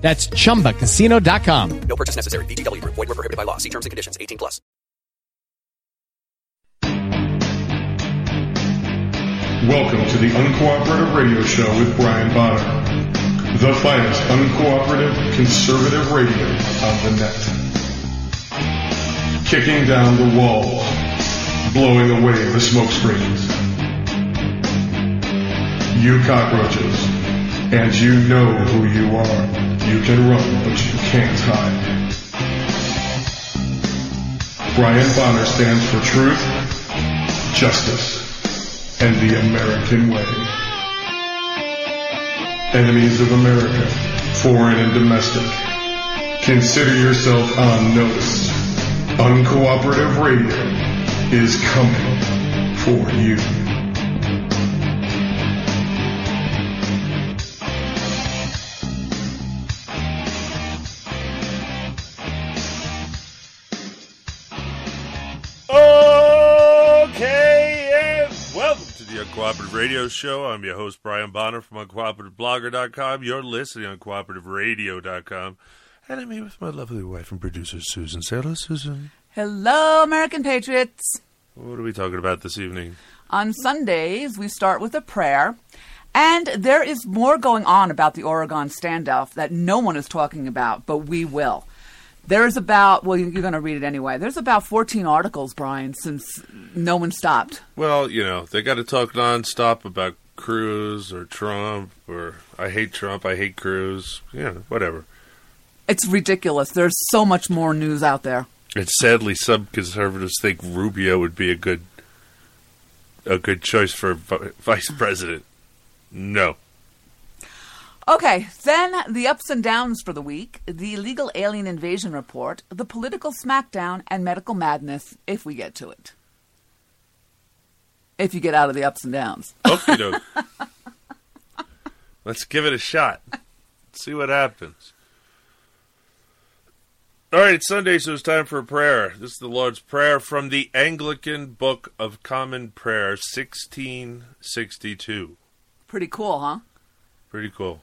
That's chumbacasino.com. No purchase necessary. VGW Group. Void were prohibited by law. See terms and conditions. 18 plus. Welcome to the Uncooperative Radio Show with Brian Bonner, the finest uncooperative conservative radio on the net. Kicking down the walls, blowing away the smoke screens. You cockroaches, and you know who you are. You can run, but you can't hide. Brian Bonner stands for truth, justice, and the American way. Enemies of America, foreign and domestic, consider yourself on notice. Uncooperative radio is coming for you. To the Uncooperative Radio Show. I'm your host, Brian Bonner from UncooperativeBlogger.com. You're listening on CooperativeRadio.com. And I'm here with my lovely wife and producer, Susan. Say hello, Susan. Hello, American Patriots. What are we talking about this evening? On Sundays, we start with a prayer. And there is more going on about the Oregon standoff that no one is talking about, but we will. There's about, well, you're going to read it anyway. There's about 14 articles, Brian, since no one stopped. Well, you know, they got to talk nonstop about Cruz or Trump or I hate Trump, I hate Cruz. Yeah, whatever. It's ridiculous. There's so much more news out there. And sadly, some conservatives think Rubio would be a good a good choice for vice president. No. Okay, then the ups and downs for the week, the illegal alien invasion report, the political smackdown, and medical madness, if we get to it. If you get out of the ups and downs. Okay, doke. Let's give it a shot. See what happens. All right, it's Sunday, so it's time for a prayer. This is the Lord's Prayer from the Anglican Book of Common Prayer, 1662. Pretty cool, huh? Pretty cool.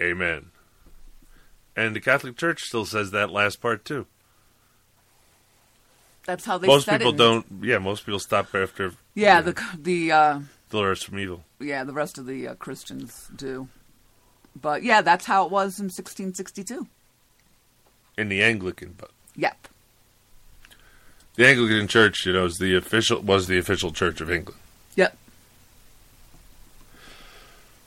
Amen. And the Catholic Church still says that last part too. That's how they most people don't. Yeah, most people stop after Yeah, the the uh, from evil. yeah the rest of the uh, Christians do, but yeah, that's how it was in 1662. In the Anglican book, Yep. the Anglican Church, you know, is the official was the official Church of England. Yep.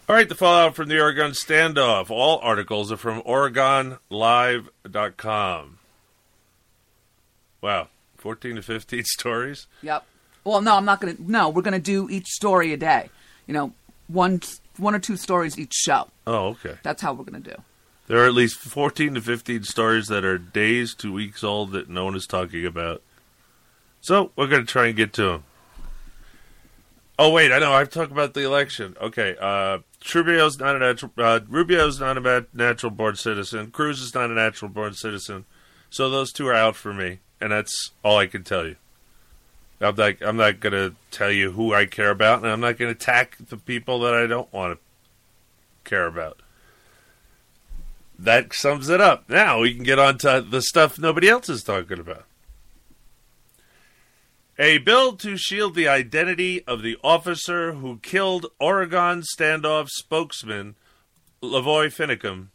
All right, the fallout from the Oregon standoff. All articles are from OregonLive.com. Wow, 14 to 15 stories? Yep. Well, no, I'm not gonna. No, we're gonna do each story a day. You know, one one or two stories each show. Oh, okay. That's how we're gonna do. There are at least 14 to 15 stories that are days to weeks old that no one is talking about. So we're going to try and get to them. Oh, wait, I know. I've talked about the election. Okay. Uh, Rubio's not a natural. Uh, Rubio's not a natural born citizen. Cruz is not a natural born citizen. So those two are out for me, and that's all I can tell you. I'm not. I'm not going to tell you who I care about, and I'm not going to attack the people that I don't want to care about that sums it up. Now we can get on to the stuff nobody else is talking about. A bill to shield the identity of the officer who killed Oregon standoff spokesman Lavoy Finicum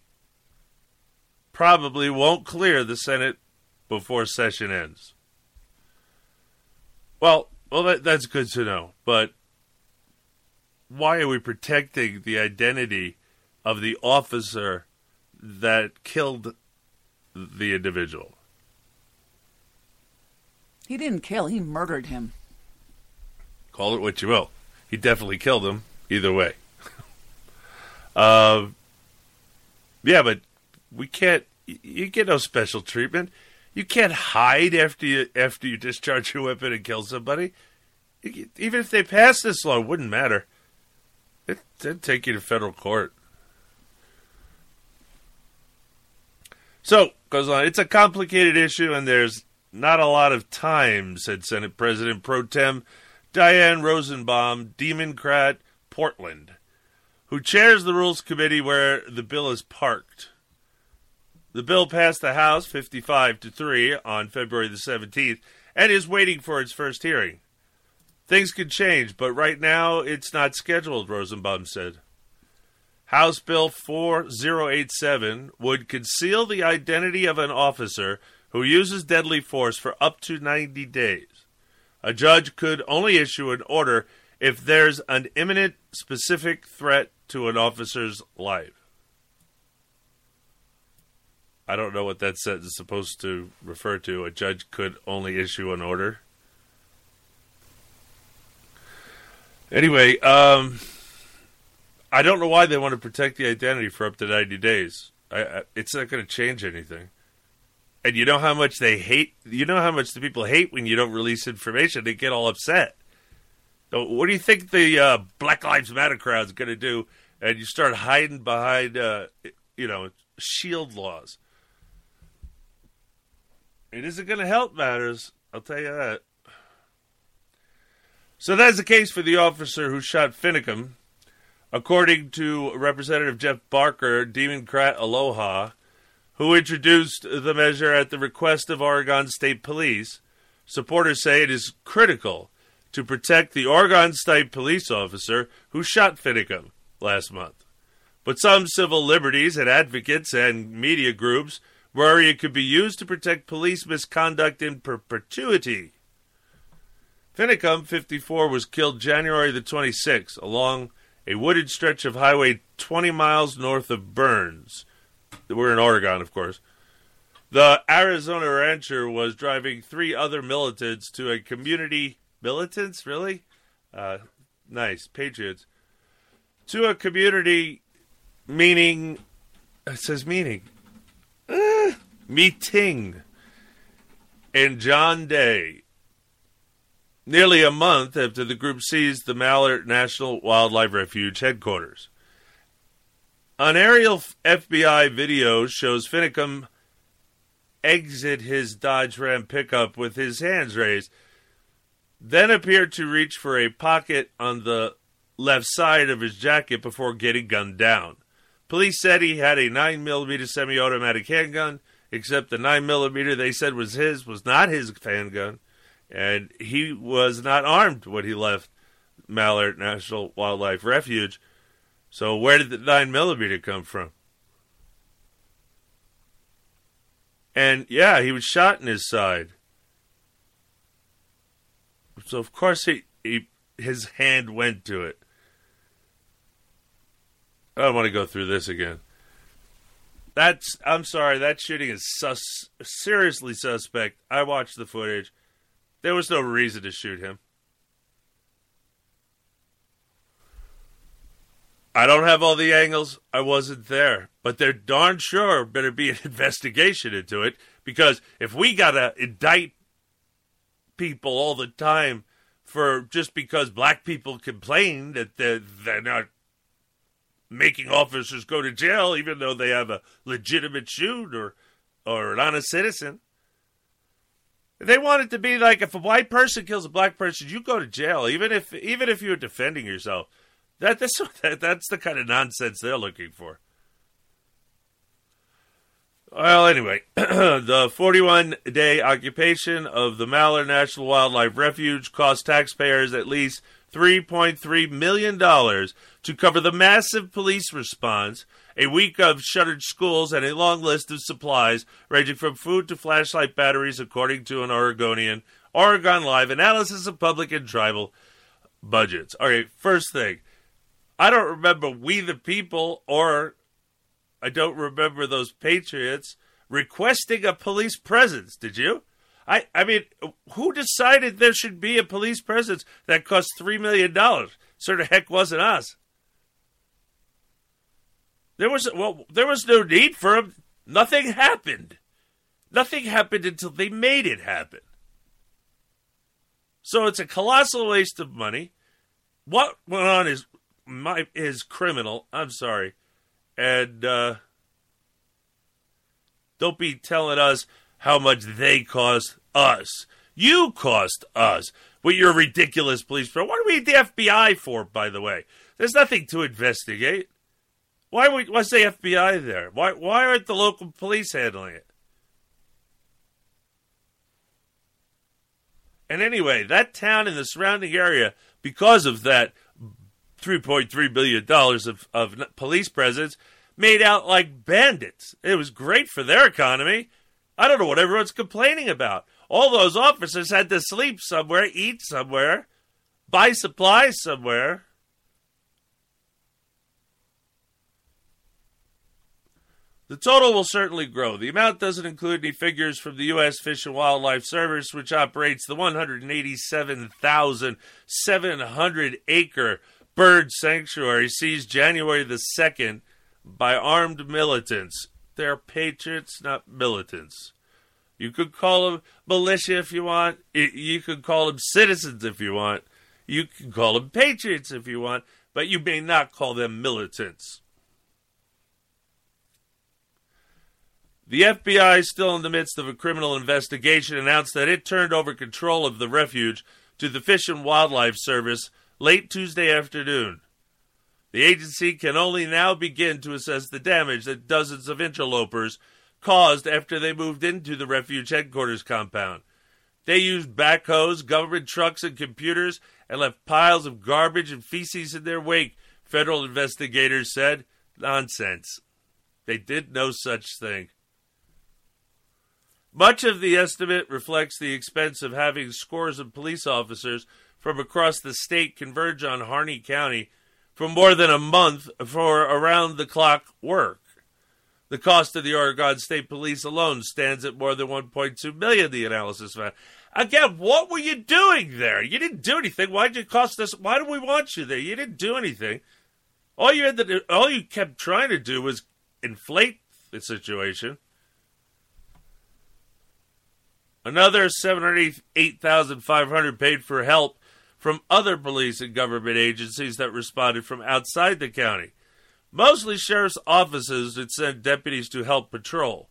probably won't clear the Senate before session ends. Well, well, that, that's good to know. But why are we protecting the identity of the officer that killed the individual? He didn't kill, he murdered him. Call it what you will. He definitely killed him. Either way. uh, yeah, but we can't. You get no special treatment. You can't hide after you after you discharge your weapon and kill somebody. Even if they pass this law, it wouldn't matter. It, would take you to federal court. So goes on. It's a complicated issue, and there's not a lot of time," said Senate President pro tem Diane Rosenbaum, Democrat, Portland, who chairs the Rules Committee where the bill is parked. The bill passed the House 55 to 3 on February the 17th and is waiting for its first hearing. Things could change, but right now it's not scheduled, Rosenbaum said. House Bill 4087 would conceal the identity of an officer who uses deadly force for up to 90 days. A judge could only issue an order if there's an imminent specific threat to an officer's life. I don't know what that sentence is supposed to refer to. A judge could only issue an order. Anyway, um, I don't know why they want to protect the identity for up to 90 days. I, I, it's not going to change anything. And you know how much they hate, you know how much the people hate when you don't release information. They get all upset. So what do you think the uh, Black Lives Matter crowd is going to do? And you start hiding behind, uh, you know, shield laws. It isn't going to help matters. I'll tell you that. So that's the case for the officer who shot Finicum. According to Representative Jeff Barker, Democrat Aloha, who introduced the measure at the request of Oregon State Police, supporters say it is critical to protect the Oregon State police officer who shot Finicum last month. But some civil liberties and advocates and media groups worry it could be used to protect police misconduct in perpetuity. Finicum, 54, was killed January the 26th along a wooded stretch of highway 20 miles north of Burns. We're in Oregon, of course. The Arizona rancher was driving three other militants to a community. Militants, really? Uh, nice. Patriots. To a community meaning. It says meaning. Uh, meeting. and John Day, nearly a month after the group seized the Malheur National Wildlife Refuge headquarters. An aerial FBI video shows Finicum exit his Dodge Ram pickup with his hands raised, then appeared to reach for a pocket on the left side of his jacket before getting gunned down. Police said he had a 9mm semi automatic handgun, except the 9mm they said was his was not his handgun and he was not armed when he left Malheur National Wildlife Refuge. So where did the nine millimeter come from? And yeah, he was shot in his side. So of course he, he his hand went to it. I don't want to go through this again. That's I'm sorry, that shooting is sus, seriously suspect. I watched the footage. There was no reason to shoot him. I don't have all the angles. I wasn't there. But there darn sure better be an investigation into it because if we got to indict people all the time for just because black people complain that they're, they're not making officers go to jail even though they have a legitimate shoot or, or an honest citizen, they want it to be like if a white person kills a black person, you go to jail, even if even if you're defending yourself. That that's that, that's the kind of nonsense they're looking for. Well, anyway, the 41 day occupation of the Malheur National Wildlife Refuge cost taxpayers at least $3.3 million to cover the massive police response, a week of shuttered schools, and a long list of supplies ranging from food to flashlight batteries, according to an Oregonian Oregon Live analysis of public and tribal budgets. All right, first thing. I don't remember We the People or I don't remember those patriots requesting a police presence. Did you? I, I mean, who decided there should be a police presence that cost $3 million? Sort of heck wasn't us. There was well, there was no need for them. Nothing happened. Nothing happened until they made it happen. So it's a colossal waste of money. What went on is my is criminal. I'm sorry, and uh, don't be telling us how much they cost us. You cost us with your ridiculous police pro. What do we the FBI for, by the way? There's nothing to investigate. Why would why's the FBI there? Why why aren't the local police handling it? And anyway, that town and the surrounding area, because of that $3.3 billion of, of police presence, made out like bandits. It was great for their economy. I don't know what everyone's complaining about. All those officers had to sleep somewhere, eat somewhere, buy supplies somewhere. The total will certainly grow. The amount doesn't include any figures from the U.S. Fish and Wildlife Service, which operates the 187,700 acre bird sanctuary seized January the 2nd by armed militants. They're patriots, not militants. You could call them militia if you want. You could call them citizens if you want. You can call them patriots if you want, but you may not call them militants. The FBI, still in the midst of a criminal investigation, announced that it turned over control of the refuge to the Fish and Wildlife Service late Tuesday afternoon. The agency can only now begin to assess the damage that dozens of interlopers caused after they moved into the refuge headquarters compound. They used backhoes, government trucks, and computers and left piles of garbage and feces in their wake, federal investigators said. Nonsense. They did no such thing. Much of the estimate reflects the expense of having scores of police officers from across the state converge on Harney County for more than a month for around the clock work. The cost of the Oregon State Police alone stands at more than 1.2 million, the analysis found. Again, what were you doing there? You didn't do anything. Why'd you cost us? Why do we want you there? You didn't do anything. All you had to all you kept trying to do was inflate the situation. Another 708,500 paid for help from other police and government agencies that responded from outside the county. Mostly sheriff's offices that sent deputies to help patrol.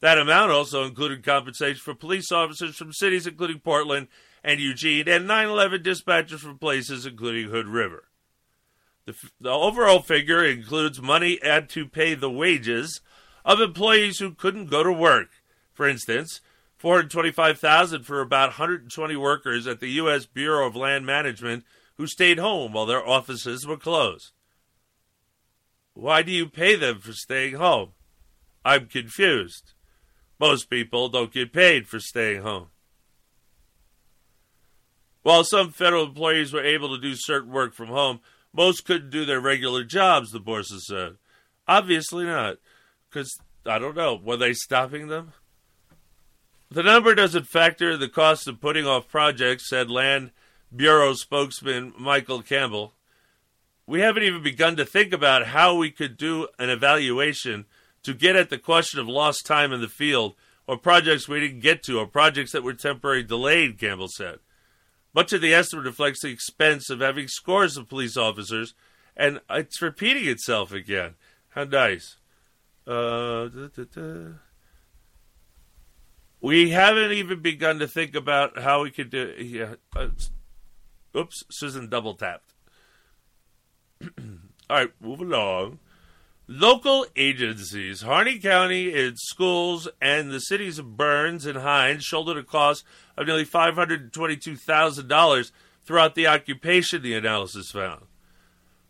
That amount also included compensation for police officers from cities including Portland and Eugene, and 9 11 dispatchers from places including Hood River. The, the overall figure includes money had to pay the wages of employees who couldn't go to work. For instance, 425,000 for about 120 workers at the US Bureau of Land Management who stayed home while their offices were closed. Why do you pay them for staying home? I'm confused. Most people don't get paid for staying home. While some federal employees were able to do certain work from home, most couldn't do their regular jobs, the bosses said. Obviously not, because, I don't know, were they stopping them? The number doesn't factor the cost of putting off projects, said Land Bureau spokesman Michael Campbell. We haven't even begun to think about how we could do an evaluation to get at the question of lost time in the field, or projects we didn't get to, or projects that were temporarily delayed, Campbell said. Much of the estimate reflects the expense of having scores of police officers, and it's repeating itself again. How nice. Uh. We haven't even begun to think about how we could do. Yeah, uh, oops, Susan double tapped. All right, move along. Local agencies, Harney County, its schools, and the cities of Burns and Hines shouldered a cost of nearly $522,000 throughout the occupation, the analysis found.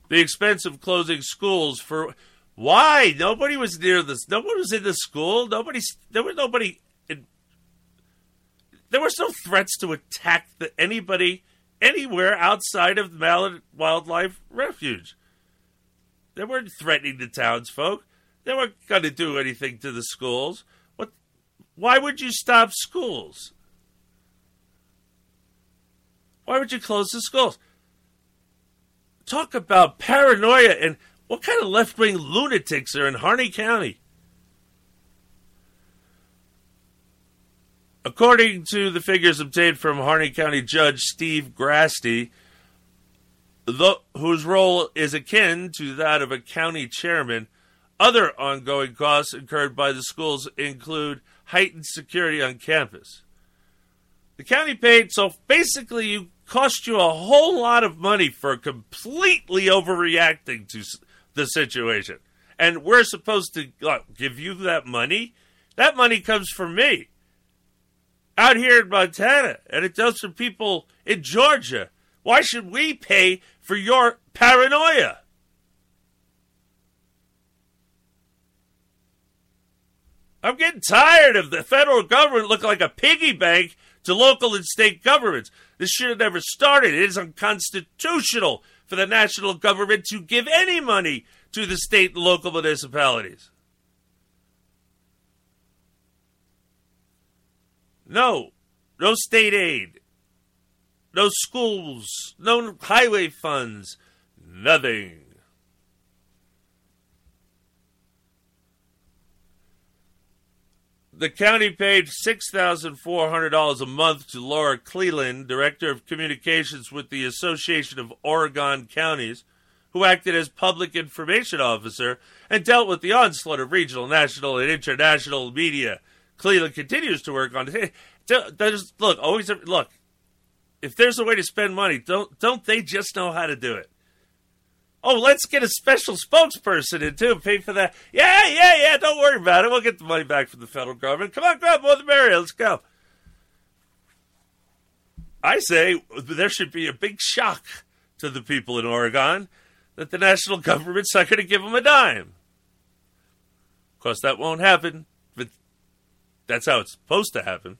The expense of closing schools for why nobody was near this. No one was in the school. Nobody. There was nobody. There was no threats to attack the, anybody anywhere outside of the Malheur Wildlife Refuge. They weren't threatening the townsfolk. They weren't going to do anything to the schools. What? Why would you stop schools? Why would you close the schools? Talk about paranoia and what kind of left wing lunatics are in Harney County? According to the figures obtained from Harney County Judge Steve Grasty, the, whose role is akin to that of a county chairman, other ongoing costs incurred by the schools include heightened security on campus. The county paid, so basically, you cost you a whole lot of money for completely overreacting to the situation. And we're supposed to give you that money? That money comes from me out here in Montana, and it does for people in Georgia. Why should we pay for your paranoia? I'm getting tired of the federal government looking like a piggy bank to local and state governments. This should have never started. It is unconstitutional for the national government to give any money to the state and local municipalities. No, no state aid, no schools, no highway funds, nothing. The county paid $6,400 a month to Laura Cleland, Director of Communications with the Association of Oregon Counties, who acted as Public Information Officer and dealt with the onslaught of regional, national, and international media. Cleland continues to work on it. There's, look, always look. If there's a way to spend money, don't don't they just know how to do it? Oh, let's get a special spokesperson in too. Pay for that. Yeah, yeah, yeah. Don't worry about it. We'll get the money back from the federal government. Come on, grab more the merrier. Let's go. I say there should be a big shock to the people in Oregon that the national government's not going to give them a dime. Of course, that won't happen, that's how it's supposed to happen.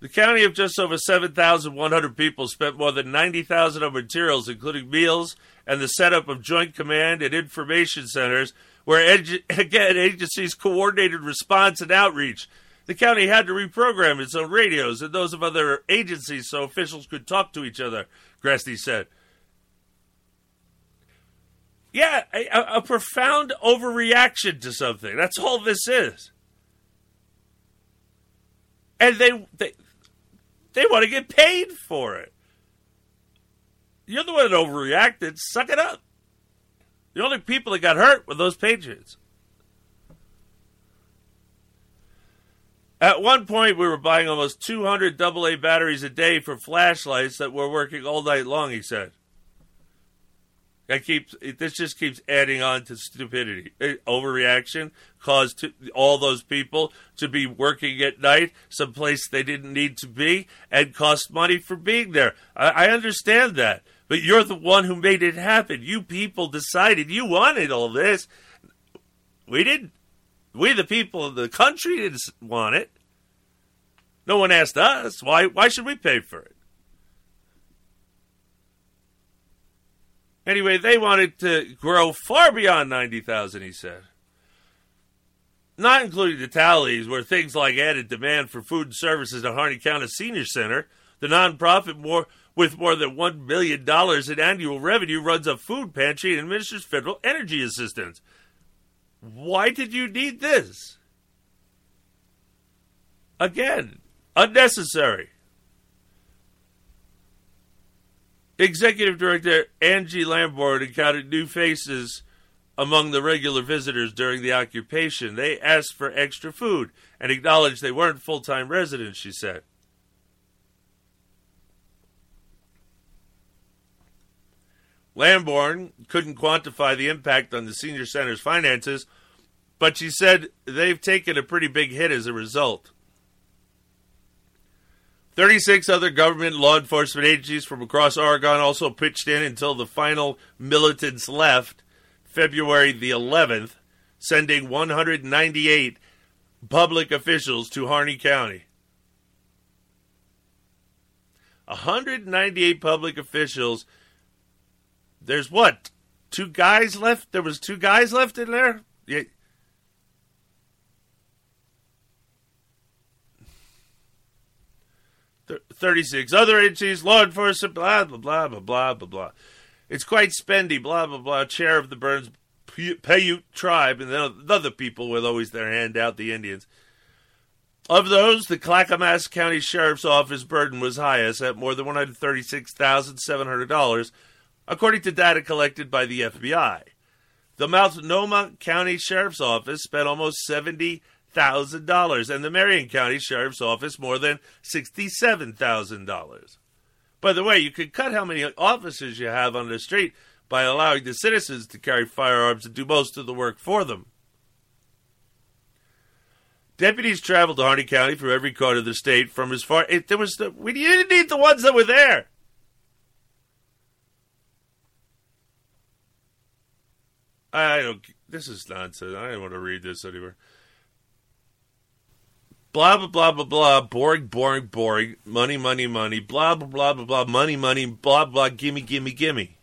The county of just over 7,100 people spent more than 90,000 on materials, including meals and the setup of joint command and information centers, where again agencies coordinated response and outreach. The county had to reprogram its own radios and those of other agencies so officials could talk to each other. Grasty said. Yeah, a, a profound overreaction to something. That's all this is. And they, they they want to get paid for it. You're the one that overreacted. Suck it up. The only people that got hurt were those Patriots. At one point, we were buying almost 200 AA batteries a day for flashlights that were working all night long, he said. That keeps this just keeps adding on to stupidity. Uh, overreaction caused to, all those people to be working at night someplace they didn't need to be and cost money for being there. I, I understand that, but you're the one who made it happen. You people decided you wanted all this. We didn't. We, the people of the country, didn't want it. No one asked us. Why? Why should we pay for it? Anyway, they wanted to grow far beyond 90,000, he said. Not including the tallies, where things like added demand for food and services at Harney County Senior Center, the nonprofit more with more than $1 million in annual revenue runs a food pantry and administers federal energy assistance. Why did you need this? Again, unnecessary. Executive Director Angie Lamborn encountered new faces among the regular visitors during the occupation. They asked for extra food and acknowledged they weren't full time residents, she said. Lamborn couldn't quantify the impact on the senior center's finances, but she said they've taken a pretty big hit as a result. 36 other government law enforcement agencies from across Oregon also pitched in until the final militants left February the 11th, sending 198 public officials to Harney County. 198 public officials. There's what? Two guys left? There was two guys left in there? Yeah. Th- 36 other agencies, law enforcement, blah, blah, blah, blah, blah, blah, blah. It's quite spendy, blah, blah, blah. Chair of the Burns Paiute tribe, and then other people with always their hand out, the Indians. Of those, the Clackamas County Sheriff's Office burden was highest at more than $136,700, according to data collected by the FBI. The Multnomah County Sheriff's Office spent almost $70,000, and the Marion County Sheriff's Office more than $67,000. By the way, you could cut how many officers you have on the street by allowing the citizens to carry firearms and do most of the work for them. Deputies traveled to Harney County from every corner of the state from as far. It, there was the, we didn't need the ones that were there. I don't. This is nonsense. I don't want to read this anymore. Blah blah blah blah blah. Boring, boring, boring. Money, money, money. Blah blah blah blah blah. Money, money. Blah blah. Gimme, gimme, gimme.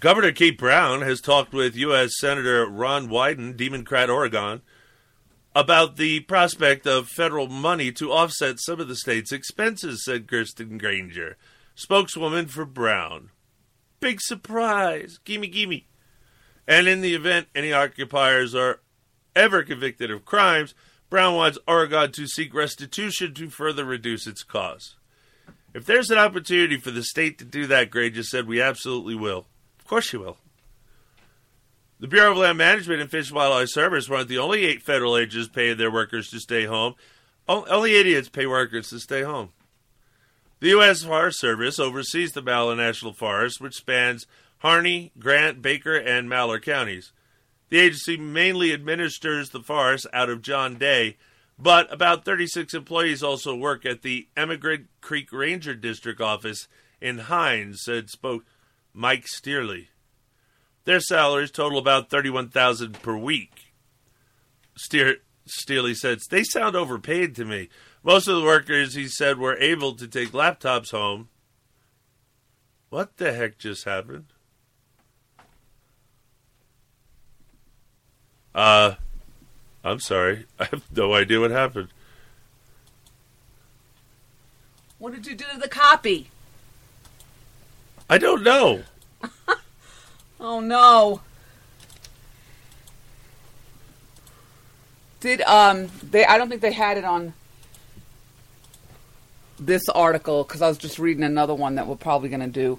Governor Kate Brown has talked with U.S. Senator Ron Wyden, Democrat, Oregon, about the prospect of federal money to offset some of the state's expenses, said Kirsten Grainger, spokeswoman for Brown. Big surprise. Gimme, gimme. And in the event any occupiers are ever convicted of crimes, Brown wants Oregon to seek restitution to further reduce its costs. If there's an opportunity for the state to do that, Grasty said, we absolutely will. Of course you will. The Bureau of Land Management and Fish and Wildlife Service weren't the only eight federal agents paying their workers to stay home. Only idiots pay workers to stay home. The U.S. Forest Service oversees the Malheur National Forest, which spans Harney, Grant, Baker, and Malheur counties. The agency mainly administers the forest out of John Day, but about 36 employees also work at the Emigrant Creek Ranger District office in Hines, said spoke Mike Steerley. Their salaries total about 31000 per week. Steer, Steerley said, They sound overpaid to me. Most of the workers, he said, were able to take laptops home. What the heck just happened? Uh, I'm sorry. I have no idea what happened. What did you do to the copy? I don't know. Oh no. Did um they I don't think they had it on this article cuz I was just reading another one that we're probably going to do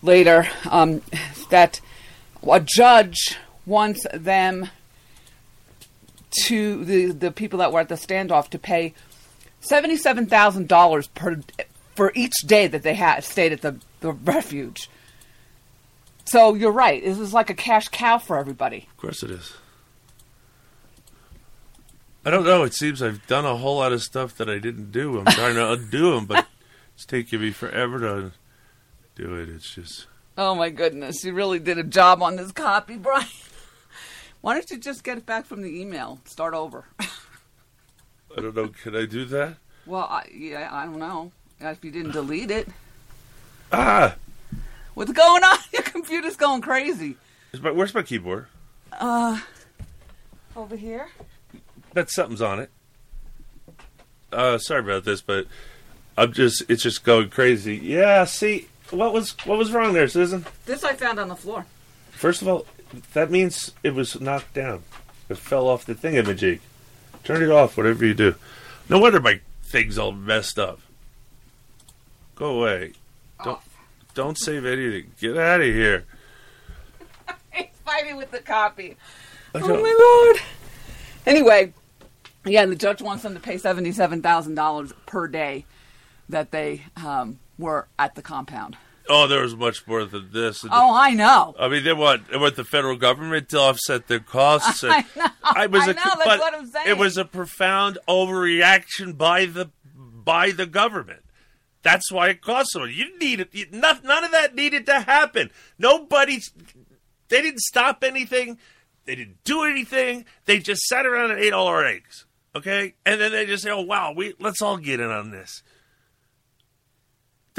later um that a judge wants them to the the people that were at the standoff to pay $77,000 per for each day that they had stayed at the the refuge. So you're right. This is like a cash cow for everybody. Of course it is. I don't know. It seems I've done a whole lot of stuff that I didn't do. I'm trying to undo them, but it's taking me forever to do it. It's just. Oh my goodness, you really did a job on this copy, Brian. Why don't you just get it back from the email? Start over. I don't know. Can I do that? well, I, yeah, I don't know. If you didn't delete it, Ah! what's going on? Your computer's going crazy. My, where's my keyboard? Uh, Over here. Bet something's on it. Uh, sorry about this, but I'm just. It's just going crazy. Yeah. See, what was what was wrong there, Susan? This I found on the floor. First of all, that means it was knocked down. It fell off the thingamajig. Turn it off, whatever you do. No wonder my thing's all messed up. Go away. Don't don't save anything. Get out of here. He's fighting with the copy. Oh my lord. Anyway, yeah, and the judge wants them to pay seventy-seven thousand dollars per day that they um, were at the compound. Oh, there was much more than this. Oh, I know. I mean, they want they want the federal government to offset their costs. I know. I was I a, know, that's what I'm saying. It was a profound overreaction by the by the government. That's why it cost so much. You need it. You, none, none of that needed to happen. Nobody. They didn't stop anything. They didn't do anything. They just sat around and ate all our eggs. Okay, and then they just say, "Oh wow, we let's all get in on this."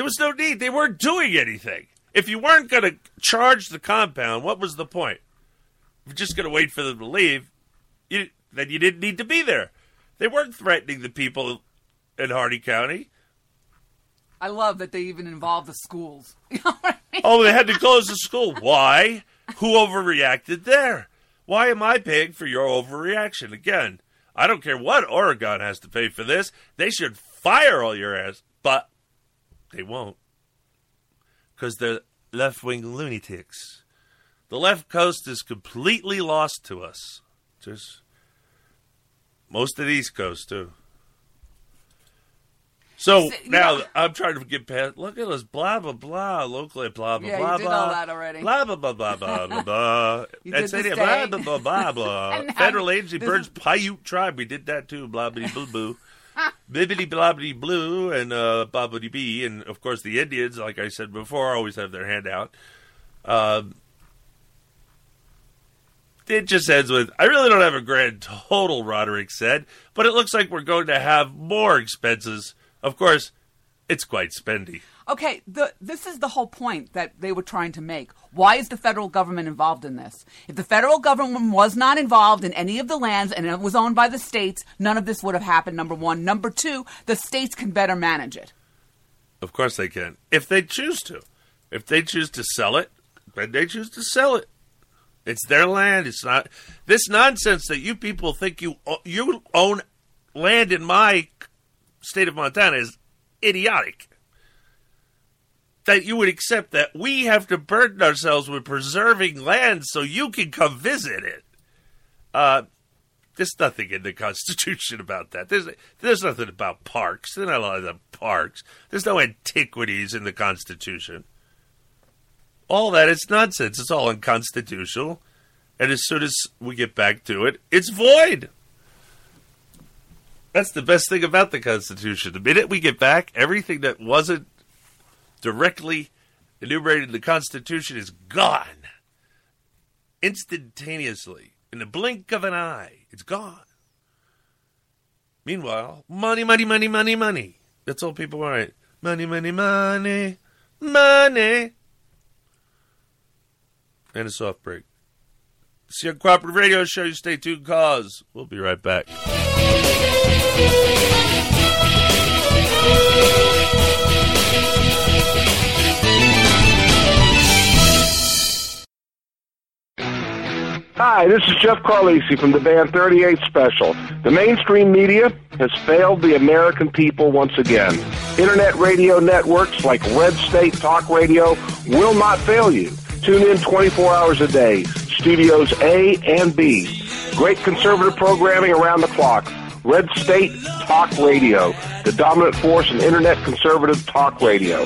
There was no need. They weren't doing anything. If you weren't going to charge the compound, what was the point? If you're just going to wait for them to leave, you, then you didn't need to be there. They weren't threatening the people in Harney County. I love that they even involve the schools. You know I mean? Oh, they had to close the school. Why? Who overreacted there? Why am I paying for your overreaction? Again, I don't care what Oregon has to pay for this. They should fire all your ass, but they won't. Because they're left wing lunatics. The left coast is completely lost to us. Just most of the East Coast, too. So See, now know- I'm trying to get past. Look at us, blah blah blah. Locally, blah blah Yeah, you blah did blah. all that already. Blah blah blah blah blah blah blah. You And did say the blah blah blah blah blah. Federal agency Burns Paiute tribe. We did that too. Blah blah blah boo. Bibbidi blobbity blue and uh, bobbity bee, and of course the Indians, like I said before, always have their hand out. Um, it just ends with I really don't have a grand total, Roderick said, but it looks like we're going to have more expenses. Of course, it's quite spendy. Okay, the, this is the whole point that they were trying to make. Why is the federal government involved in this? If the federal government was not involved in any of the lands and it was owned by the states, none of this would have happened, number one. Number two, the states can better manage it. Of course they can, if they choose to. If they choose to sell it, then they choose to sell it. It's their land. It's not this nonsense that you people think you uh, you own land in my state of Montana is idiotic. That you would accept that we have to burden ourselves with preserving land so you can come visit it. Uh, there's nothing in the Constitution about that. There's there's nothing about parks. There's not a lot of parks. There's no antiquities in the Constitution. All that is nonsense. It's all unconstitutional. And as soon as we get back to it, it's void. That's the best thing about the Constitution. The minute we get back, everything that wasn't directly enumerated in the Constitution is gone. Instantaneously. In the blink of an eye, it's gone. Meanwhile, money, money, money, money, money. That's all people want. Money, money, money, money. And a soft break. It's your cooperative radio show. You stay tuned, cause we'll be right back. Hi, this is Jeff Carlisi from the band 38 Special. The mainstream media has failed the American people once again. Internet radio networks like Red State Talk Radio will not fail you. Tune in 24 hours a day. Studios A and B. Great conservative programming around the clock. Red State Talk Radio, the dominant force in Internet conservative talk radio.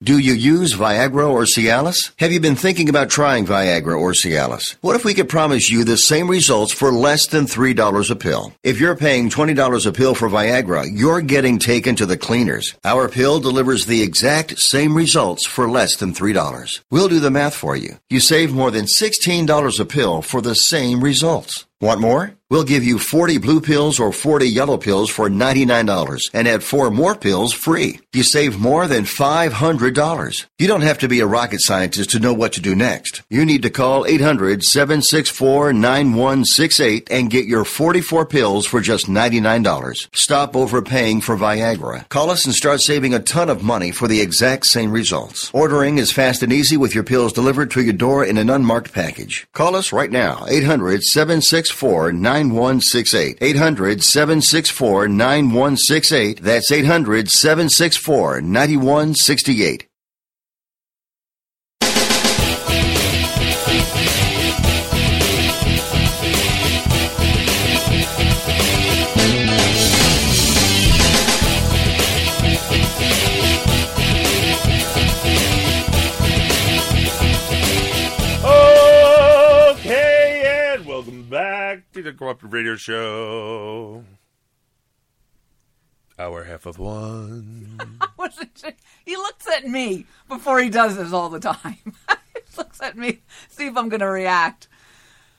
Do you use Viagra or Cialis? Have you been thinking about trying Viagra or Cialis? What if we could promise you the same results for less than $3 a pill? If you're paying $20 a pill for Viagra, you're getting taken to the cleaners. Our pill delivers the exact same results for less than $3. We'll do the math for you. You save more than $16 a pill for the same results. Want more? We'll give you 40 blue pills or 40 yellow pills for $99 and add four more pills free. You save more than $500. You don't have to be a rocket scientist to know what to do next. You need to call 800-764-9168 and get your 44 pills for just $99. Stop overpaying for Viagra. Call us and start saving a ton of money for the exact same results. Ordering is fast and easy with your pills delivered to your door in an unmarked package. Call us right now. 800 764 9168. 800 764 9168. That's 800 764 9168. The Cooperative Radio Show. Hour half of one. He looks at me before he does this all the time. he looks at me, see if I'm going to react.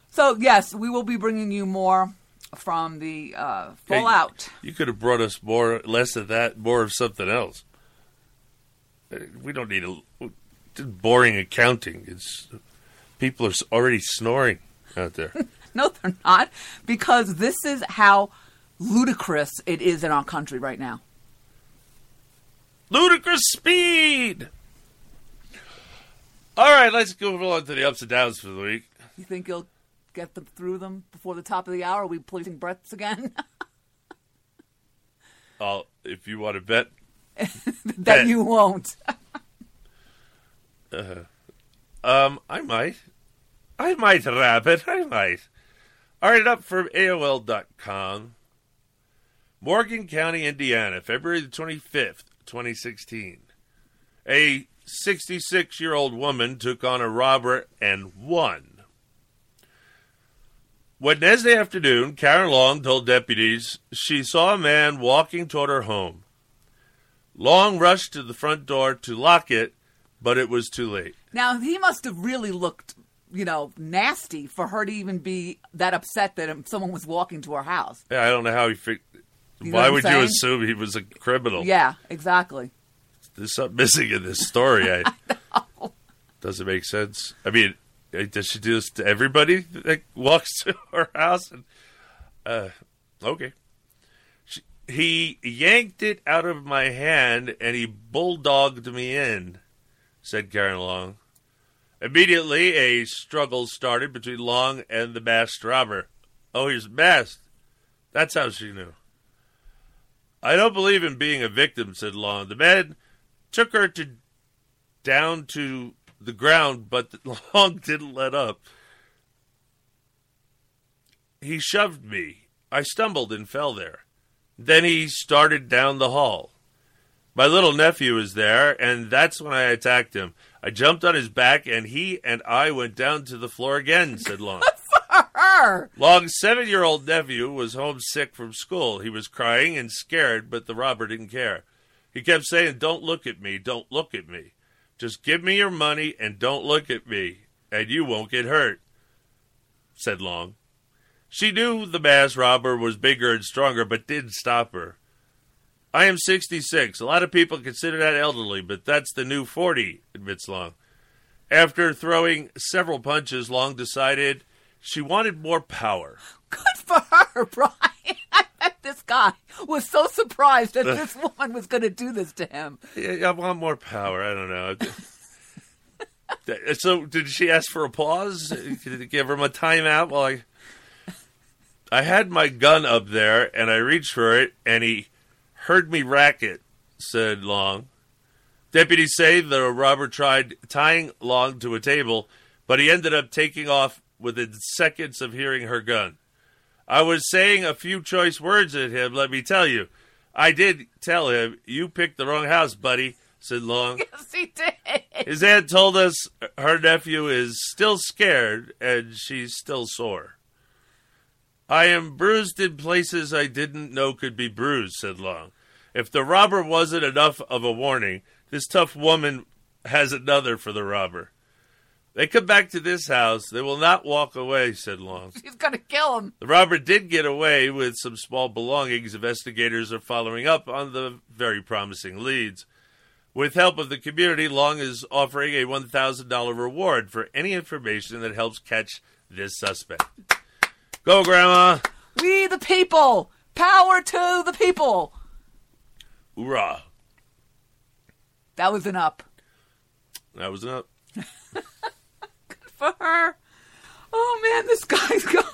So yes, we will be bringing you more from the uh, Hey, Fallout. You could have brought us more, less of that, more of something else. Uh, We don't need a boring accounting. It's people are already snoring out there. No, they're not, because this is how ludicrous it is in our country right now. Ludicrous speed. All right, let's go on to the ups and downs for the week. You think you'll get them through them before the top of the hour? Are we placing breaths again? I'll, if you want to bet, that you won't. uh, um, I might. I might, Rabbit. I might. All right, up from AOL.com. Morgan County, Indiana, February the 25th, 2016. A 66 year old woman took on a robber and won. Wednesday afternoon, Karen Long told deputies she saw a man walking toward her home. Long rushed to the front door to lock it, but it was too late. Now he must have really looked, you know, nasty for her to even be that upset that someone was walking to her house. Yeah, I don't know how he figured. You know Why would you assume he was a criminal? Yeah, exactly. There's something missing in this story. I, Doesn't make sense. I mean, uh, does she do this to everybody that walks to her house? And uh, okay, she, he yanked it out of my hand and he bulldogged me in," said Karen Long. Immediately, a struggle started between Long and the masked robber. Oh, he's masked. That's how she knew. I don't believe in being a victim, said Long. The man took her to down to the ground, but Long didn't let up. He shoved me. I stumbled and fell there. Then he started down the hall. My little nephew was there, and that's when I attacked him. I jumped on his back, and he and I went down to the floor again, said Long. Long's seven year old nephew was homesick from school. He was crying and scared, but the robber didn't care. He kept saying, Don't look at me, don't look at me. Just give me your money and don't look at me, and you won't get hurt, said Long. She knew the mass robber was bigger and stronger, but didn't stop her. I am 66. A lot of people consider that elderly, but that's the new 40, admits Long. After throwing several punches, Long decided she wanted more power. Good for her, Brian. I bet this guy was so surprised that this woman was going to do this to him. Yeah, I want more power. I don't know. so, did she ask for a pause? Did it give him a timeout? Well, I, I had my gun up there, and I reached for it, and he heard me rack it. Said Long. Deputies say the robber tried tying Long to a table, but he ended up taking off within seconds of hearing her gun. I was saying a few choice words at him, let me tell you. I did tell him, You picked the wrong house, buddy, said Long. Yes, he did. His aunt told us her nephew is still scared and she's still sore. I am bruised in places I didn't know could be bruised, said Long. If the robber wasn't enough of a warning, this tough woman has another for the robber. They come back to this house. They will not walk away, said Long. She's going to kill him. The robber did get away with some small belongings. Investigators are following up on the very promising leads. With help of the community, Long is offering a $1,000 reward for any information that helps catch this suspect. Go, Grandma! We the people. Power to the people. Hoorah! That was an up That was an up. Good for her. Oh man, this guy's going.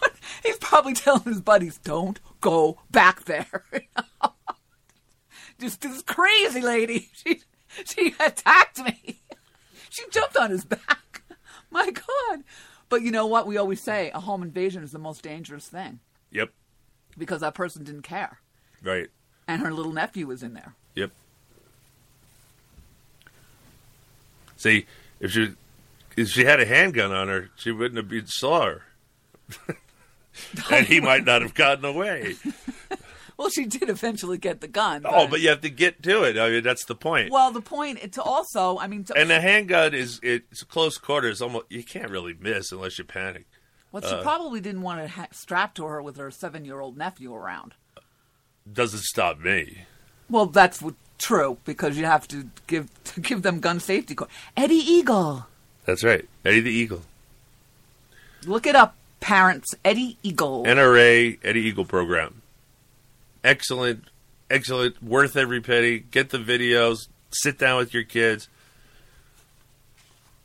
He's probably telling his buddies, "Don't go back there." Just this crazy lady. She she attacked me. She jumped on his back. My God. But you know what? We always say a home invasion is the most dangerous thing Yep. because that person didn't care, Right. And her little nephew was in there. Yep. See, if she if she had a handgun on her, she wouldn't have been saw her. and he might not have gotten away. Well, she did eventually get the gun. Oh, but you have to get to it. I mean, that's the point. well, the point to also, I mean, to, and the handgun is it's close quarters. Almost you can't really miss unless you panic. well, uh, she probably didn't want to ha- strap to her with her seven-year-old nephew around. Doesn't stop me. Well, that's true because you have to give to give them gun safety. Co- Eddie Eagle, That's right. Eddie the Eagle, look it up, parents. Eddie Eagle. NRA Eddie Eagle program. Excellent, excellent. Worth every penny. Get the videos. Sit down with your kids.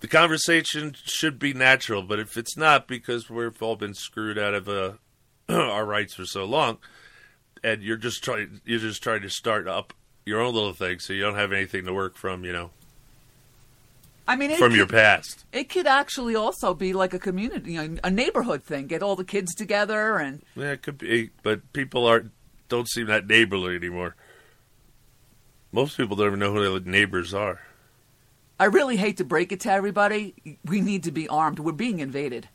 The conversation should be natural, but if it's not, because we've all been screwed out of uh, our rights for so long, and you're just trying, you're just trying to start up your own little thing, so you don't have anything to work from, you know, I mean, from could, your past. it could actually also be like a community, you know, a neighborhood thing. Get all the kids together and Yeah, it could be, but people aren't don't seem that neighborly anymore. Most people don't even know who their neighbors are. I really hate to break it to everybody. We need to be armed. We're being invaded,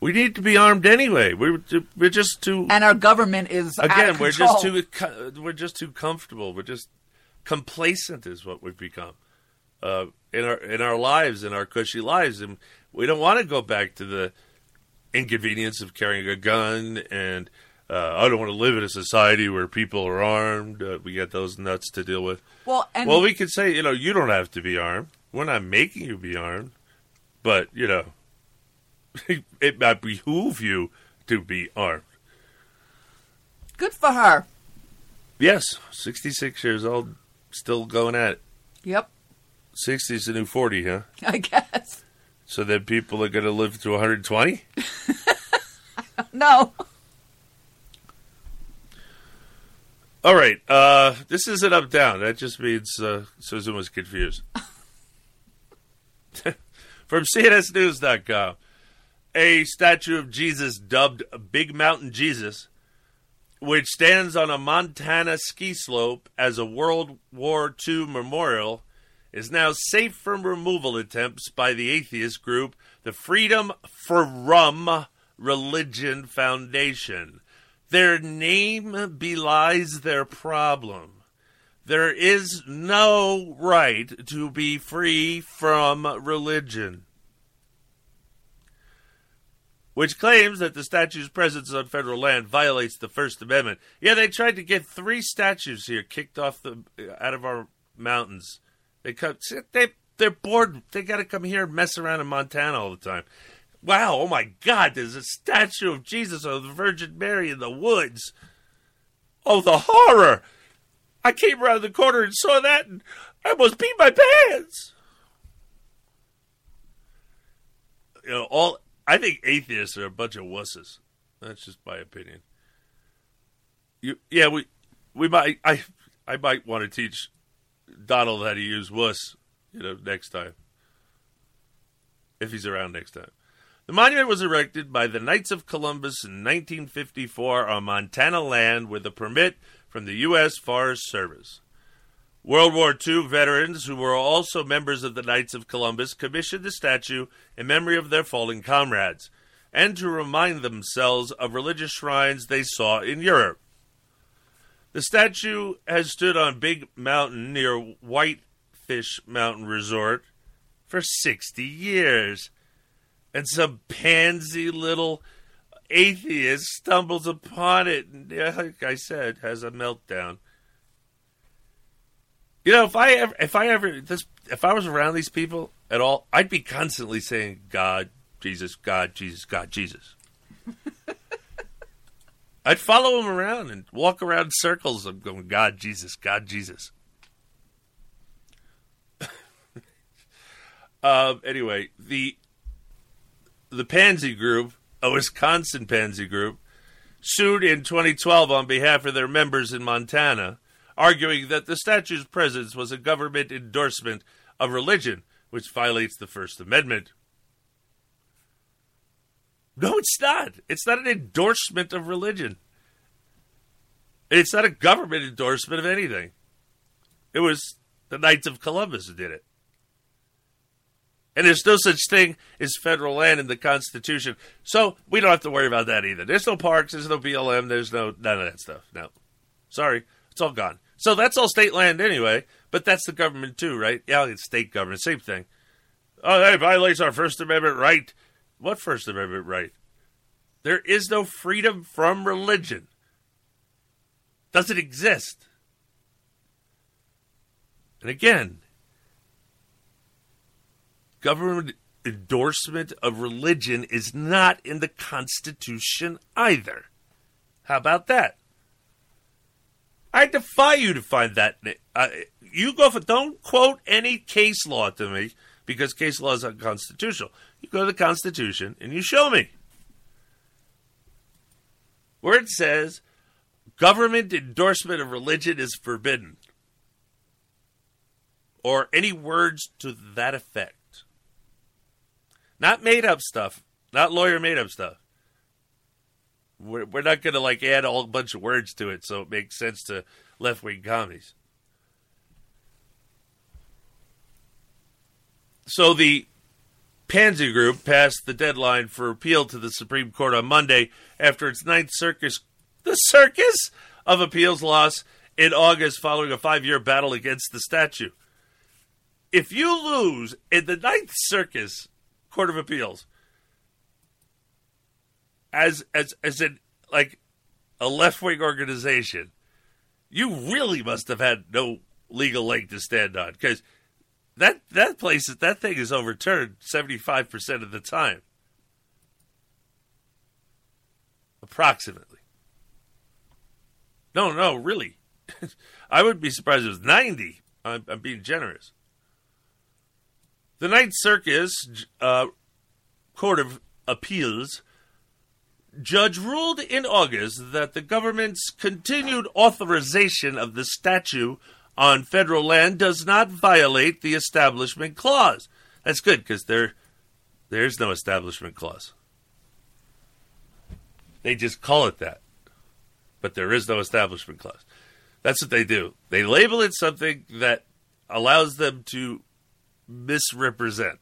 We need to be armed anyway. We're we're just too and our government is again. We're just too we're just too comfortable. We're just complacent is what we've become uh, in our in our lives, in our cushy lives, and we don't want to go back to the inconvenience of carrying a gun. And uh, I don't want to live in a society where people are armed. Uh, we get those nuts to deal with. well, and well, we could say, you know, you don't have to be armed. We're not making you be armed, but you know, it might behoove you to be armed. good for her. Yes, sixty-six years old, still going at it. Yep, Sixty's the new forty, huh? I guess. So then people are going to live to one hundred twenty. No, All right, uh, this isn't up down. That just means uh, Susan was confused. From CNSNews.com, a statue of Jesus dubbed Big Mountain Jesus, which stands on a Montana ski slope as a World War II memorial, is now safe from removal attempts by the atheist group, the Freedom from Religion Foundation. Their name belies their problem. There is no right to be free from religion. Which claims that the statue's presence on federal land violates the First Amendment. Yeah, they tried to get three statues here kicked off the out of our mountains. They come, they they're bored. They got to come here and mess around in Montana all the time. Wow! Oh my God! There's a statue of Jesus or the Virgin Mary in the woods. Oh, the horror! I came around the corner and saw that, and I almost peed my pants. You know, all I think atheists are a bunch of wusses. That's just my opinion. You, yeah, we, we might. I, I might want to teach Donald how to use wuss. You know, next time, if he's around next time. The monument was erected by the Knights of Columbus in 1954 on Montana land with a permit from the U.S. Forest Service. World War II veterans who were also members of the Knights of Columbus commissioned the statue in memory of their fallen comrades and to remind themselves of religious shrines they saw in Europe. The statue has stood on Big Mountain near Whitefish Mountain Resort for 60 years. And some pansy little atheist stumbles upon it and, like I said, has a meltdown. You know, if I ever, if I ever, this, if I was around these people at all, I'd be constantly saying, "God, Jesus, God, Jesus, God, Jesus." I'd follow them around and walk around in circles. I'm going, God, Jesus, God, Jesus. uh, anyway, the the Pansy Group, a Wisconsin Pansy Group, sued in 2012 on behalf of their members in Montana arguing that the statue's presence was a government endorsement of religion, which violates the First Amendment. No, it's not. It's not an endorsement of religion. It's not a government endorsement of anything. It was the Knights of Columbus who did it. And there's no such thing as federal land in the Constitution. So we don't have to worry about that either. There's no parks, there's no BLM, there's no none of that stuff. No. Sorry. It's all gone. So that's all state land anyway, but that's the government too, right? Yeah, it's state government, same thing. Oh, that violates our First Amendment right. What First Amendment right? There is no freedom from religion. Does it exist. And again, government endorsement of religion is not in the Constitution either. How about that? I defy you to find that. Uh, you go for don't quote any case law to me because case law is unconstitutional. You go to the Constitution and you show me where it says government endorsement of religion is forbidden, or any words to that effect. Not made up stuff, not lawyer made up stuff we're, we're not going to like add a whole bunch of words to it so it makes sense to left wing comedies. So the Pansy Group passed the deadline for appeal to the Supreme Court on Monday after its Ninth Circus, the Circus of Appeals loss in August following a five year battle against the statue. If you lose in the Ninth Circus Court of Appeals, as as as an like a left wing organization, you really must have had no legal leg to stand on because that that place that thing is overturned seventy five percent of the time, approximately. No, no, really, I would be surprised if it was ninety. I'm, I'm being generous. The Ninth Circus uh, Court of Appeals judge ruled in August that the government's continued authorization of the statue on federal land does not violate the Establishment Clause. That's good because there, there's no Establishment Clause. They just call it that, but there is no Establishment Clause. That's what they do. They label it something that allows them to misrepresent.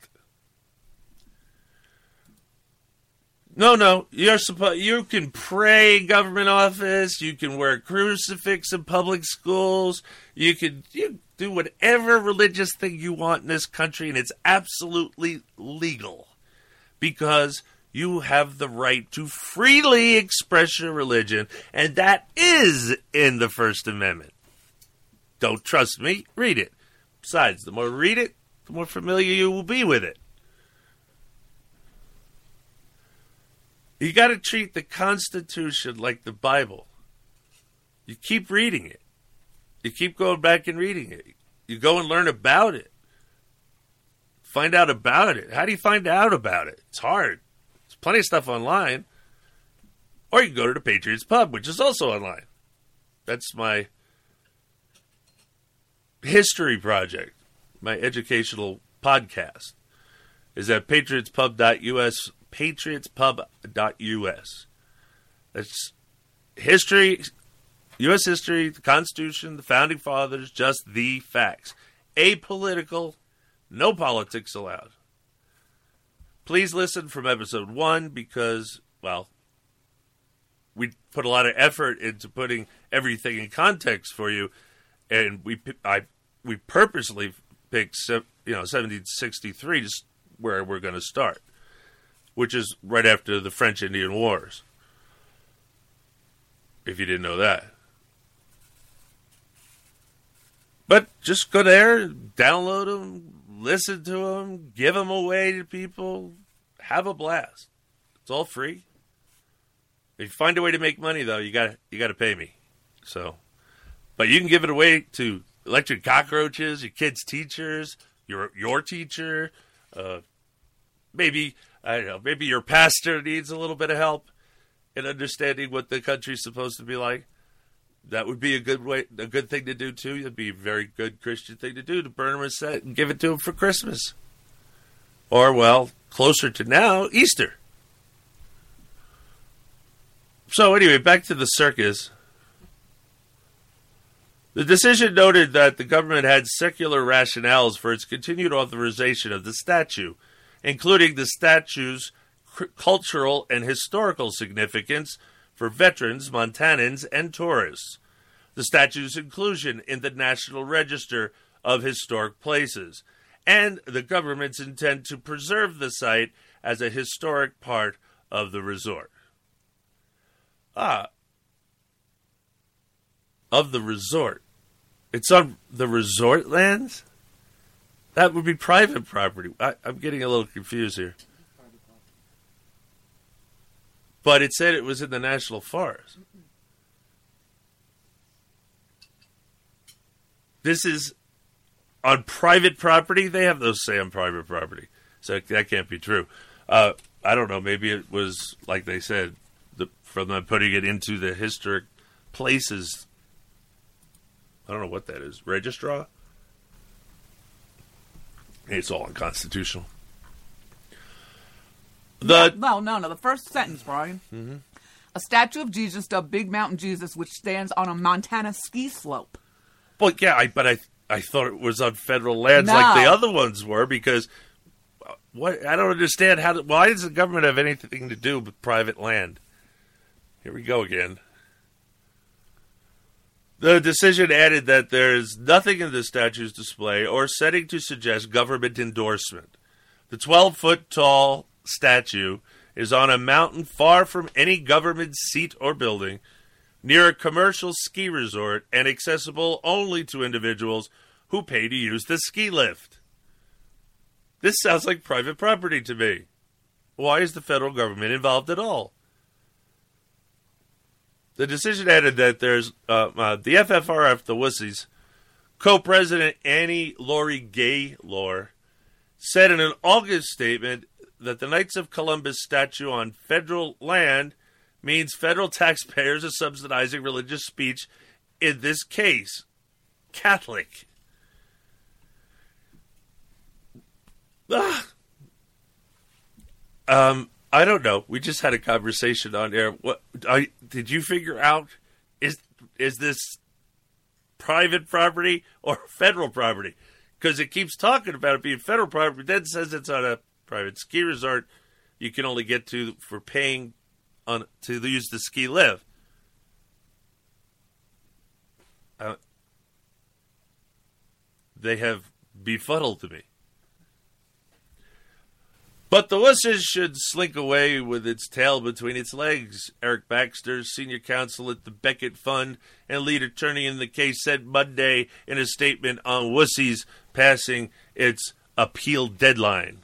No, no. You're supposed. You can pray in government office. You can wear a crucifix in public schools. You can you do whatever religious thing you want in this country, and it's absolutely legal because you have the right to freely express your religion, and that is in the First Amendment. Don't trust me? Read it. Besides, the more you read it, the more familiar you will be with it. You got to treat the Constitution like the Bible. You keep reading it. You keep going back and reading it. You go and learn about it. Find out about it. How do you find out about it? It's hard. There's plenty of stuff online. Or you can go to the Patriots Pub, which is also online. That's my history project, my educational podcast. Is at patriotspub.us patriotspub.us. That's history, U.S. history, the Constitution, the Founding Fathers, just the facts. Apolitical, no politics allowed. Please listen from episode one because, well, we put a lot of effort into putting everything in context for you, and we I we purposely picked you know 1763 just where we're going to start which is right after the French Indian Wars. If you didn't know that. But just go there, download them, listen to them, give them away to people, have a blast. It's all free. If you find a way to make money, though, you got you got to pay me. So, but you can give it away to electric cockroaches, your kids' teachers, your your teacher, uh, maybe I don't know, maybe your pastor needs a little bit of help in understanding what the country's supposed to be like. That would be a good way, a good thing to do too. It'd be a very good Christian thing to do to burn him a set and give it to him for Christmas, or well, closer to now, Easter. So anyway, back to the circus. The decision noted that the government had secular rationales for its continued authorization of the statue including the statue's cultural and historical significance for veterans, Montanans, and tourists. The statue's inclusion in the National Register of Historic Places, and the government's intent to preserve the site as a historic part of the resort. Ah, of the resort. It's on the resort lands? That would be private property. I, am getting a little confused here. But it said it was in the national forest. This is on private property. They have those say on private property, so that can't be true. Uh, I don't know. Maybe it was like they said the, from them putting it into the historic places. I don't know what that is. Registrar. It's all unconstitutional. The no, no, no. The first sentence, Brian. Mm-hmm. A statue of Jesus, dubbed Big Mountain Jesus, which stands on a Montana ski slope. Well, yeah, I, but I I thought it was on federal lands no. like the other ones were because uh, what I don't understand how. To, why does the government have anything to do with private land? Here we go again. The decision added that there is nothing in the statue's display or setting to suggest government endorsement. The 12 foot tall statue is on a mountain far from any government seat or building, near a commercial ski resort, and accessible only to individuals who pay to use the ski lift. This sounds like private property to me. Why is the federal government involved at all? The decision added that there's uh, uh, the FFRF, the Wussies, co-president Annie Laurie Gaylor said in an August statement that the Knights of Columbus statue on federal land means federal taxpayers are subsidizing religious speech, in this case, Catholic. Ah. Um, I don't know. We just had a conversation on air. What I, did you figure out? Is is this private property or federal property? Because it keeps talking about it being federal property, then says it's on a private ski resort, you can only get to for paying on to use the ski lift. Uh, they have befuddled me. But the wussies should slink away with its tail between its legs. Eric Baxter, senior counsel at the Becket Fund and lead attorney in the case, said Monday in a statement on wussies passing its appeal deadline.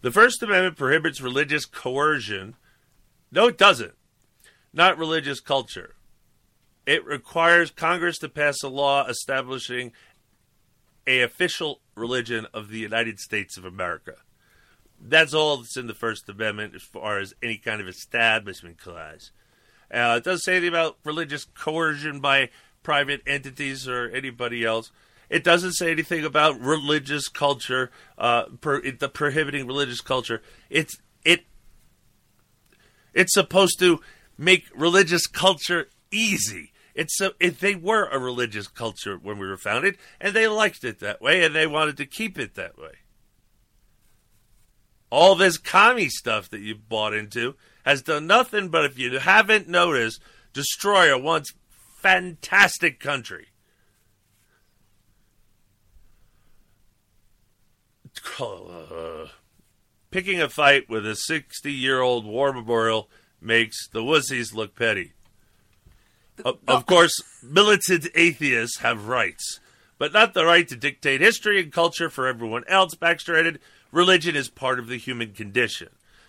The First Amendment prohibits religious coercion. No, it doesn't. Not religious culture. It requires Congress to pass a law establishing a official religion of the United States of America. That's all that's in the First Amendment as far as any kind of establishment clause. Uh, it doesn't say anything about religious coercion by private entities or anybody else. It doesn't say anything about religious culture, uh, the prohibiting religious culture. It's it. It's supposed to make religious culture easy. It's a, if they were a religious culture when we were founded, and they liked it that way, and they wanted to keep it that way. All this commie stuff that you've bought into has done nothing but, if you haven't noticed, destroy a once fantastic country. Uh, picking a fight with a 60 year old war memorial makes the wussies look petty. Of, of course, militant atheists have rights, but not the right to dictate history and culture for everyone else. Baxter added, religion is part of the human condition.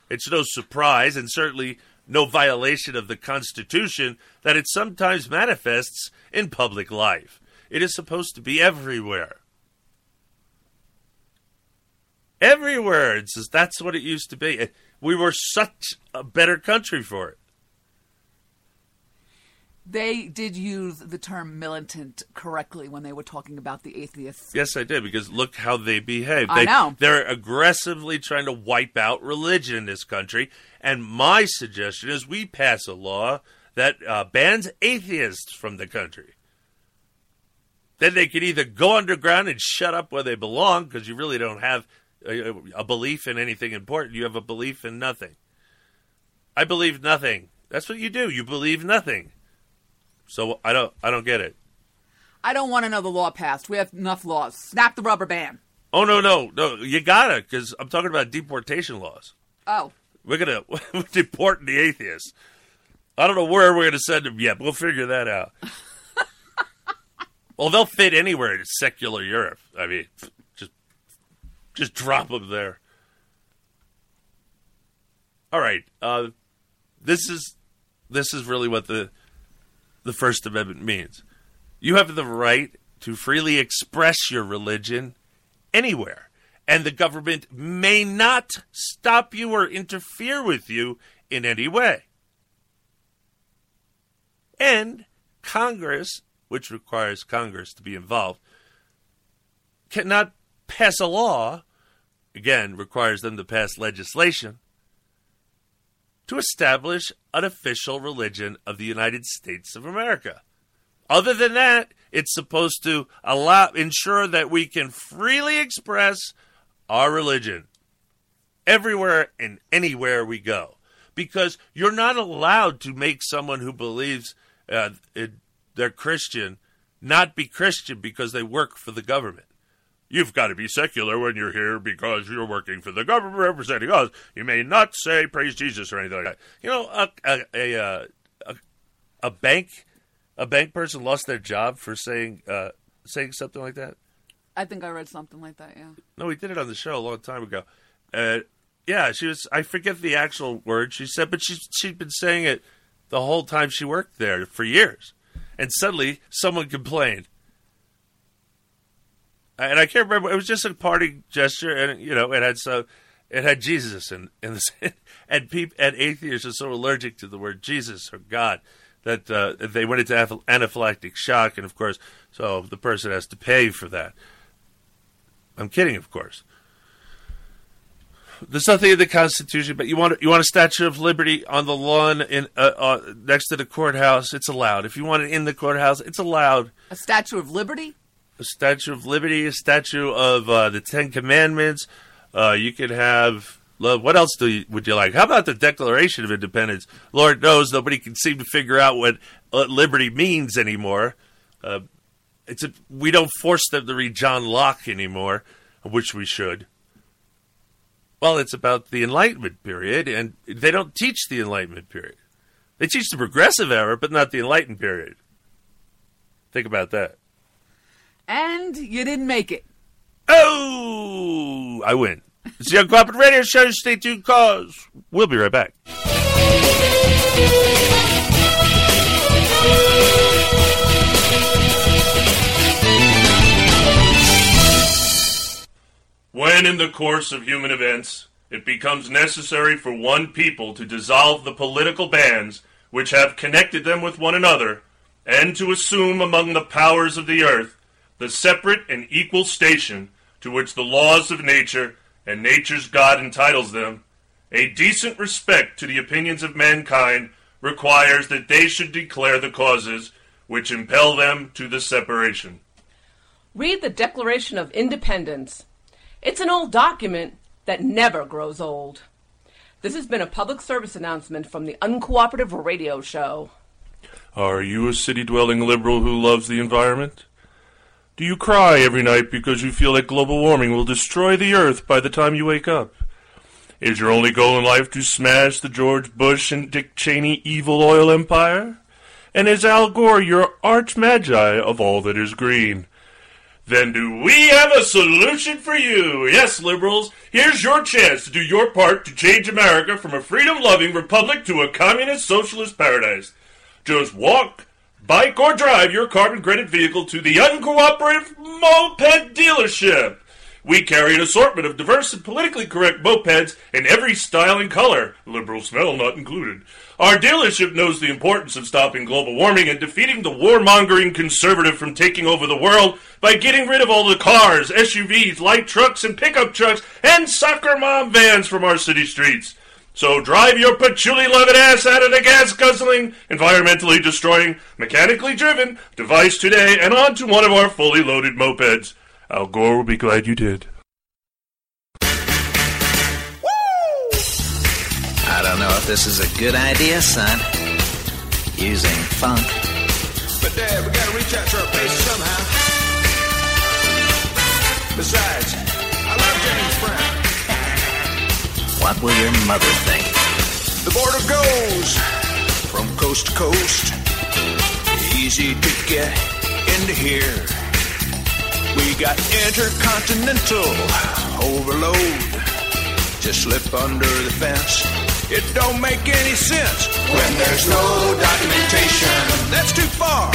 It's no surprise, and certainly no violation of the Constitution, that it sometimes manifests in public life. It is supposed to be everywhere. Everywhere. It's just, that's what it used to be. We were such a better country for it. They did use the term militant correctly when they were talking about the atheists. Yes, I did because look how they behave. I They, know. They're aggressively trying to wipe out religion in this country. And my suggestion is we pass a law that uh, bans atheists from the country. Then they could either go underground and shut up where they belong because you really don't have a, a belief in anything important. You have a belief in nothing. I believe nothing. That's what you do. You believe nothing. So I don't. I don't get it. I don't want another law passed. We have enough laws. Snap the rubber band. Oh no no no! You gotta because I'm talking about deportation laws. Oh, We're gonna we're deporting the atheists. I don't know where we're gonna send them yet. But we'll figure that out. well, they'll fit anywhere in secular Europe. I mean, just just drop them there. All right. Uh, this is this is really what the the First Amendment means. You have the right to freely express your religion anywhere, and the government may not stop you or interfere with you in any way. And Congress, which requires Congress to be involved, cannot pass a law, again, requires them to pass legislation to establish an official religion of the United States of America. Other than that, it's supposed to allow ensure that we can freely express our religion everywhere and anywhere we go. Because you're not allowed to make someone who believes uh, it, they're Christian not be Christian because they work for the government. You've got to be secular when you're here because you're working for the government representing us. You may not say praise Jesus or anything like that. You know, a a a, uh, a, a bank a bank person lost their job for saying uh, saying something like that. I think I read something like that. Yeah. No, we did it on the show a long time ago. Uh, yeah, she was. I forget the actual word she said, but she she'd been saying it the whole time she worked there for years, and suddenly someone complained, and I can't remember. It was just a party gesture, and you know, it had so it had Jesus in in the and people and atheists are so allergic to the word Jesus or God that uh, they went into anaphylactic shock, and of course, so the person has to pay for that. I'm kidding, of course. There's nothing in the Constitution, but you want you want a Statue of Liberty on the lawn in uh, uh, next to the courthouse. It's allowed. If you want it in the courthouse, it's allowed. A Statue of Liberty. A Statue of Liberty, a statue of uh, the Ten Commandments. Uh, you could have What else do you, would you like? How about the Declaration of Independence? Lord knows nobody can seem to figure out what, what liberty means anymore. Uh, it's a, we don't force them to read John Locke anymore, which we should. Well, it's about the Enlightenment period, and they don't teach the Enlightenment period. They teach the progressive era, but not the Enlightened period. Think about that. And you didn't make it. Oh, I win. It's the Uncooperative Radio Show. Stay tuned, cause we'll be right back. When in the course of human events it becomes necessary for one people to dissolve the political bands which have connected them with one another, and to assume among the powers of the earth the separate and equal station to which the laws of nature and nature's God entitles them, a decent respect to the opinions of mankind requires that they should declare the causes which impel them to the separation. Read the Declaration of Independence. It's an old document that never grows old. This has been a public service announcement from the Uncooperative Radio Show. Are you a city dwelling liberal who loves the environment? Do you cry every night because you feel that global warming will destroy the earth by the time you wake up? Is your only goal in life to smash the George Bush and Dick Cheney evil oil empire? And is Al Gore your arch magi of all that is green? Then do we have a solution for you? Yes, liberals, here's your chance to do your part to change America from a freedom loving republic to a communist socialist paradise. Just walk, bike, or drive your carbon credit vehicle to the uncooperative moped dealership. We carry an assortment of diverse and politically correct mopeds in every style and color, liberal smell not included. Our dealership knows the importance of stopping global warming and defeating the warmongering conservative from taking over the world by getting rid of all the cars, SUVs, light trucks, and pickup trucks, and soccer mom vans from our city streets. So drive your patchouli loving ass out of the gas guzzling, environmentally destroying, mechanically driven device today and onto one of our fully loaded mopeds. Al Gore will be glad you did. I don't know if this is a good idea, son. Using funk. But Dad, we gotta reach out to our base somehow. Besides, What will your mother think? The border goes from coast to coast. Easy to get into here. We got intercontinental overload. Just slip under the fence. It don't make any sense when there's no documentation. That's too far.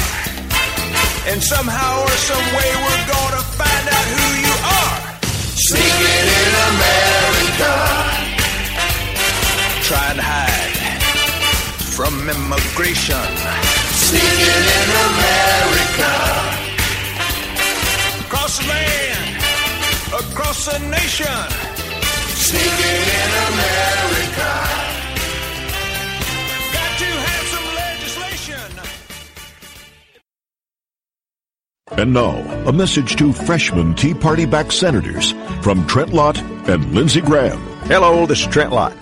And somehow or some way we're gonna find out who you are. Sneaking in America. Trying to hide from immigration. Sneaking in America. Across the land, across the nation. Sneaking in America. Got to have some legislation. And now, a message to freshman Tea Party backed senators from Trent Lott and Lindsey Graham. Hello, this is Trent Lott.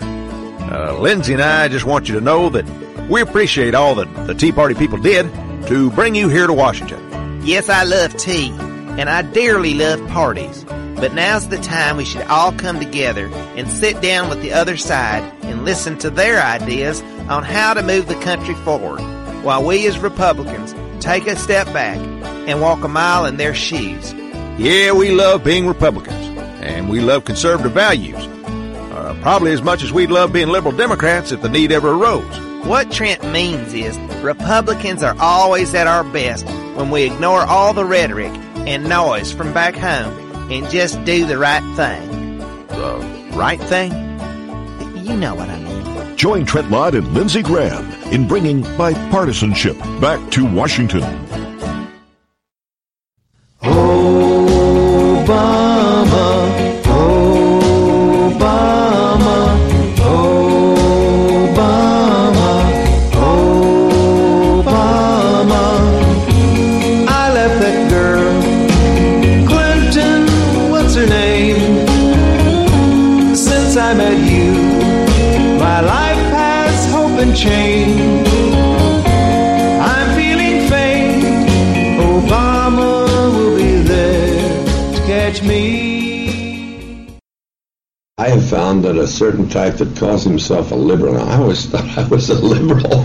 Uh, Lindsey and I just want you to know that we appreciate all that the Tea Party people did to bring you here to Washington. Yes, I love tea, and I dearly love parties. But now's the time we should all come together and sit down with the other side and listen to their ideas on how to move the country forward, while we as Republicans take a step back and walk a mile in their shoes. Yeah, we love being Republicans, and we love conservative values. Uh, probably as much as we'd love being liberal Democrats if the need ever arose. What Trent means is Republicans are always at our best when we ignore all the rhetoric and noise from back home and just do the right thing. The right thing? You know what I mean. Join Trent Lott and Lindsey Graham in bringing bipartisanship back to Washington. Change. I'm feeling faint. Obama will be there to catch me. I have found that a certain type that calls himself a liberal, I always thought I was a liberal.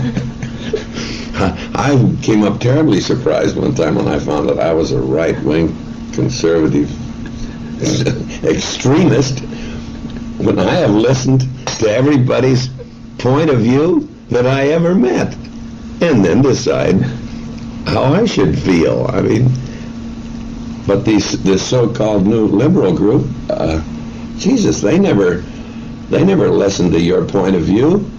I came up terribly surprised one time when I found that I was a right-wing conservative extremist when I have listened to everybody's point of view that I ever met and then decide how I should feel. I mean, but these this so-called new liberal group, uh, Jesus, they never they never listen to your point of view,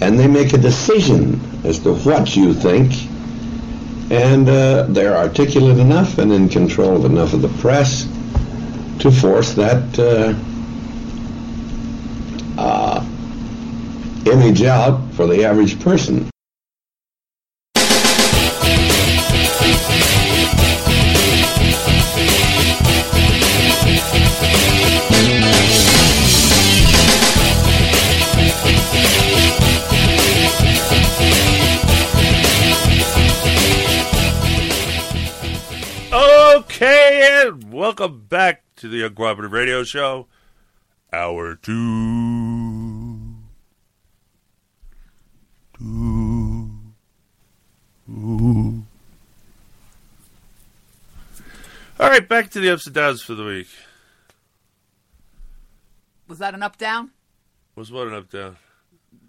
and they make a decision as to what you think, and uh, they're articulate enough and in control of enough of the press to force that uh, uh, image out for the average person. Okay, and welcome back to the Uncooperative Radio Show, Hour 2. All right, back to the ups and downs for the week. Was that an up down? Was what an up down?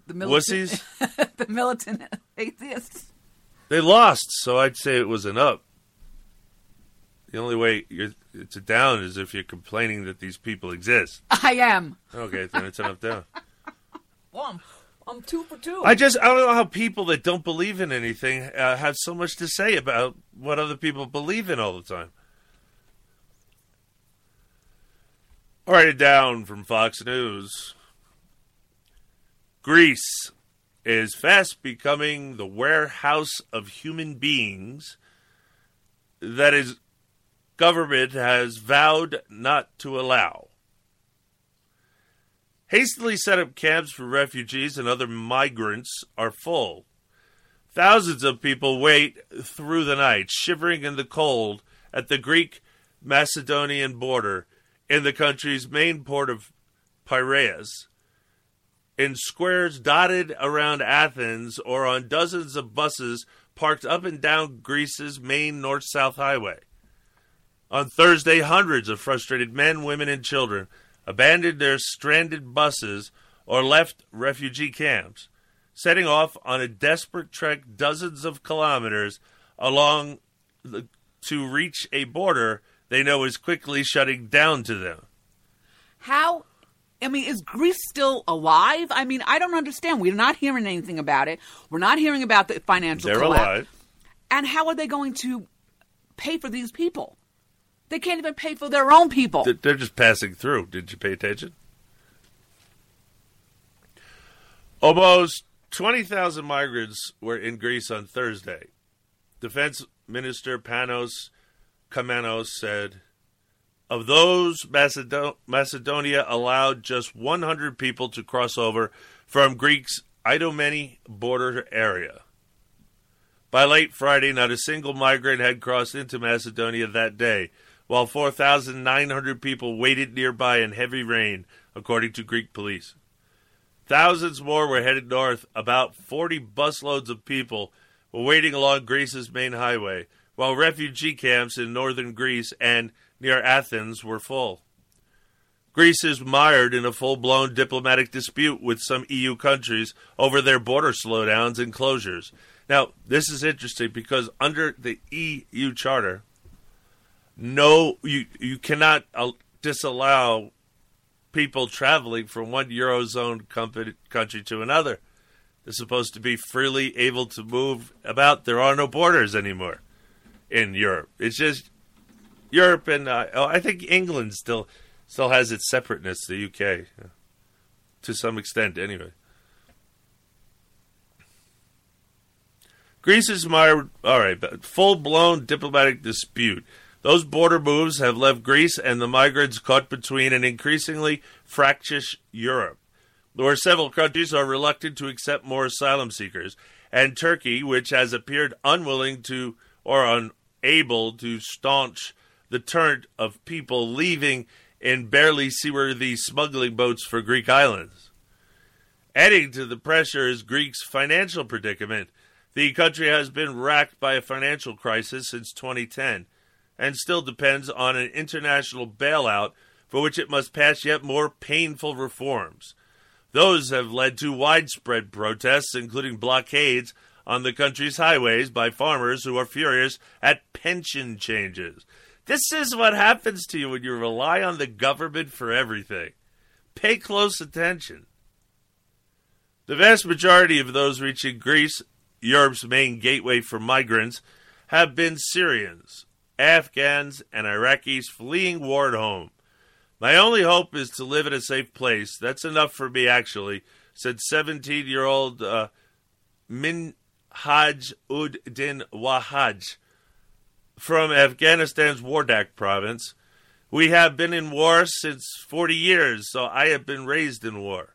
The militant, Wussies? the militant atheists. They lost, so I'd say it was an up. The only way it's a down is if you're complaining that these people exist. I am. Okay, then it's an up down. Womp. I'm, two for two. I just I don't know how people that don't believe in anything uh, have so much to say about what other people believe in all the time. All right, it down from Fox News. Greece is fast becoming the warehouse of human beings that is government has vowed not to allow. Hastily set up camps for refugees and other migrants are full. Thousands of people wait through the night, shivering in the cold at the Greek Macedonian border in the country's main port of Piraeus. In squares dotted around Athens or on dozens of buses parked up and down Greece's main north south highway. On Thursday, hundreds of frustrated men, women, and children abandoned their stranded buses or left refugee camps, setting off on a desperate trek dozens of kilometers along the, to reach a border they know is quickly shutting down to them. How? I mean, is Greece still alive? I mean, I don't understand. We're not hearing anything about it. We're not hearing about the financial They're collapse. alive. And how are they going to pay for these people? They can't even pay for their own people. They're just passing through. Did you pay attention? Almost 20,000 migrants were in Greece on Thursday. Defense Minister Panos Kammenos said, Of those, Macedo- Macedonia allowed just 100 people to cross over from Greece's Idomeni border area. By late Friday, not a single migrant had crossed into Macedonia that day, while 4,900 people waited nearby in heavy rain, according to Greek police. Thousands more were headed north. About 40 busloads of people were waiting along Greece's main highway, while refugee camps in northern Greece and near Athens were full. Greece is mired in a full blown diplomatic dispute with some EU countries over their border slowdowns and closures. Now, this is interesting because under the EU charter, no, you, you cannot uh, disallow people traveling from one eurozone company, country to another. They're supposed to be freely able to move about. There are no borders anymore in Europe. It's just Europe and uh, oh, I think England still still has its separateness. The UK, to some extent, anyway. Greece is my all right, full blown diplomatic dispute. Those border moves have left Greece and the migrants caught between an increasingly fractious Europe. where several countries are reluctant to accept more asylum seekers, and Turkey, which has appeared unwilling to or unable to staunch the torrent of people leaving in barely seaworthy smuggling boats for Greek islands. Adding to the pressure is Greece's financial predicament. The country has been racked by a financial crisis since 2010 and still depends on an international bailout for which it must pass yet more painful reforms. Those have led to widespread protests, including blockades on the country's highways by farmers who are furious at pension changes. This is what happens to you when you rely on the government for everything. Pay close attention. The vast majority of those reaching Greece, Europe's main gateway for migrants, have been Syrians, Afghans, and Iraqis fleeing war at home. My only hope is to live in a safe place. That's enough for me, actually, said 17 year old uh, Minhaj Ud Din Wahaj from Afghanistan's Wardak province. We have been in war since 40 years, so I have been raised in war.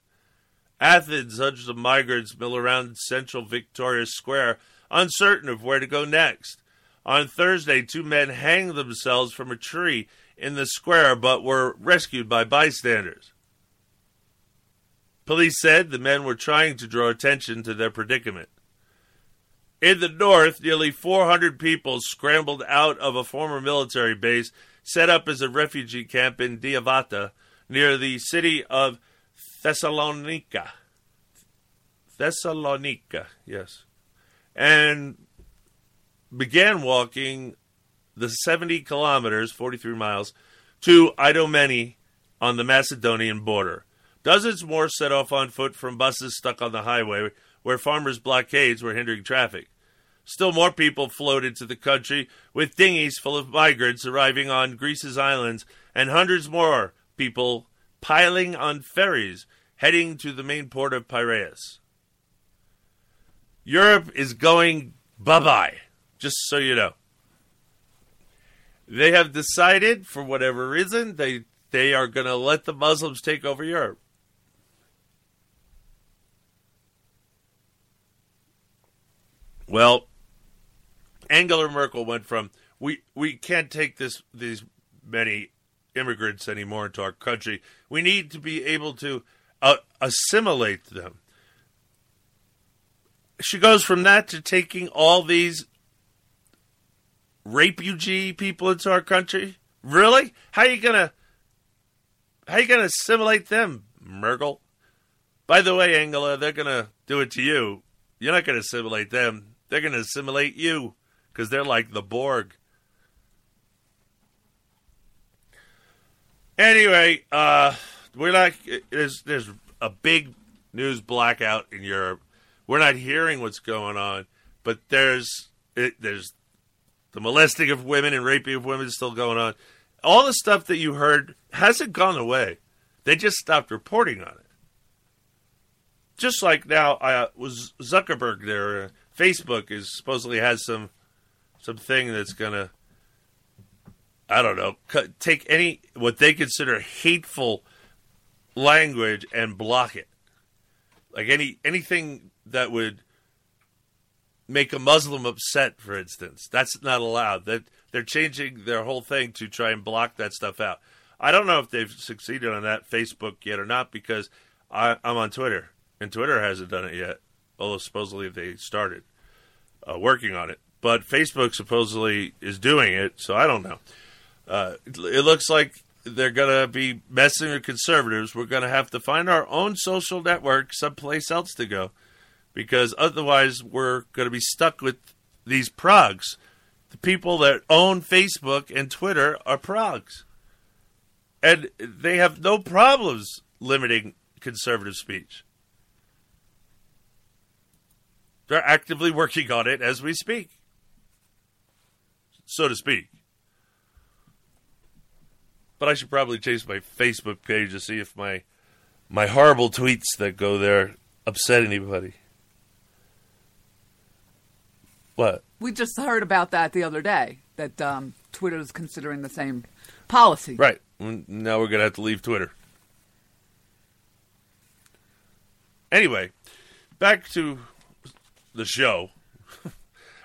Athens, hundreds of migrants mill around central Victoria Square, uncertain of where to go next. On Thursday, two men hanged themselves from a tree in the square but were rescued by bystanders. Police said the men were trying to draw attention to their predicament. In the north, nearly 400 people scrambled out of a former military base set up as a refugee camp in Diavata near the city of Thessalonica. Thessalonica, yes. And began walking the 70 kilometers, 43 miles, to Idomeni on the Macedonian border. Dozens more set off on foot from buses stuck on the highway where farmers' blockades were hindering traffic. Still more people floated to the country with dinghies full of migrants arriving on Greece's islands, and hundreds more people piling on ferries heading to the main port of Piraeus. Europe is going bye bye, just so you know. They have decided, for whatever reason, they, they are going to let the Muslims take over Europe. Well, Angela Merkel went from we we can't take this these many immigrants anymore into our country. We need to be able to uh, assimilate them. She goes from that to taking all these refugee people into our country. Really? How you gonna how you gonna assimilate them, Merkel? By the way, Angela, they're gonna do it to you. You're not gonna assimilate them. They're gonna assimilate you because they're like the Borg. Anyway, uh, we're not. There's there's a big news blackout in Europe. We're not hearing what's going on, but there's it, there's the molesting of women and raping of women is still going on. All the stuff that you heard hasn't gone away. They just stopped reporting on it. Just like now, uh, was Zuckerberg there? Uh, Facebook is supposedly has some something that's gonna I don't know cut, take any what they consider hateful language and block it. Like any anything that would make a Muslim upset, for instance, that's not allowed. That they're changing their whole thing to try and block that stuff out. I don't know if they've succeeded on that Facebook yet or not because I, I'm on Twitter and Twitter hasn't done it yet. Although supposedly they started uh, working on it but Facebook supposedly is doing it, so I don't know. Uh, it looks like they're going to be messing with conservatives. We're going to have to find our own social network someplace else to go because otherwise we're going to be stuck with these progs. The people that own Facebook and Twitter are progs. And they have no problems limiting conservative speech. They're actively working on it as we speak so to speak. But I should probably chase my Facebook page to see if my my horrible tweets that go there upset anybody. What? We just heard about that the other day. That um, Twitter is considering the same policy. Right. Now we're gonna have to leave Twitter. Anyway, back to the show,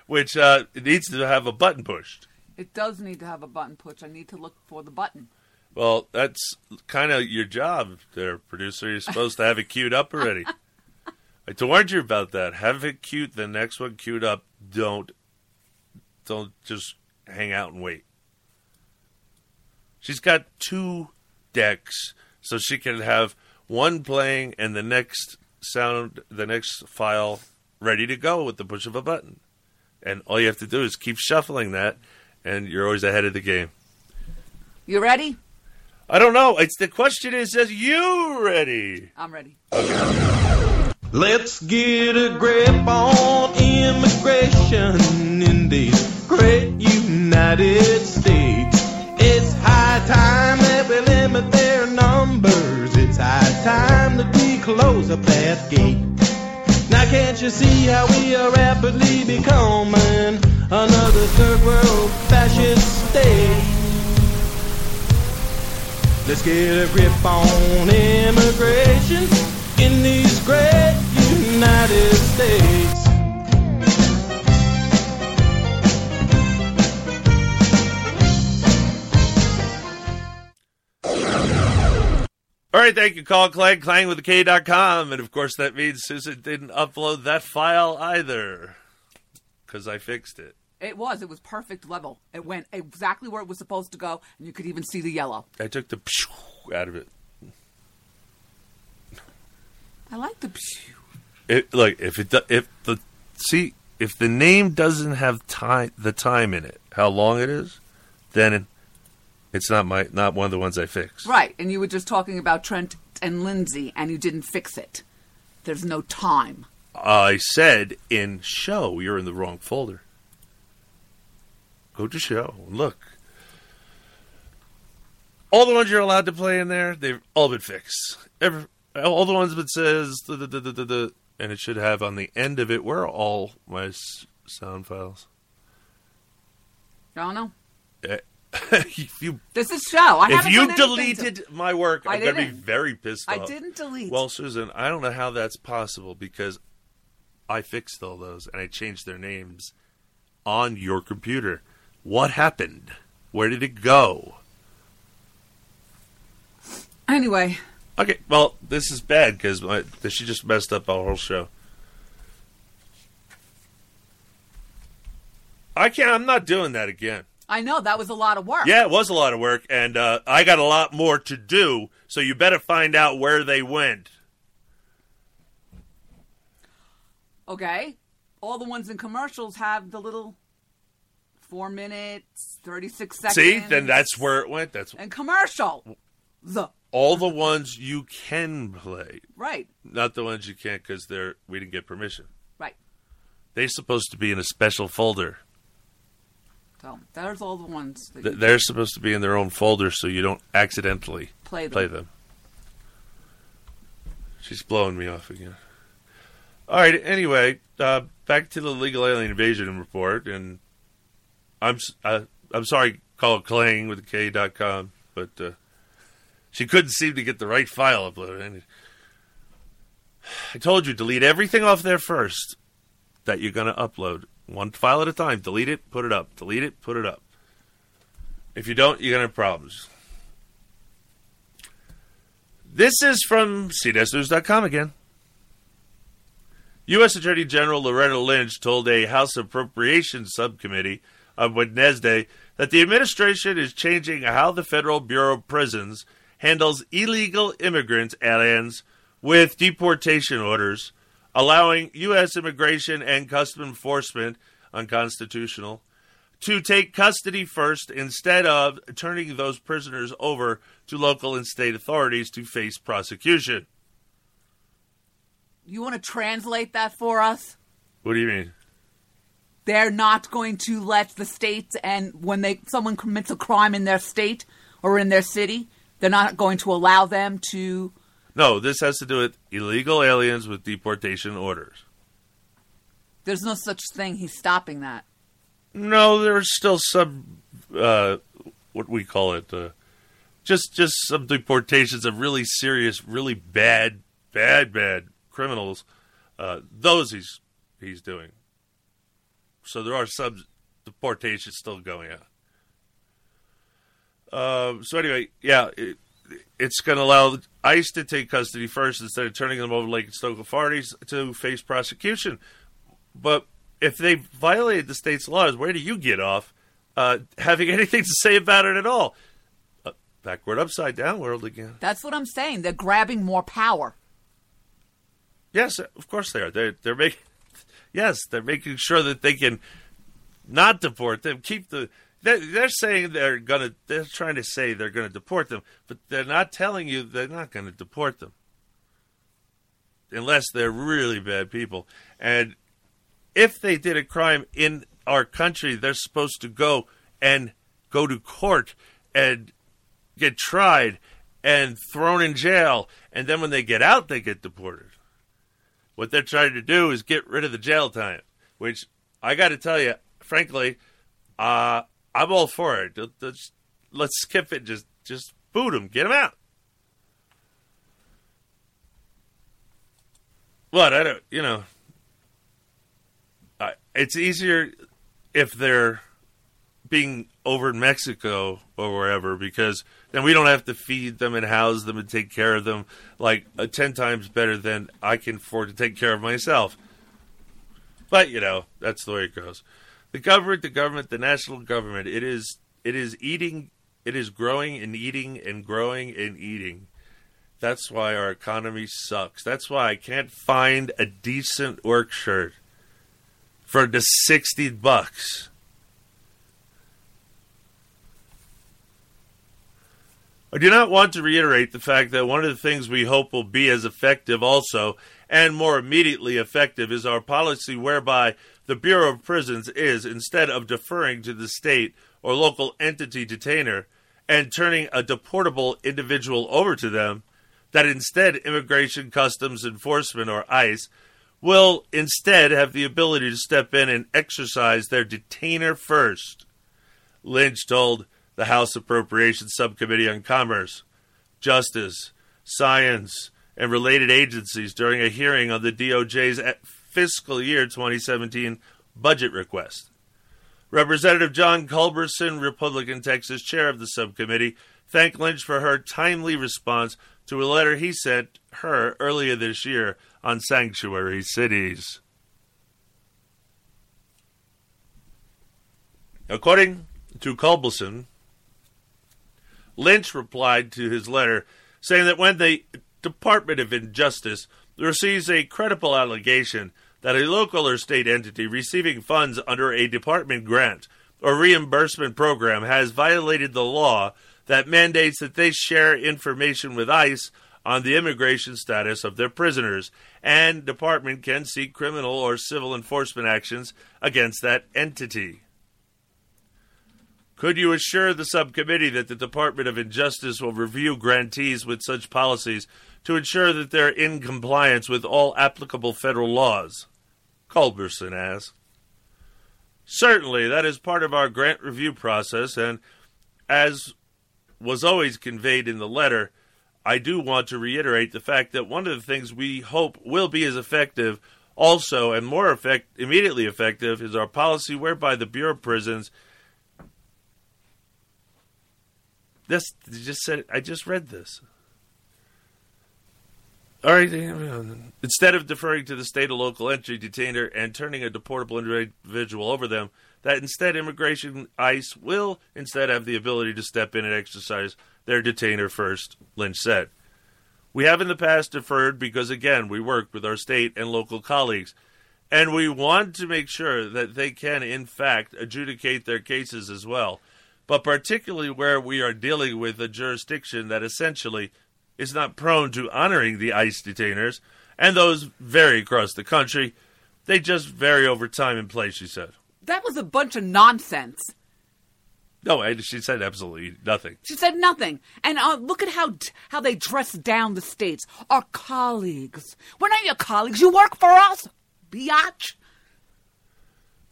which uh, it needs to have a button pushed. It does need to have a button push. I need to look for the button. Well, that's kind of your job there, producer. You're supposed to have it queued up already. I warned you about that. Have it queued, the next one queued up. Don't, don't just hang out and wait. She's got two decks, so she can have one playing and the next sound, the next file ready to go with the push of a button. And all you have to do is keep shuffling that, and you're always ahead of the game. You ready? I don't know. It's the question is, are you ready? I'm ready. Let's get a grip on immigration in these great United States. It's high time that we limit their numbers. It's high time that we close up that gate. Now can't you see how we are rapidly becoming another third world fascist state? Let's get a grip on immigration in these great United States. All right, thank you, Call Clang, Clang with the K.com. And of course, that means Susan didn't upload that file either because I fixed it. It was. It was perfect level. It went exactly where it was supposed to go, and you could even see the yellow. I took the out of it. I like the. Phew. It like if it do- if the see if the name doesn't have time the time in it, how long it is, then it, it's not my not one of the ones I fixed. Right, and you were just talking about Trent and Lindsay, and you didn't fix it. There's no time. I said in show you're in the wrong folder. Go to show. Look. All the ones you're allowed to play in there, they've all been fixed. Every, all the ones that says the, the, the, the, the, and it should have on the end of it where are all my s- sound files. I don't know. Eh, if you This is show. I if haven't you done anything to- deleted my work, I I'm gonna be didn't. very pissed off. I off. didn't delete. Well, Susan, I don't know how that's possible because I fixed all those and I changed their names on your computer. What happened? Where did it go? Anyway, Okay, well, this is bad because she just messed up our whole show. I can't. I'm not doing that again. I know that was a lot of work. Yeah, it was a lot of work, and uh, I got a lot more to do. So you better find out where they went. Okay. All the ones in commercials have the little four minutes, thirty six seconds. See, then that's where it went. That's and commercial. The all the ones you can play, right, not the ones you can't because they're we didn't get permission. right. They're supposed to be in a special folder. So there's all the ones that Th- They're supposed to be in their own folder so you don't accidentally Play them. Play them. She's blowing me off again. All right. Anyway, uh, back to the legal alien invasion report, and I'm uh, I'm sorry, call it Clang with the K dot com, but uh, she couldn't seem to get the right file uploaded. I told you delete everything off there first that you're going to upload, one file at a time. Delete it, put it up. Delete it, put it up. If you don't, you're going to have problems. This is from CNSNews.com again. U.S. Attorney General Loretta Lynch told a House Appropriations Subcommittee on Wednesday that the administration is changing how the Federal Bureau of Prisons handles illegal immigrants aliens with deportation orders, allowing U.S. Immigration and Customs Enforcement, unconstitutional, to take custody first instead of turning those prisoners over to local and state authorities to face prosecution. You want to translate that for us? What do you mean? They're not going to let the states and when they someone commits a crime in their state or in their city, they're not going to allow them to No, this has to do with illegal aliens with deportation orders. There's no such thing. He's stopping that. No, there's still some uh, what we call it, uh, just just some deportations of really serious, really bad, bad, bad criminals, uh, those he's he's doing. So there are some deportations still going on. Uh, so anyway, yeah, it, it's going to allow ICE to take custody first instead of turning them over to Lake and Stoke authorities to face prosecution. But if they violated the state's laws, where do you get off uh, having anything to say about it at all? Uh, backward, upside down world again. That's what I'm saying. They're grabbing more power. Yes, of course they are. They're they're making yes, they're making sure that they can not deport them. Keep the they're, they're saying they're gonna they're trying to say they're gonna deport them, but they're not telling you they're not gonna deport them unless they're really bad people. And if they did a crime in our country, they're supposed to go and go to court and get tried and thrown in jail, and then when they get out, they get deported. What they're trying to do is get rid of the jail time, which I got to tell you, frankly, uh, I'm all for it. Let's, let's skip it. Just just boot them, get them out. What I don't, you know, uh, it's easier if they're being over in Mexico or wherever because then we don't have to feed them and house them and take care of them like uh, 10 times better than I can afford to take care of myself. But, you know, that's the way it goes. The government, the government, the national government, it is it is eating it is growing and eating and growing and eating. That's why our economy sucks. That's why I can't find a decent work shirt for the 60 bucks. I do not want to reiterate the fact that one of the things we hope will be as effective also and more immediately effective is our policy whereby the Bureau of Prisons is, instead of deferring to the state or local entity detainer and turning a deportable individual over to them, that instead Immigration Customs Enforcement or ICE will instead have the ability to step in and exercise their detainer first. Lynch told the House Appropriations Subcommittee on Commerce, Justice, Science, and related agencies during a hearing on the DOJ's fiscal year 2017 budget request. Representative John Culberson, Republican Texas chair of the subcommittee, thanked Lynch for her timely response to a letter he sent her earlier this year on sanctuary cities. According to Culberson, Lynch replied to his letter saying that when the Department of Injustice receives a credible allegation that a local or state entity receiving funds under a department grant or reimbursement program has violated the law that mandates that they share information with ICE on the immigration status of their prisoners, and department can seek criminal or civil enforcement actions against that entity. Could you assure the subcommittee that the Department of Injustice will review grantees with such policies to ensure that they're in compliance with all applicable federal laws? Culberson asked. Certainly, that is part of our grant review process, and as was always conveyed in the letter, I do want to reiterate the fact that one of the things we hope will be as effective, also and more effect, immediately effective, is our policy whereby the Bureau of Prisons. This just said. I just read this. All right. Uh, instead of deferring to the state or local entry detainer and turning a deportable individual over them, that instead immigration ICE will instead have the ability to step in and exercise their detainer first, Lynch said. We have in the past deferred because, again, we work with our state and local colleagues, and we want to make sure that they can, in fact, adjudicate their cases as well. But particularly where we are dealing with a jurisdiction that essentially is not prone to honoring the ICE detainers, and those vary across the country. They just vary over time and place, she said. That was a bunch of nonsense. No, she said absolutely nothing. She said nothing. And uh, look at how how they dress down the states. Our colleagues. We're not your colleagues. You work for us, biatch.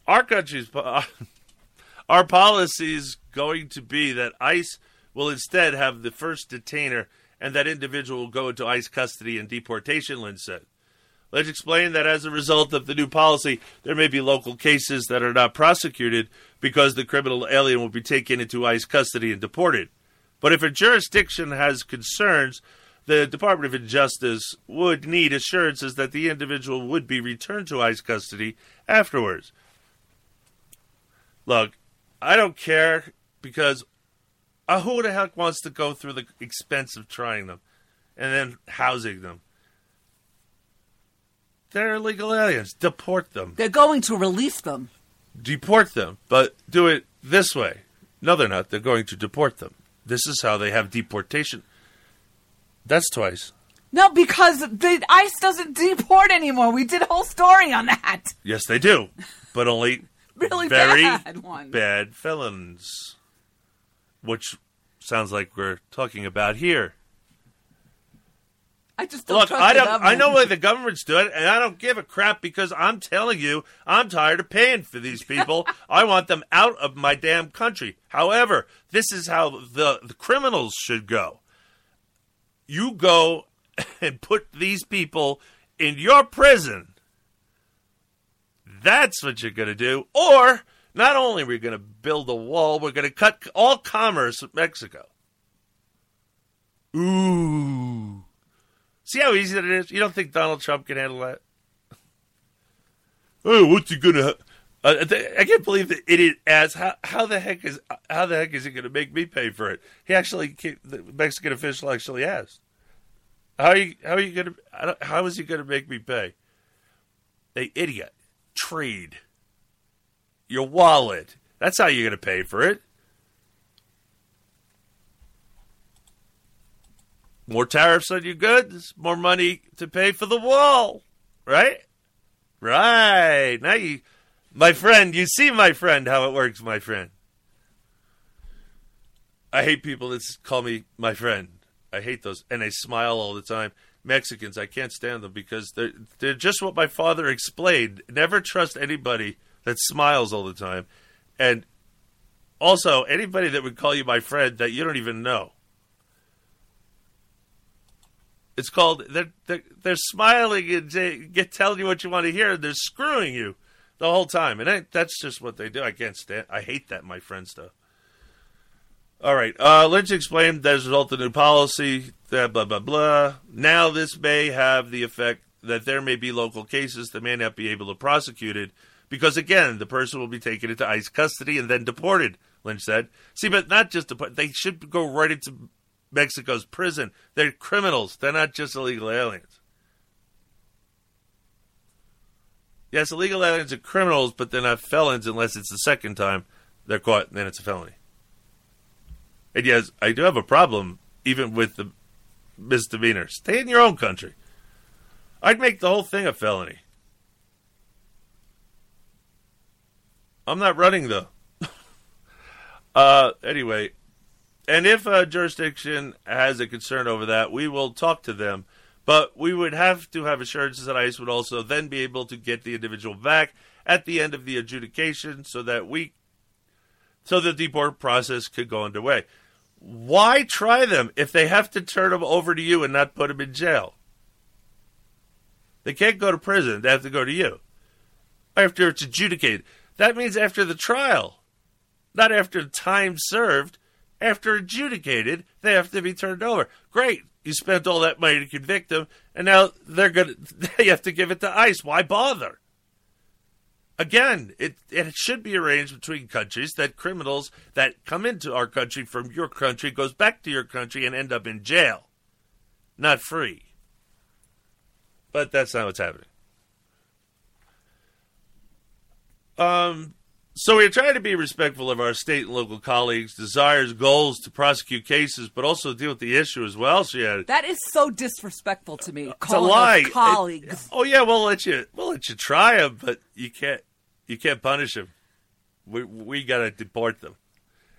Our country's our policy is going to be that ICE will instead have the first detainer and that individual will go into ICE custody and deportation, Lynn said. Let's explain that as a result of the new policy, there may be local cases that are not prosecuted because the criminal alien will be taken into ICE custody and deported. But if a jurisdiction has concerns, the Department of Justice would need assurances that the individual would be returned to ICE custody afterwards. Look, I don't care because uh, who the heck wants to go through the expense of trying them and then housing them? They're illegal aliens. Deport them. They're going to release them. Deport them, but do it this way. No, they're not. They're going to deport them. This is how they have deportation. That's twice. No, because the ICE doesn't deport anymore. We did a whole story on that. Yes, they do, but only Really very bad ones. bad felons, which sounds like we're talking about here. I just don't Look, I don't. I know why the government's doing it, and I don't give a crap because I'm telling you, I'm tired of paying for these people. I want them out of my damn country. However, this is how the the criminals should go. You go and put these people in your prison. That's what you're going to do. Or not only are we going to build a wall, we're going to cut all commerce with Mexico. Ooh. See how easy that is? You don't think Donald Trump can handle that? Oh, what's he gonna? Uh, I can't believe the idiot asks how, how the heck is how the heck is he gonna make me pay for it? He actually, the Mexican official actually asked, "How are you? How are you gonna? How is he gonna make me pay?" Hey, idiot! Trade your wallet. That's how you're gonna pay for it. More tariffs on your goods, more money to pay for the wall, right? Right. Now you, my friend, you see, my friend, how it works, my friend. I hate people that call me my friend. I hate those, and they smile all the time. Mexicans, I can't stand them because they're they're just what my father explained. Never trust anybody that smiles all the time, and also anybody that would call you my friend that you don't even know. It's called they're they're, they're smiling and they get telling you what you want to hear, and they're screwing you the whole time, and I, that's just what they do. I can't stand. I hate that, my friend stuff. All right, uh, Lynch explained that as a result of the new policy, blah blah blah. Now this may have the effect that there may be local cases that may not be able to prosecute it because again, the person will be taken into ICE custody and then deported. Lynch said. See, but not just deport. They should go right into Mexico's prison. They're criminals. They're not just illegal aliens. Yes, illegal aliens are criminals, but they're not felons unless it's the second time they're caught, and then it's a felony. And yes, I do have a problem even with the misdemeanor. Stay in your own country. I'd make the whole thing a felony. I'm not running though. uh, anyway, and if a jurisdiction has a concern over that, we will talk to them. But we would have to have assurances that ICE would also then be able to get the individual back at the end of the adjudication, so that we, so the deport process could go underway. Why try them if they have to turn them over to you and not put them in jail? They can't go to prison; they have to go to you after it's adjudicated. That means after the trial, not after time served. After adjudicated, they have to be turned over. Great, you spent all that money to convict them, and now they're gonna they have to give it to ICE. Why bother? Again, it it should be arranged between countries that criminals that come into our country from your country goes back to your country and end up in jail, not free. But that's not what's happening. Um, so we're trying to be respectful of our state and local colleagues' desires, goals to prosecute cases, but also deal with the issue as well. She had That is so disrespectful to me. it's a calling lie. It- colleagues. oh yeah, we'll let you we'll let you try them, but you can't you can't punish them. We we gotta deport them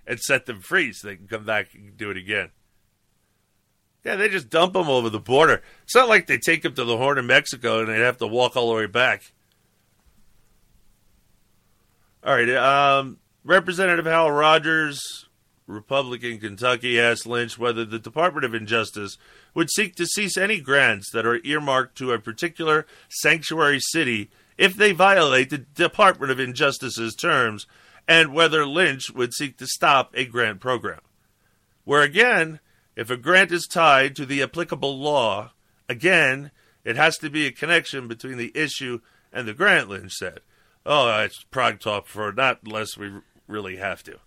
and set them free so they can come back and do it again. Yeah, they just dump them over the border. It's not like they take them to the Horn of Mexico and they have to walk all the way back. All right, um, Representative Hal Rogers Republican Kentucky asked Lynch whether the Department of Injustice would seek to cease any grants that are earmarked to a particular sanctuary city if they violate the Department of Injustice's terms, and whether Lynch would seek to stop a grant program. Where again, if a grant is tied to the applicable law, again, it has to be a connection between the issue and the grant, Lynch said. Oh, it's prog talk for not unless we really have to.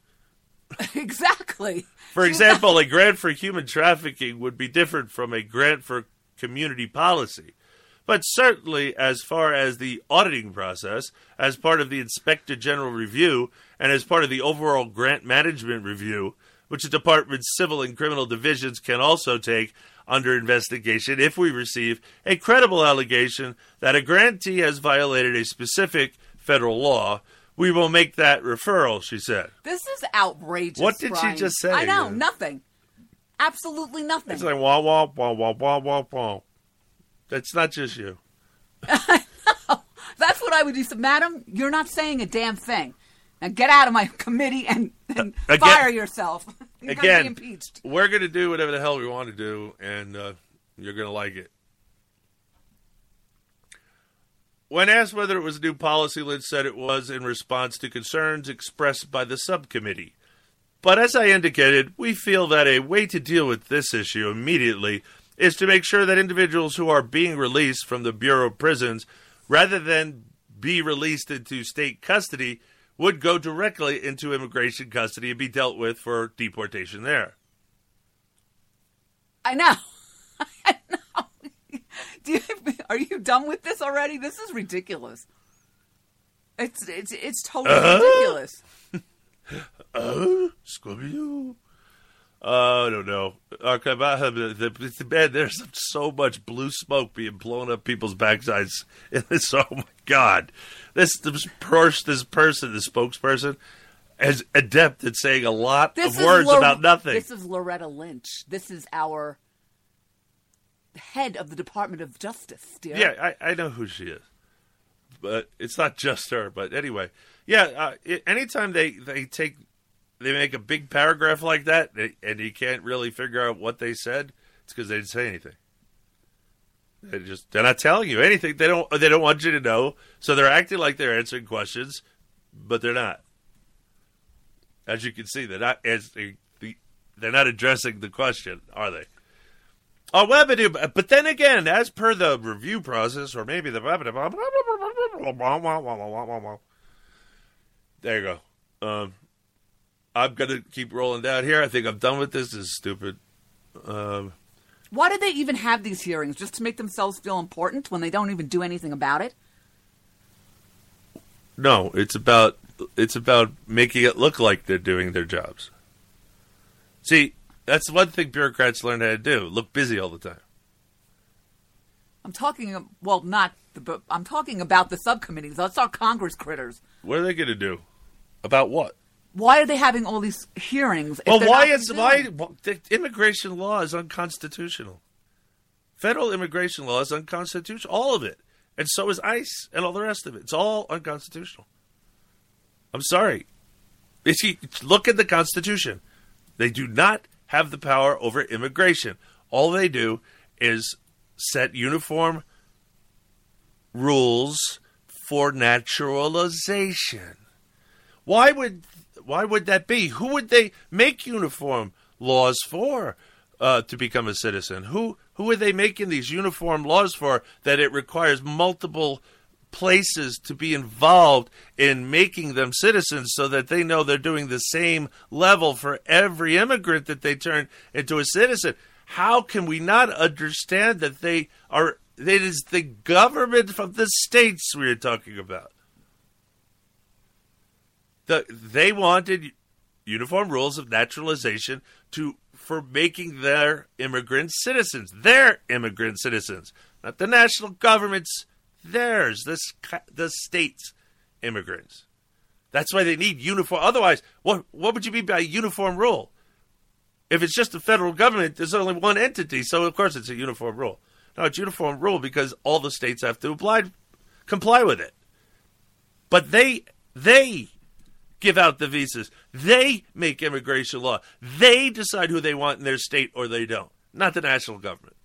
exactly. For example, a grant for human trafficking would be different from a grant for community policy. But certainly, as far as the auditing process, as part of the Inspector General review, and as part of the overall grant management review, which the department's civil and criminal divisions can also take under investigation if we receive a credible allegation that a grantee has violated a specific federal law, we will make that referral, she said. This is outrageous. What did she just say? I know nothing. Absolutely nothing. It's like wah wah wah wah wah wah wah. That's not just you. That's what I would do. So, madam, you're not saying a damn thing. Now get out of my committee and, and Again- fire yourself. You're gonna Again, be impeached. we're going to do whatever the hell we want to do, and uh, you're going to like it. When asked whether it was a new policy, Lynch said it was in response to concerns expressed by the subcommittee. But as I indicated, we feel that a way to deal with this issue immediately is to make sure that individuals who are being released from the Bureau of Prisons, rather than be released into state custody, would go directly into immigration custody and be dealt with for deportation there. I know. I know. Do you, are you done with this already? This is ridiculous. It's it's it's totally Uh-huh. ridiculous. Oh, Scooby Doo. Oh, I don't know. Uh, okay, about it's bad. There's so much blue smoke being blown up people's backsides. in this. oh my god, this this, pers- this person, this spokesperson, is adept at saying a lot This of words about nothing. This is Loretta Lynch. This is our head of the Department of Justice, dear. Yeah, I, I know who she is, but it's not just her. But anyway, yeah. Uh, it, anytime they they take they make a big paragraph like that, and- you can't really figure out what they said, it's because they didn't say anything. They just they're not telling you anything. They don't they don't want you to know, so they're acting like they're answering questions, but they're not. As you can see, they're not answering the they're not addressing the question, are they? Oh, webity, but then again, as per the review process, or maybe the there you go. Um, I'm gonna keep rolling down here. I think I'm done with this. This is stupid. Um, Why do they even have these hearings? Just to make themselves feel important when they don't even do anything about it? no, it's about it's about making it look like they're doing their jobs. See, that's one thing bureaucrats learn how to do: look busy all the time. I'm talking, well, not the, but I'm talking about the subcommittees. That's our Congress critters. What are they going to do about what? Why are they having all these hearings? if Well, why is why well, the immigration law is unconstitutional? Federal immigration law is unconstitutional, all of it, and so is ICE and all the rest of it. It's all unconstitutional. I'm sorry. Look at the Constitution, they do not have the power over immigration. All they do is set uniform rules for naturalization. Why would why would that be? Who would they make uniform laws for uh, to become a citizen? Who who are they making these uniform laws for that it requires multiple places to be involved in making them citizens so that they know they're doing the same level for every immigrant that they turn into a citizen? How can we not understand that they are it is the government from the states we are talking about? the they wanted uniform rules of naturalization to for making their immigrants citizens, their immigrant citizens, not the national government's, theirs, the the state's immigrants. That's why they need uniform. Otherwise, what what would you mean by uniform rule? If it's just the federal government, there's only one entity, so of course it's a uniform rule. No, it's uniform rule because all the states have to apply, comply with it. But they they give out the visas. They make immigration law. They decide who they want in their state or they don't, not the national government.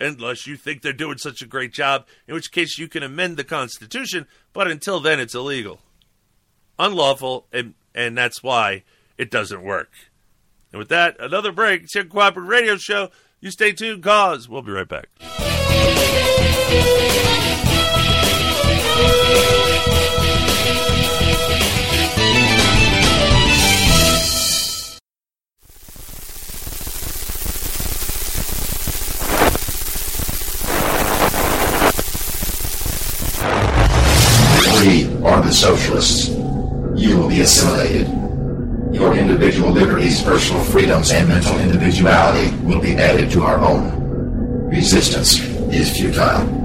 Unless you think they're doing such a great job, in which case you can amend the Constitution, but until then it's illegal. Unlawful, and, and that's why it doesn't work. And with that, another break. It's Uncooperative Radio Show. You stay tuned, cause we'll be right back. Socialists. You will be assimilated. Your individual liberties, personal freedoms, and mental individuality will be added to our own. Resistance is futile.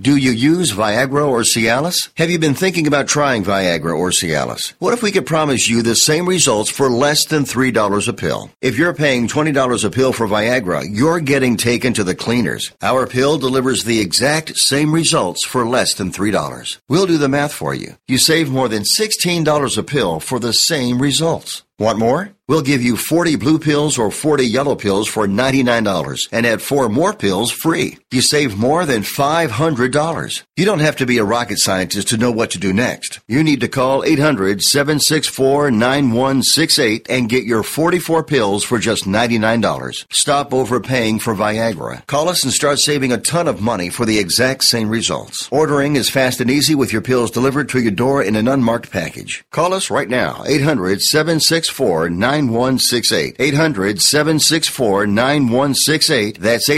Do you use Viagra or Cialis? Have you been thinking about trying Viagra or Cialis? What if we could promise you the same results for less than $3 a pill? If you're paying $20 a pill for Viagra, you're getting taken to the cleaners. Our pill delivers the exact same results for less than $3. We'll do the math for you. You save more than $16 a pill for the same results. Want more? We'll give you 40 blue pills or 40 yellow pills for $99 and add four more pills free. You save more than $500. You don't have to be a rocket scientist to know what to do next. You need to call 800-764-9168 and get your 44 pills for just $99. Stop overpaying for Viagra. Call us and start saving a ton of money for the exact same results. Ordering is fast and easy with your pills delivered to your door in an unmarked package. Call us right now. 800-764-9168. 800-764-9168. That's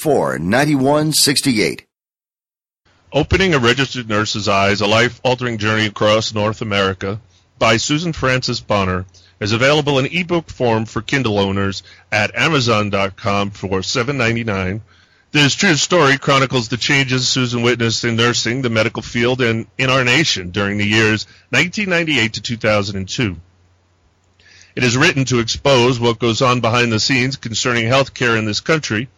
800-764-9168. Opening a Registered Nurse's Eyes, A Life-Altering Journey Across North America by Susan Francis Bonner is available in ebook form for Kindle owners at Amazon.com for $7.99. This true story chronicles the changes Susan witnessed in nursing, the medical field, and in our nation during the years 1998 to 2002. It is written to expose what goes on behind the scenes concerning healthcare in this country,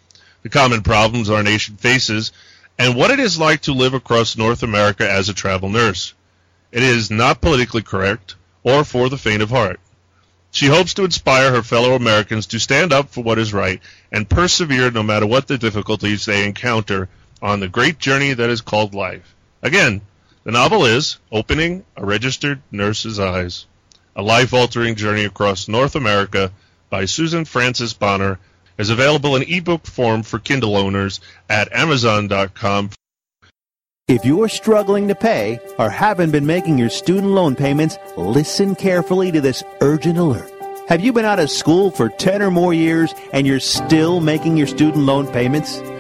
the common problems our nation faces, and what it is like to live across North America as a travel nurse. It is not politically correct or for the faint of heart. She hopes to inspire her fellow Americans to stand up for what is right and persevere no matter what the difficulties they encounter on the great journey that is called life. Again, the novel is Opening a Registered Nurse's Eyes, a life-altering journey across North America by Susan Francis Bonner is available in ebook form for Kindle owners at Amazon.com. If you're struggling to pay or haven't been making your student loan payments, listen carefully to this urgent alert. Have you been out of school for 10 or more years and you're still making your student loan payments?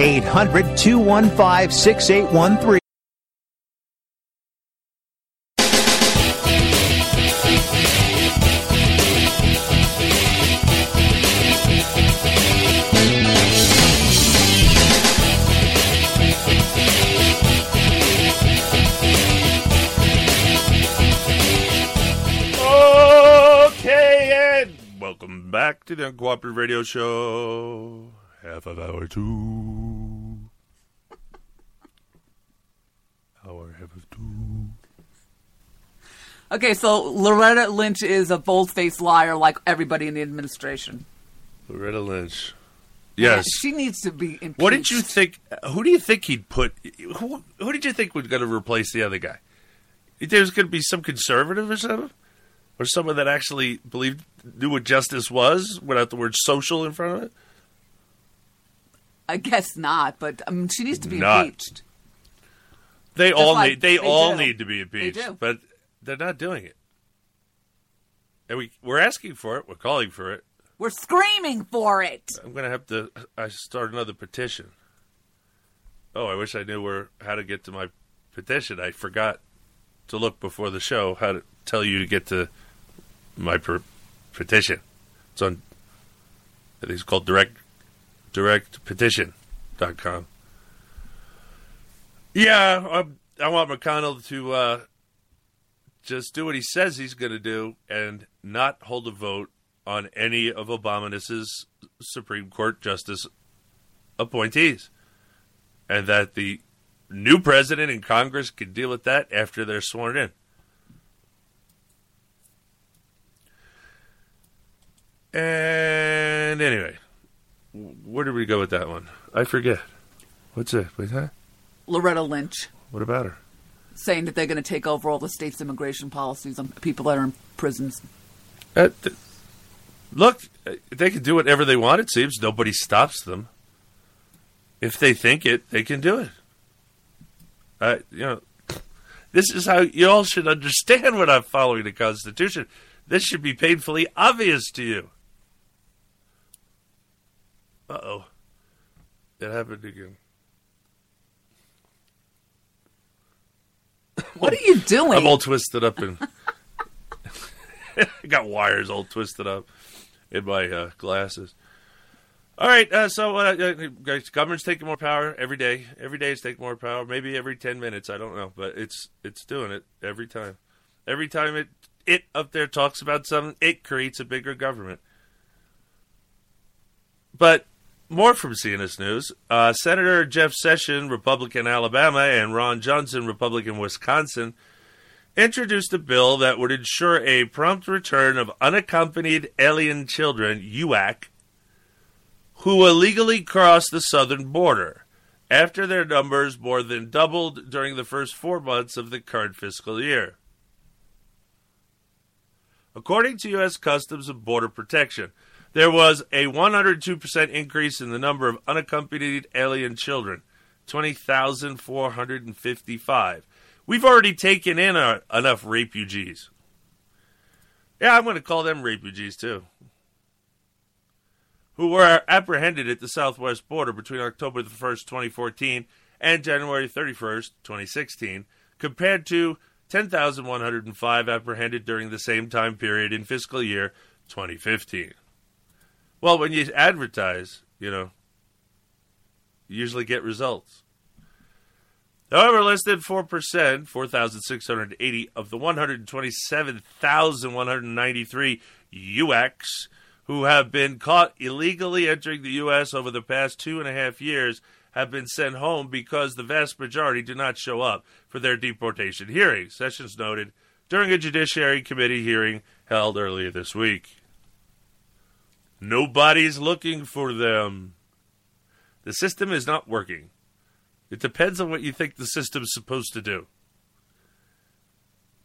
800 215 6813. back to the Uncooperative Radio Show. Half of hour two. Hour half of two. Okay, so Loretta Lynch is a bold-faced liar, like everybody in the administration. Loretta Lynch. Yes. she needs to be impeached. What did you think? Who do you think he'd put? Who, who did you think was going to replace the other guy? There's going to be some conservative or something, or someone that actually believed knew what justice was without the word social in front of it. I guess not, but mean, she needs to be Not. impeached. They Just all like need. They, they all do. need to be They impeached, do. but they're not doing it. And we we're asking for it. We're calling for it. We're screaming for it. I'm going to have to. I start another petition. Oh, I wish I knew where how to get to my petition. I forgot to look before the show how to tell you to get to my per- petition. It's on. I think it's called direct directpetition.com. Yeah, I, I want McConnell to uh, just do what he says he's going to do and not hold a vote on any of Obama's Supreme Court justice appointees. And that the new president and Congress can deal with that after they're sworn in. And anyway, where did we go with that one? I forget. What's it? What's that? Loretta Lynch What about her? saying that they're going to take over all the state's immigration policies on people that are in prisons. Uh, th- look, uh, they can do whatever they want. It seems nobody stops them. If they think it, they can do it. Uh, you know, this is how you all should understand when I'm following the Constitution. This should be painfully obvious to you. Uh oh, it happened again. What are you doing? I'm all twisted up and I got wires all twisted up in my uh, glasses. All right, uh, so uh, uh, guys, government's taking more power every day. Every day it's taking more power. Maybe every ten minutes, I don't know, but it's it's doing it every time. Every time it it up there talks about something, it creates a bigger government. But more from CNS News. Uh, Senator Jeff Sessions, Republican Alabama, and Ron Johnson, Republican Wisconsin, introduced a bill that would ensure a prompt return of unaccompanied alien children, UAC, who illegally cross the southern border after their numbers more than doubled during the first four months of the current fiscal year. According to U.S. Customs and Border Protection, there was a 102% increase in the number of unaccompanied alien children, 20,455. We've already taken in uh, enough refugees. Yeah, I'm going to call them refugees too. Who were apprehended at the southwest border between October the 1st, 2014 and January 31st, 2016, compared to 10,105 apprehended during the same time period in fiscal year 2015. Well, when you advertise, you know, you usually get results. However, less than 4%, 4,680 of the 127,193 UX who have been caught illegally entering the U.S. over the past two and a half years have been sent home because the vast majority do not show up for their deportation hearings, Sessions noted during a Judiciary Committee hearing held earlier this week. Nobody's looking for them. The system is not working. It depends on what you think the system's supposed to do.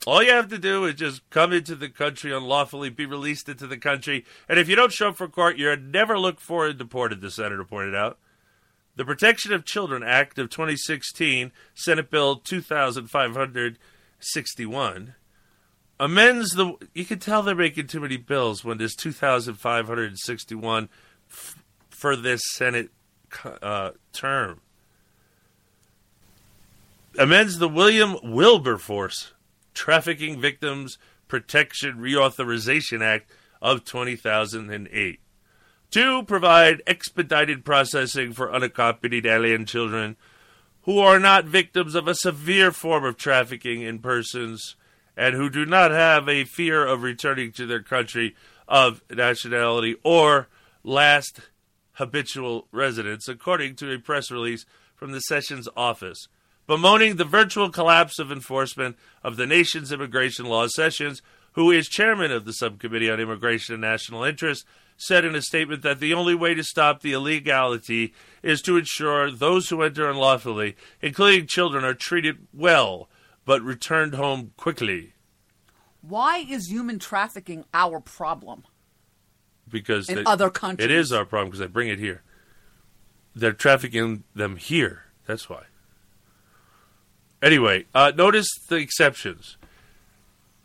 All you have to do is just come into the country unlawfully, be released into the country, and if you don't show up for court, you're never looked for and deported, the senator pointed out. The Protection of Children Act of 2016, Senate Bill 2561, amends the. You can tell they're making too many bills when there's 2,561 f- for this Senate uh, term. Amends the William Wilberforce Trafficking Victims Protection Reauthorization Act of 2008 to provide expedited processing for unaccompanied alien children who are not victims of a severe form of trafficking in persons and who do not have a fear of returning to their country of nationality or last habitual residence, according to a press release from the Sessions office. Bemoaning the virtual collapse of enforcement of the nation's immigration laws, Sessions, who is chairman of the Subcommittee on Immigration and National Interest, said in a statement that the only way to stop the illegality is to ensure those who enter unlawfully, including children, are treated well but returned home quickly. Why is human trafficking our problem? Because In they- other countries. it is our problem because they bring it here. They're trafficking them here. That's why. Anyway, uh, notice the exceptions.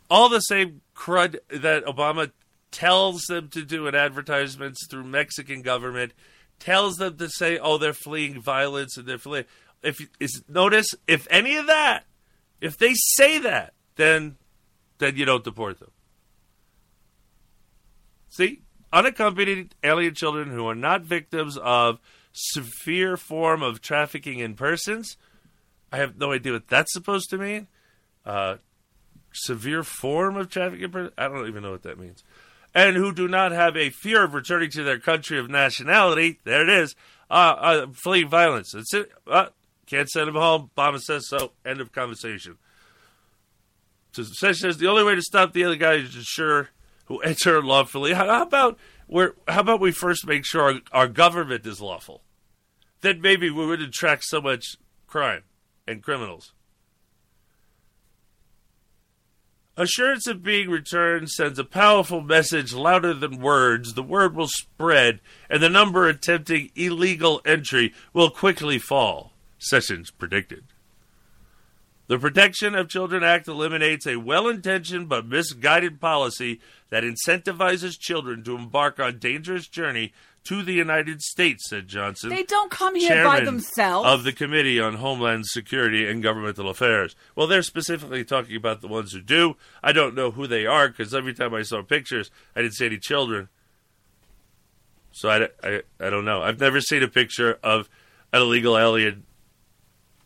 All the same crud that Obama tells them to do in advertisements through Mexican government, tells them to say, "Oh, they're fleeing violence and they're fleeing." If is notice if any of that, if they say that, then then you don't deport them. See, unaccompanied alien children who are not victims of severe form of trafficking in persons. I have no idea what that's supposed to mean. Uh, severe form of trafficking in persons. I don't even know what that means. And who do not have a fear of returning to their country of nationality. There it is. Uh, uh, fleeing violence. That's it. Can't send them home. Obama says so. End of conversation. So Sessions says the only way to stop the other guy is to ensure who enter unlawfully. How, about we how about we first make sure our, our government is lawful? Then maybe we wouldn't attract so much crime and criminals. Assurance of being returned sends a powerful message louder than words. The word will spread, and the number attempting illegal entry will quickly fall, Sessions predicted. The Protection of Children Act eliminates a well intentioned but misguided policy that incentivizes children to embark on dangerous journey to the United States, said Johnson. They don't come here by themselves. Of the Committee on Homeland Security and Governmental Affairs. Well, they're specifically talking about the ones who do. I don't know who they are because every time I saw pictures, I didn't see any children. So I, I, I don't know. I've never seen a picture of an illegal alien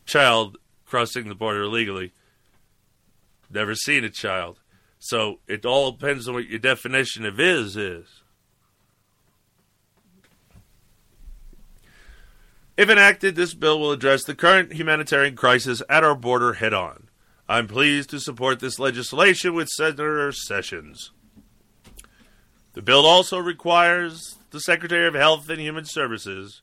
child crossing the border illegally. Never seen a child. So it all depends on what your definition of is is. If enacted, this bill will address the current humanitarian crisis at our border head on. I'm pleased to support this legislation with Senator Sessions. The bill also requires the Secretary of Health and Human Services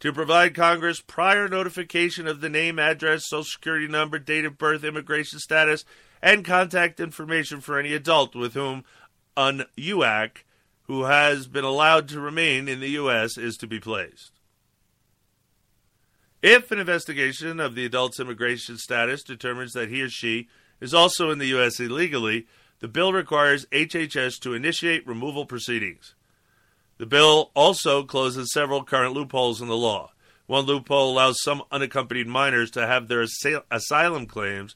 to provide Congress prior notification of the name, address, social security number, date of birth, immigration status, and contact information for any adult with whom an UAC who has been allowed to remain in the U.S. is to be placed. If an investigation of the adult's immigration status determines that he or she is also in the U.S. illegally, the bill requires HHS to initiate removal proceedings. The bill also closes several current loopholes in the law. One loophole allows some unaccompanied minors to have their asyl- asylum claims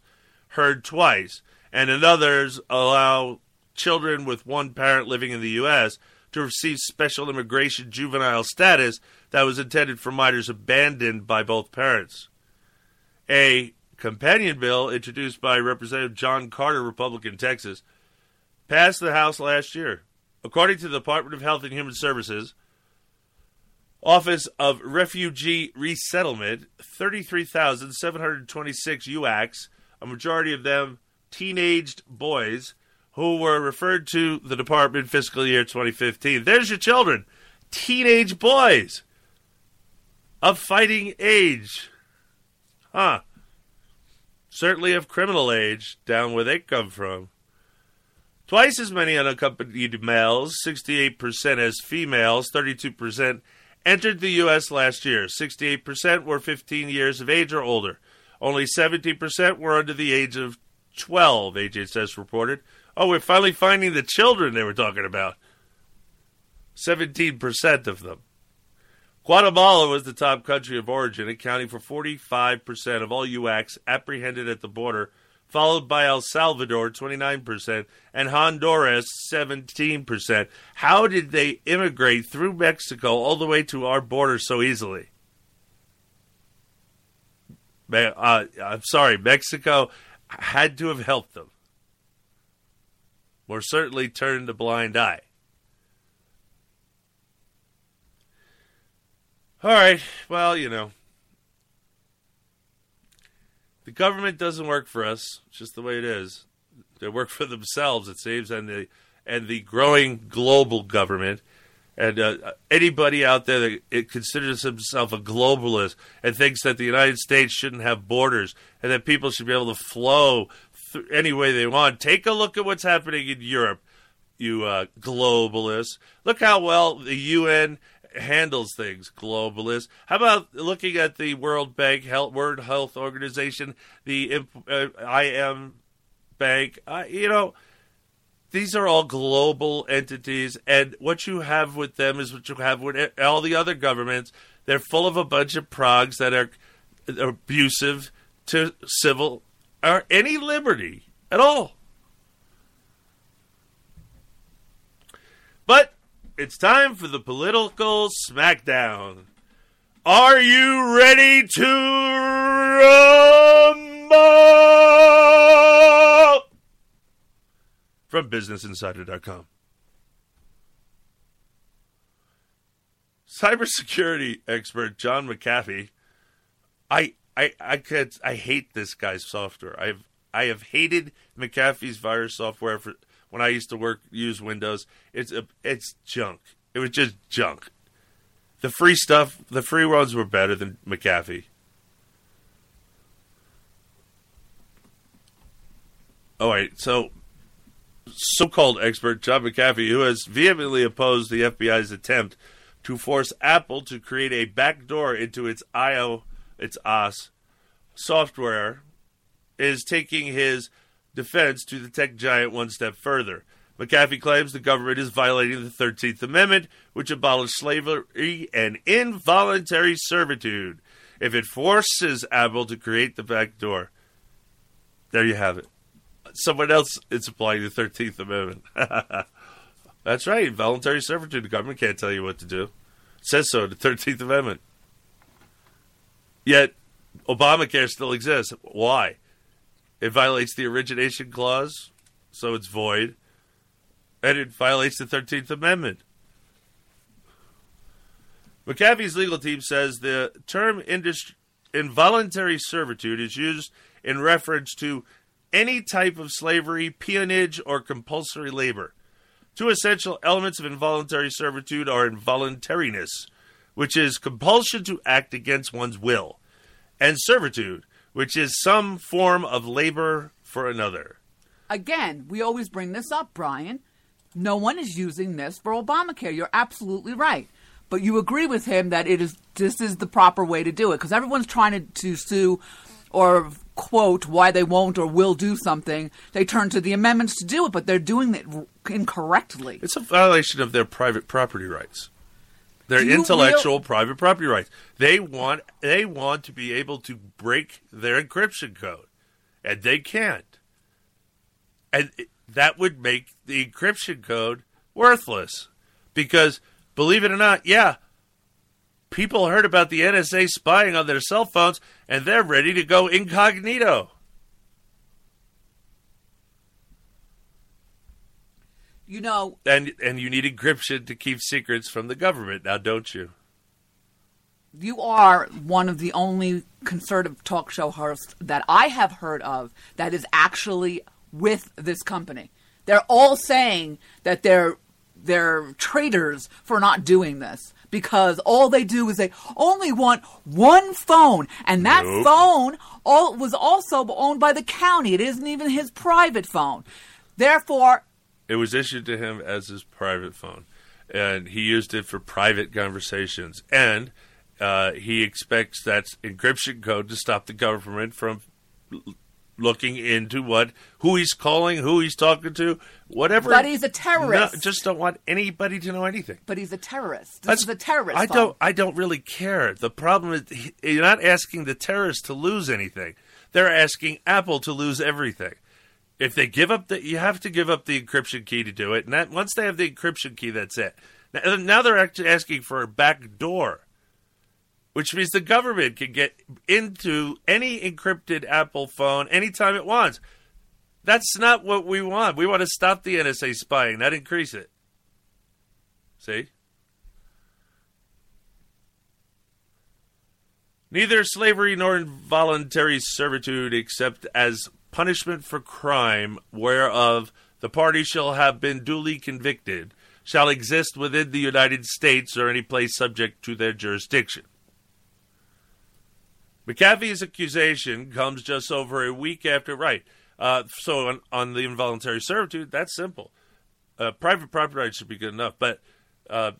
heard twice, and others allow children with one parent living in the U.S. to receive special immigration juvenile status that was intended for minors abandoned by both parents. A companion bill introduced by Representative John Carter, Republican, Texas, passed the House last year. According to the Department of Health and Human Services, Office of Refugee Resettlement, 33,726 UACs, a majority of them teenaged boys, who were referred to the department fiscal year 2015. There's your children, teenage boys of fighting age. Huh. Certainly of criminal age, down where they come from. Twice as many unaccompanied males, 68% as females, 32% entered the U.S. last year. 68% were 15 years of age or older. Only 17% were under the age of 12, HHS reported. Oh, we're finally finding the children they were talking about. 17% of them. Guatemala was the top country of origin, accounting for 45% of all UACs apprehended at the border, followed by El Salvador, 29%, and Honduras, 17%. How did they immigrate through Mexico all the way to our border so easily? Uh, I'm sorry, Mexico had to have helped them, or certainly turned a blind eye. All right, well, you know, the government doesn't work for us. It's just the way it is. They work for themselves, it seems, and the and the growing global government. And uh, anybody out there that considers himself a globalist and thinks that the United States shouldn't have borders and that people should be able to flow th- any way they want, take a look at what's happening in Europe, you uh, globalists. Look how well the UN handles things, globalists. How about looking at the World Bank, Health, World Health Organization, the uh, IM Bank? Uh, you know, these are all global entities, and what you have with them is what you have with all the other governments. They're full of a bunch of progs that are abusive to civil or any liberty at all. But it's time for the political smackdown. Are you ready to rumble? From BusinessInsider.com. Cybersecurity expert John McAfee. I I I could I hate this guy's software. I've I have hated McAfee's virus software for when I used to work use Windows. It's a, it's junk. It was just junk. The free stuff, the free ones were better than McAfee. All right, so so-called expert John McAfee, who has vehemently opposed the FBI's attempt to force Apple to create a backdoor into its IO, its OS software, is taking his defense to the tech giant one step further. McAfee claims the government is violating the 13th Amendment, which abolished slavery and involuntary servitude if it forces Apple to create the back door. There you have it. Someone else is applying the 13th Amendment. That's right, involuntary servitude. The government can't tell you what to do. It says so the 13th Amendment. Yet, Obamacare still exists. Why? It violates the origination clause, so it's void, and it violates the 13th Amendment. McAfee's legal team says the term industry, involuntary servitude is used in reference to any type of slavery, peonage, or compulsory labor. Two essential elements of involuntary servitude are involuntariness, which is compulsion to act against one's will, and servitude, which is some form of labor for another. Again, we always bring this up, Brian. No one is using this for Obamacare. You're absolutely right. But you agree with him that it is this is the proper way to do it because everyone's trying to, to sue or quote why they won't or will do something. They turn to the amendments to do it, but they're doing it incorrectly. It's a violation of their private property rights. Their intellectual real- private property rights. They want they want to be able to break their encryption code, and they can't. And that would make the encryption code worthless, because believe it or not, yeah, people heard about the NSA spying on their cell phones, and they're ready to go incognito. You know, And and you need encryption to keep secrets from the government now, don't you? you are one of the only conservative talk show hosts that I have heard of that is actually with this company. They're all saying that they're they're traitors for not doing this because all they do is they only want one phone and that Nope. phone all was also owned by the county. It isn't even his private phone. Therefore, It was issued to him as his private phone, and he used it for private conversations. And uh, he expects that encryption code to stop the government from looking into what who he's calling, who he's talking to, whatever. But he's a terrorist. No, just don't want anybody to know anything. but he's a terrorist. This That's- is a terrorist. I phone. don't. I don't really care. The problem is he- you're not asking the terrorists to lose anything. They're asking Apple to lose everything. If they give up the, you have to give up the encryption key to do it. And that once they have the encryption key, that's it. Now, now they're actually asking for a back door, which means the government can get into any encrypted Apple phone anytime it wants. That's not what we want. We want to stop the NSA spying, not increase it. See? Neither slavery nor involuntary servitude, except as punishment for crime whereof the party shall have been duly convicted, shall exist within the United States or any place subject to their jurisdiction. McAfee's accusation comes just over a week after, right? Uh, so on, on the involuntary servitude, that's simple. Uh, private property rights should be good enough, but uh,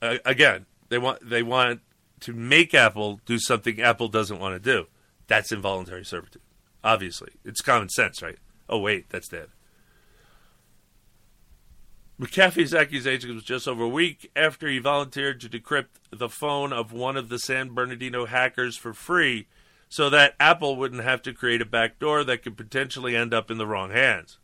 again, they want they want to make Apple do something Apple doesn't want to do. That's involuntary servitude. Obviously, it's common sense, right? Oh wait, that's dead. McAfee's accusation was just over a week after he volunteered to decrypt the phone of one of the San Bernardino hackers for free so that Apple wouldn't have to create a backdoor that could potentially end up in the wrong hands.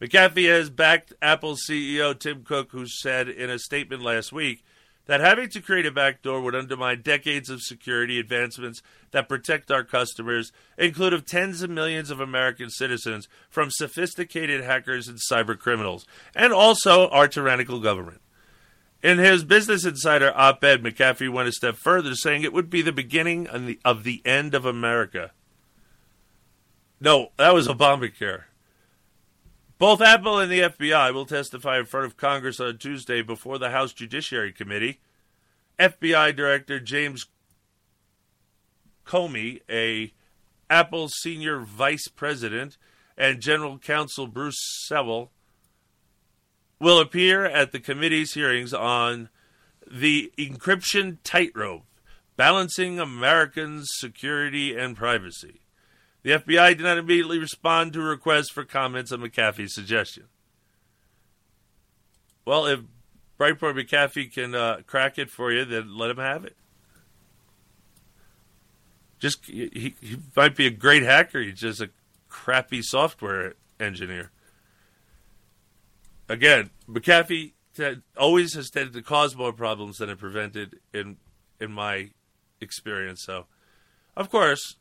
McAfee has backed Apple CEO Tim Cook, who said in a statement last week that having to create a backdoor would undermine decades of security advancements that protect our customers, including tens of millions of American citizens from sophisticated hackers and cyber criminals, and also our tyrannical government. In his Business Insider op ed, McAfee went a step further, saying it would be the beginning of the, of the end of America. No, that was Obamacare. Both Apple and the FBI will testify in front of Congress on Tuesday before the House Judiciary Committee. FBI Director James Comey, a Apple senior vice president, and General Counsel Bruce Sewell will appear at the committee's hearings on the encryption tightrope, balancing Americans' security and privacy. The FBI did not immediately respond to requests for comments on McAfee's suggestion. Well, if Breitbart McAfee can uh, crack it for you, then let him have it. Just he, he might be a great hacker. He's just a crappy software engineer. Again, McAfee t- always has tended to cause more problems than it prevented in in my experience. So, of course,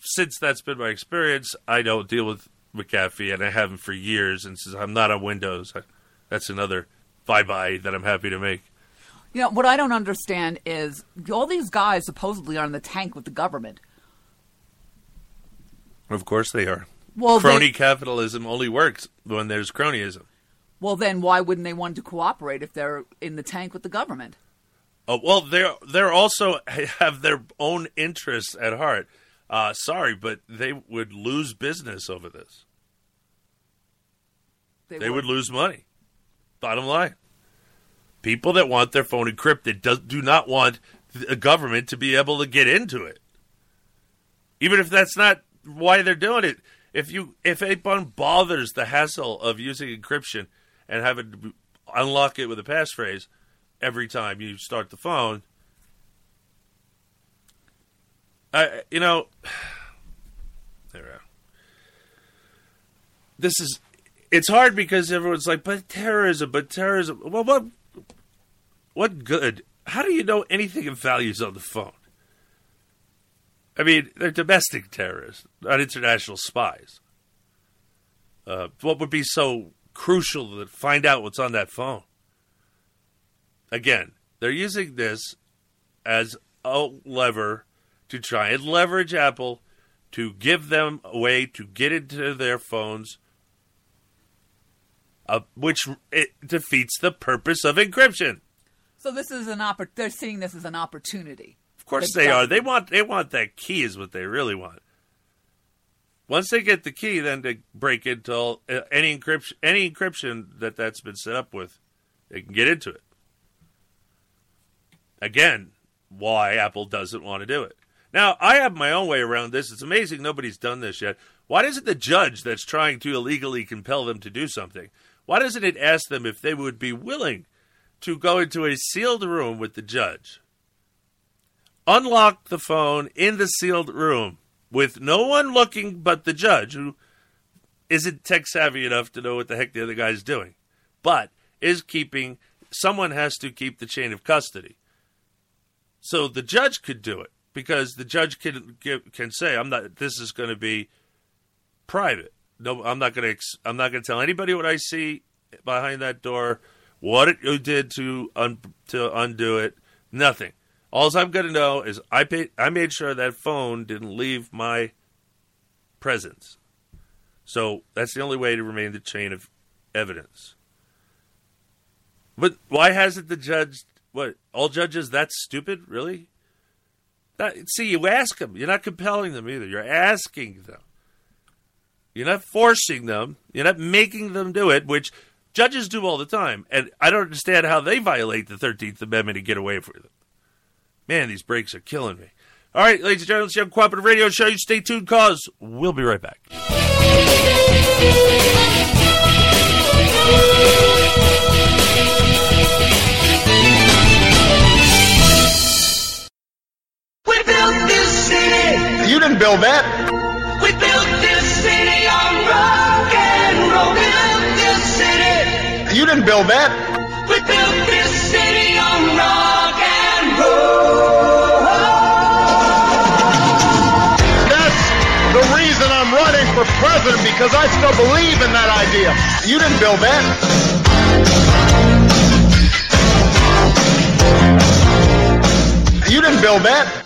since that's been my experience, I don't deal with McAfee, and I haven't for years. And since I'm not on Windows, I, that's another bye bye that I'm happy to make. You know, what I don't understand is all these guys supposedly are in the tank with the government. Of course they are. Well, crony they- capitalism only works when there's cronyism. Well, then why wouldn't they want to cooperate if they're in the tank with the government? Oh, well, they're they're also have their own interests at heart. Uh, sorry, but they would lose business over this. They, They would lose money. Bottom line, people that want their phone encrypted do, do not want the government to be able to get into it. Even if that's not why they're doing it. If you if anyone bothers the hassle of using encryption and having to unlock it with a passphrase every time you start the phone, I you know there we are. This is it's hard because everyone's like, but terrorism, but terrorism. Well, what what good? How do you know anything of values on the phone? I mean, they're domestic terrorists, not international spies. Uh, what would be so crucial to find out what's on that phone? Again, they're using this as a lever to try and leverage Apple to give them a way to get into their phones, uh, which it defeats the purpose of encryption. So this is an oppor- They're seeing this as an opportunity. Of course they are. They want they want that key is what they really want. Once they get the key, then they break into all, uh, any encryption any encryption that that's been set up with. They can get into it. Again, why Apple doesn't want to do it. Now, I have my own way around this. It's amazing nobody's done this yet. Why doesn't the judge that's trying to illegally compel them to do something, why doesn't it ask them if they would be willing to go into a sealed room with the judge? unlock the phone in the sealed room with no one looking but the judge, who isn't tech savvy enough to know what the heck the other guy's doing, but is keeping. Someone has to keep the chain of custody. So the judge could do it because the judge can can say, "I'm not. This is going to be private. No, I'm not going to. I'm not going to tell anybody what I see behind that door. What it, did to un, to undo it. Nothing." All I'm going to know is I paid, I made sure that phone didn't leave my presence. So that's the only way to remain the chain of evidence. But why hasn't the judge? What all judges that stupid? Really? That, see, you ask them. You're not compelling them either. You're asking them. You're not forcing them. You're not making them do it, which judges do all the time. And I don't understand how they violate the 13th Amendment and get away with it. Man, these breaks are killing me. All right, ladies and gentlemen, it's Uncooperative Radio Show. You stay tuned, cause we'll be right back. Built this city. You didn't build that. We built this city on rock and roll. We built this city. You didn't build that. We built this city on rock and roll. That's the reason I'm running for president because I still believe in that idea. You didn't build that. You didn't build that.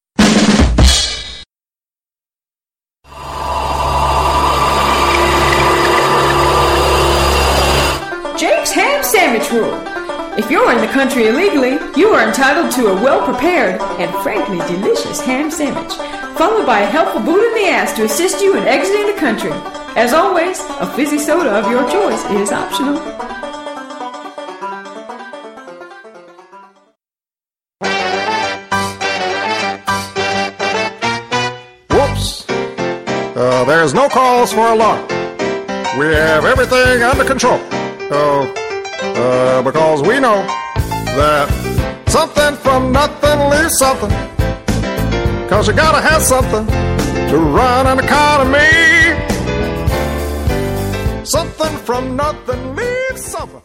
If you're in the country illegally, you are entitled to a well prepared and frankly delicious ham sandwich, followed by a helpful boot in the ass to assist you in exiting the country. As always, a fizzy soda of your choice is optional. Whoops. Uh, there's no cause for alarm. We have everything under control. Uh, uh, because we know that something from nothing leaves something. Cause you gotta have something to run an economy. Something from nothing leaves something.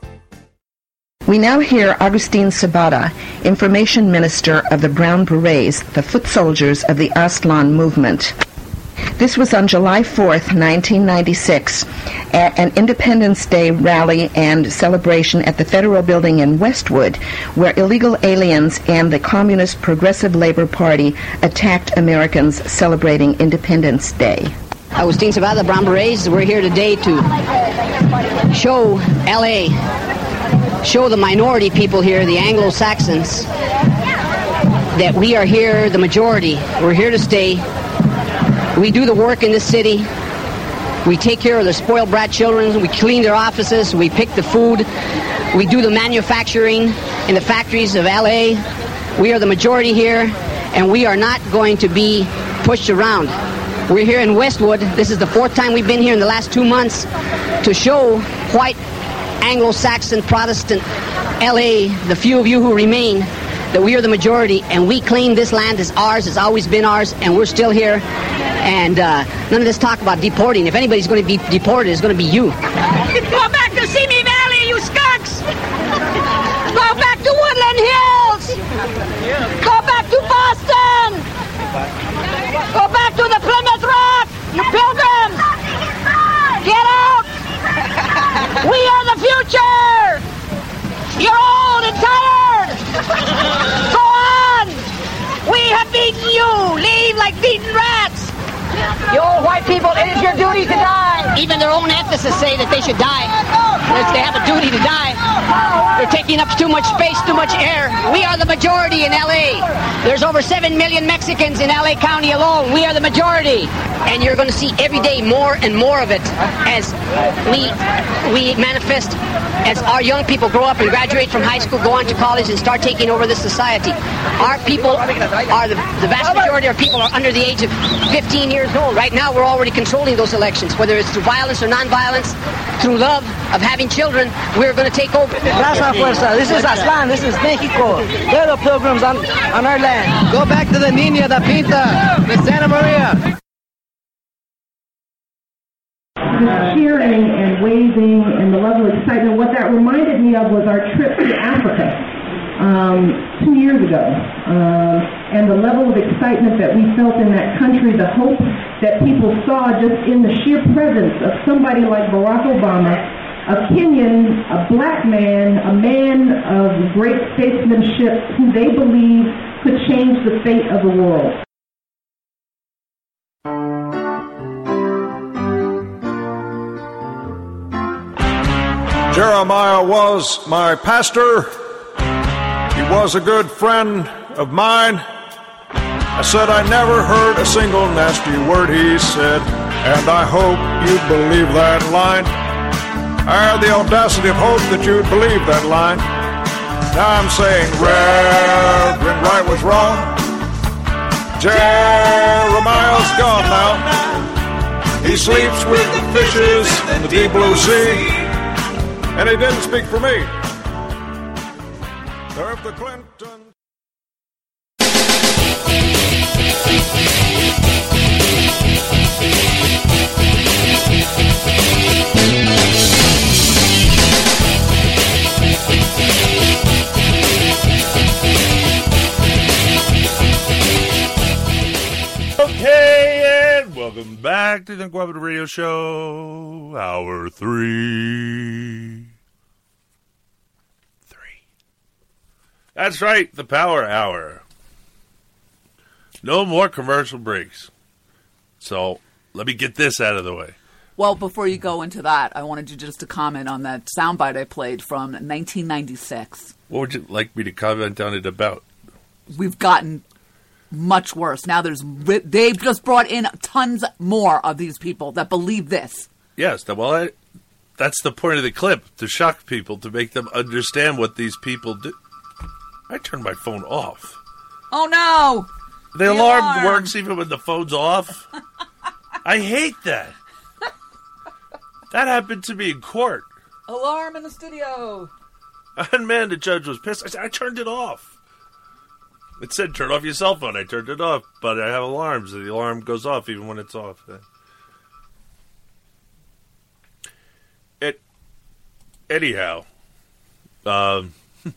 We now hear Augustine Cebada, Information Minister of the Brown Berets, the foot soldiers of the Aztlan movement. This was on July 4th, 1996, at an Independence Day rally and celebration at the Federal Building in Westwood, where illegal aliens and the Communist Progressive Labor Party attacked Americans celebrating Independence Day. Agustin Cebada, the Brown Berets. We're here today to show LA, show the minority people here, the Anglo Saxons, that we are here, the majority. We're here to stay. We do the work in the city. We take care of the spoiled brat children. We clean their offices. We pick the food. We do the manufacturing in the factories of LA. We are the majority here, and we are not going to be pushed around. We're here in Westwood. This is the fourth time we've been here in the last two months to show white Anglo-Saxon Protestant LA, the few of you who remain, that we are the majority and we claim this land as ours, it's always been ours, and we're still here. And uh, none of this talk about deporting. If anybody's going to be deported, it's going to be you. Go back to Simi Valley, you skunks! Go back to Woodland Hills! Go back to Boston! Go back to the Plymouth Rock, you pilgrims! Get out! We are the future! You're old and tired! Go on! We have beaten you! Leave like beaten rats! You old white people, it is your duty to die. Even their own ethicists say that they should die. They have a duty to die. They're taking up too much space, too much air. We are the majority in LA. There's over 7 million Mexicans in LA County alone. We are the majority. And you're going to see every day more and more of it as we we manifest as our young people grow up and graduate from high school, go on to college and start taking over this society. Our people are the, the vast majority of our people are under the age of 15 years old. Right now we're already controlling those elections, whether it's through violence or non-violence, through love of having children, we're going to take over. Raza Fuerza. This is Aztlan. This is Mexico. They're the pilgrims on, on our land. Go back to the Nina, the Pinta, the Santa Maria. the cheering and waving and the level of excitement, what that reminded me of was our trip to Africa um, two years ago. Um, and the level of excitement that we felt in that country, the hope that people saw just in the sheer presence of somebody like Barack Obama, a Kenyan, a black man, a man of great statesmanship who they believe could change the fate of the world. Jeremiah was my pastor. He was a good friend of mine. I said I never heard a single nasty word he said, and I hope you believe that line. I had the audacity of hope that you'd believe that line. Now I'm saying Reverend Wright was wrong. Jeremiah's gone now. He sleeps with the fishes in the deep blue sea. And he didn't speak for me. Serve the Clinton. Welcome back to the Uncooperative Radio Show, Hour 3. 3. That's right, the Power Hour. No more commercial breaks. So, let me get this out of the way. Well, before you go into that, I wanted you just to comment on that soundbite I played from 1996. What would you like me to comment on it about? We've gotten much worse. Now there's they've just brought in tons more of these people that believe this. Yes, well, I, that's the point of the clip to shock people, to make them understand what these people do. I turned my phone off. Oh no! The, alarm, works even when the phone's off. I hate that. That happened to me in court. Alarm in the studio. And man, the judge was pissed. I said, I turned it off. It said, turn off your cell phone. I turned it off, but I have alarms. The alarm goes off even when it's off. It, anyhow, um,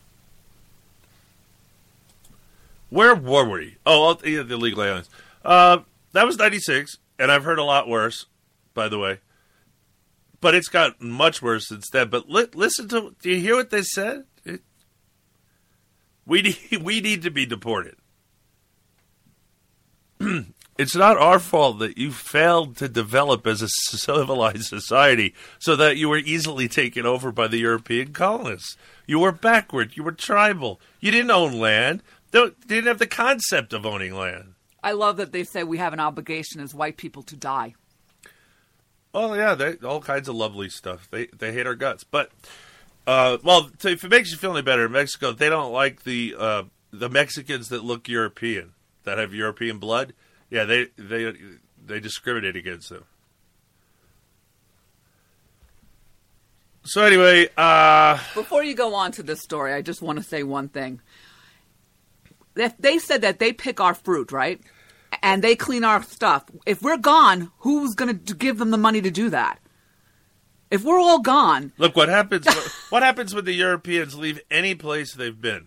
where were we? Oh, yeah, the illegal aliens. Uh, that was 96, and I've heard a lot worse, by the way. But it's gotten much worse since then. But li- listen to, do you hear what they said? We need, we need to be deported. it's not our fault that you failed to develop as a civilized society so that you were easily taken over by the European colonists. You were backward. You were tribal. You didn't own land. They didn't have the concept of owning land. I love that they say we have an obligation as white people to die. Oh yeah, they, all kinds of lovely stuff. They they hate our guts, but uh, well, if it makes you feel any better, in Mexico they don't like the uh, the Mexicans that look European, that have European blood. Yeah, they they they discriminate against them. So anyway, uh, Before you go on to this story, I just want to say one thing. If they said that they pick our fruit, right? And they clean our stuff. If we're gone, who's going to give them the money to do that? If we're all gone, look what happens. what happens when the Europeans leave any place they've been?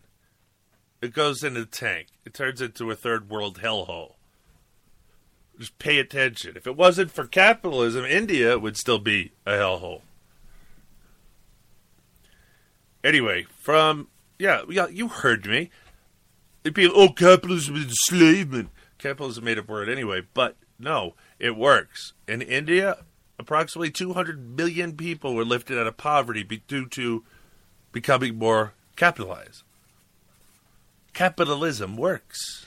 It goes in a tank. It turns into a third world hellhole. Just pay attention. If it wasn't for capitalism, India would still be a hellhole. Anyway, from yeah, yeah, you heard me. People, oh, capitalism is enslavement. Capitalism made up word anyway, but no, it works. In India, approximately 200 million people were lifted out of poverty be- due to becoming more capitalized. Capitalism works.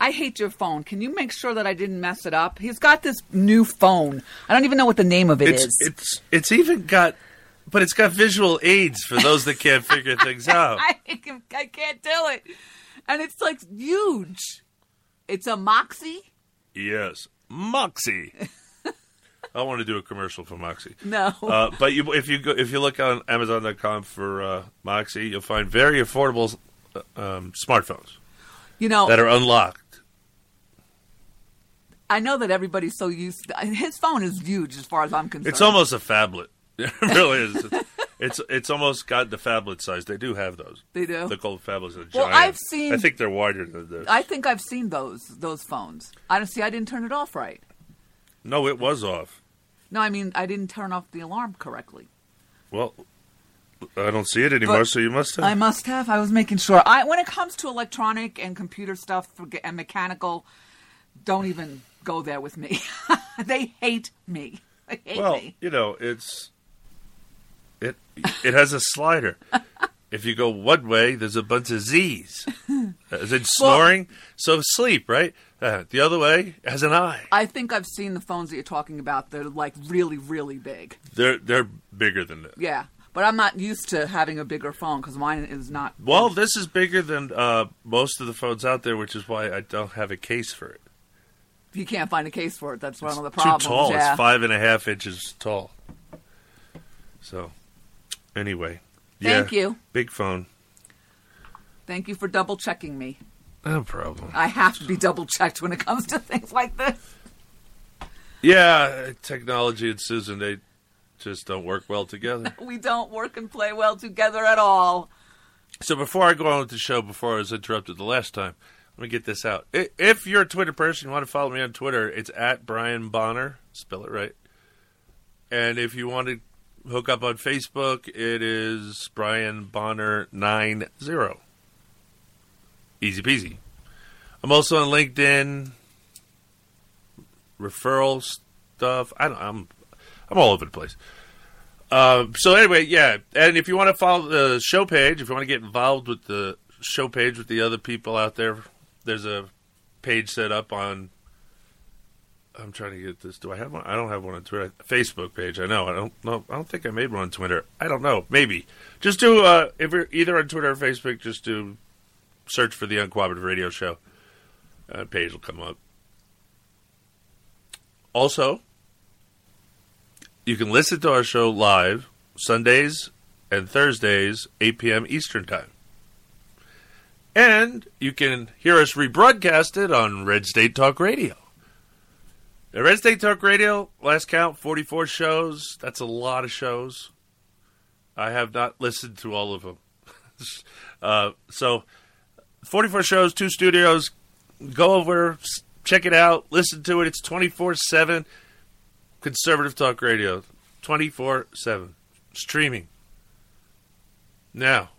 I hate your phone. Can you make sure that I didn't mess it up? He's got this new phone. I don't even know what the name of it it's, is. It's it's even got, but it's got visual aids for those that can't figure things out. I, can, I can't do it. And it's like huge. It's a Moxie? Yes, Moxie. I don't want to do a commercial for Moxie. No. Uh, but you, if you go, if you look on Amazon.com for uh, Moxie, you'll find very affordable uh, um, smartphones. You know that are unlocked. I know that everybody's so used. To, his phone is huge as far as I'm concerned. It's almost a phablet. It really is. It's it's almost got the phablet size. They do have those. They do? The gold phablets are Well, giant. I've seen- I think they're wider than this. I think I've seen those those phones. I don't see. I didn't turn it off right. No, it was off. No, I mean I didn't turn off the alarm correctly. Well, I don't see it anymore, But so you must have. I must have. I was making sure. I when it comes to electronic and computer stuff and mechanical, don't even go there with me. they hate me. They hate well, me. you know, it's it it has a slider. if you go one way, there's a bunch of Z's. As in snoring, so sleep, right? Uh, the other way has an I. I think I've seen the phones that you're talking about. They're like really, really big. They're they're bigger than that. Yeah, but I'm not used to having a bigger phone because mine is not. Well, this is bigger than uh, most of the phones out there, which is why I don't have a case for it. If you can't find a case for it. That's one of the problems. Too tall. Yeah. It's five and a half inches tall. So, anyway. Thank yeah, you. Big phone. Thank you for double checking me. No problem. I have to be double checked when it comes to things like this. Yeah, technology and Susan, they just don't work well together. We don't work and play well together at all. So before I go on with the show, before I was interrupted the last time, let me get this out. If you're a Twitter person, you want to follow me on Twitter, it's at Brian Bonner. Spell it right. And if you want to hook up on Facebook, it is Brian Bonner nine zero. Easy peasy. I'm also on LinkedIn. Referral stuff. I don't. I'm. I'm all over the place. Uh, so anyway, yeah, and if you want to follow the show page, if you want to get involved with the show page with the other people out there, there's a page set up on. I'm trying to get this. Do I have one? I don't have one on Twitter. Facebook page. I know. I don't know. I don't think I made one on Twitter. I don't know. Maybe. Just do uh, if you're either on Twitter or Facebook, just do search for the Uncooperative Radio Show. Uh, page will come up. Also, you can listen to our show live Sundays and Thursdays, 8 p.m. Eastern Time. And you can hear us rebroadcasted on Red State Talk Radio. Now, Red State Talk Radio, last count, 44 shows. That's a lot of shows. I have not listened to all of them. uh, so, 44 shows, two studios. Go over, check it out, listen to it. It's 24 7 conservative talk radio 24 7 streaming now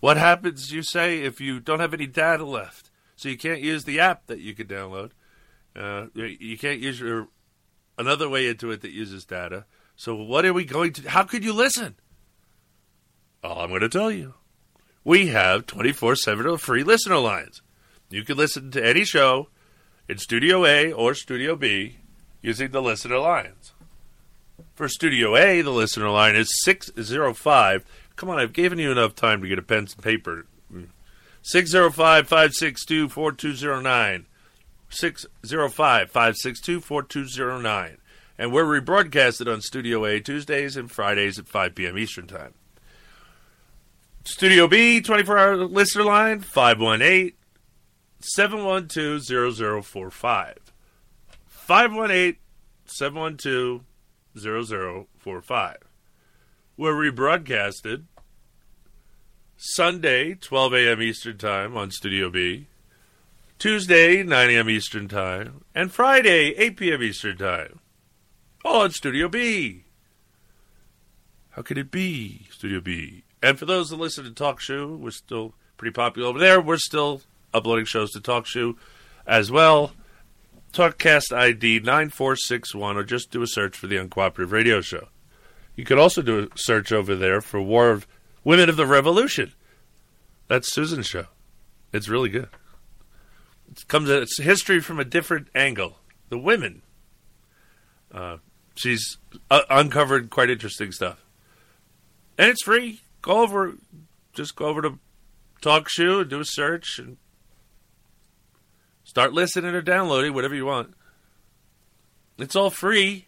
what happens you say if you don't have any data left so you can't use the app that you could download uh, you- can't use your another way into it that uses data so what are we going to how could you listen all i'm going to tell you we have 24 7 free listener lines you can listen to any show in studio a or studio b using the listener lines. For Studio A, the listener line is 605. Come on, I've given you enough time to get a pen and paper. 605 562 4209. 605 562 4209. And we're rebroadcasted on Studio A Tuesdays and Fridays at 5 p.m. Eastern Time. Studio B, 24 hour listener line, 518 712 0045. 518-712-0045. We're rebroadcasted Sunday, 12 a.m. Eastern Time on Studio B, Tuesday, 9 a.m. Eastern Time, and Friday, 8 p.m. Eastern Time, all on Studio B. How could it be, Studio B? And for those that listen to TalkShoe, we're still pretty popular over there. We're still uploading shows to TalkShoe as well. Talkcast ID 9461, or just do a search for the Uncooperative Radio Show. You could also do a search over there for War of Women of the Revolution. That's Susan's show. It's really good. Comes it's history from a different angle. The women. Uh, she's uh, uncovered quite interesting stuff, and it's free. Go over, just go over to TalkShoe and do a search and Start listening or downloading, whatever you want. It's all free.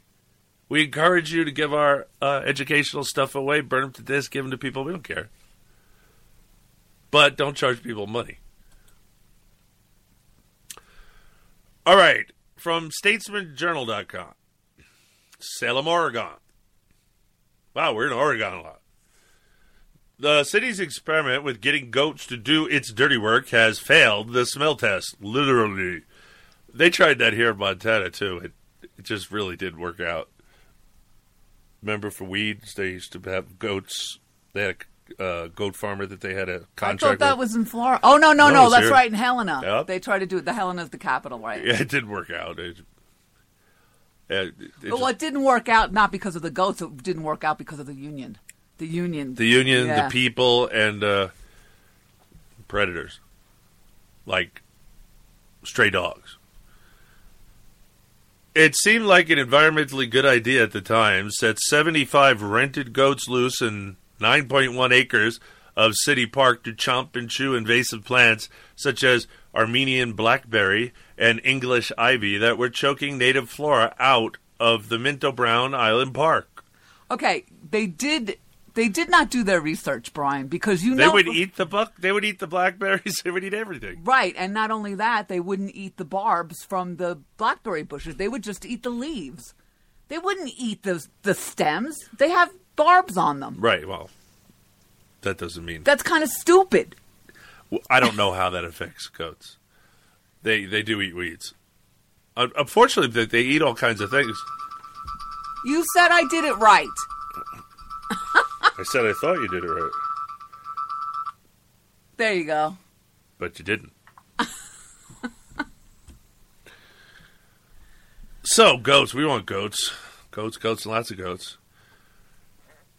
We encourage you to give our uh, educational stuff away, burn them to disc, give them to people. We don't care. But don't charge people money. All right, from statesmanjournal.com. Salem, Oregon. Wow, we're in Oregon a lot. The city's experiment with getting goats to do its dirty work has failed the smell test, literally. They tried that here in Montana, too. It, it just really didn't work out. Remember for weeds, they used to have goats. They had a uh, goat farmer that they had a contract thought that with. was in Florida. Oh no, no, No, no, that's here. right in Helena. Yep. They tried to do it. The Helena's the capital, right? Yeah, it did work out. It, it, it well, it didn't work out not because of the goats. It didn't work out because of the union. The union. the union, Yeah. the people, and uh, predators, like stray dogs. It seemed like an environmentally good idea at the time. Set 75 rented goats loose in 9.1 acres of city park to chomp and chew invasive plants such as Armenian blackberry and English ivy that were choking native flora out of the Minto Brown Island Park. Okay, they did. They did not do their research, Brian, because you They know they would eat the buck. They would eat the blackberries. They would eat everything. Right, and not only that, they wouldn't eat the barbs from the blackberry bushes. They would just eat the leaves. They wouldn't eat the the stems. They have barbs on them. Right. Well, that doesn't mean. That's kind of stupid. Well, I don't know how that affects goats. They they do eat weeds. Un- Unfortunately, they, they eat all kinds of things. You said I did it right. I said I thought you did it right, There you go. but you didn't. so goats. We want goats. Goats. Goats. and Lots of goats.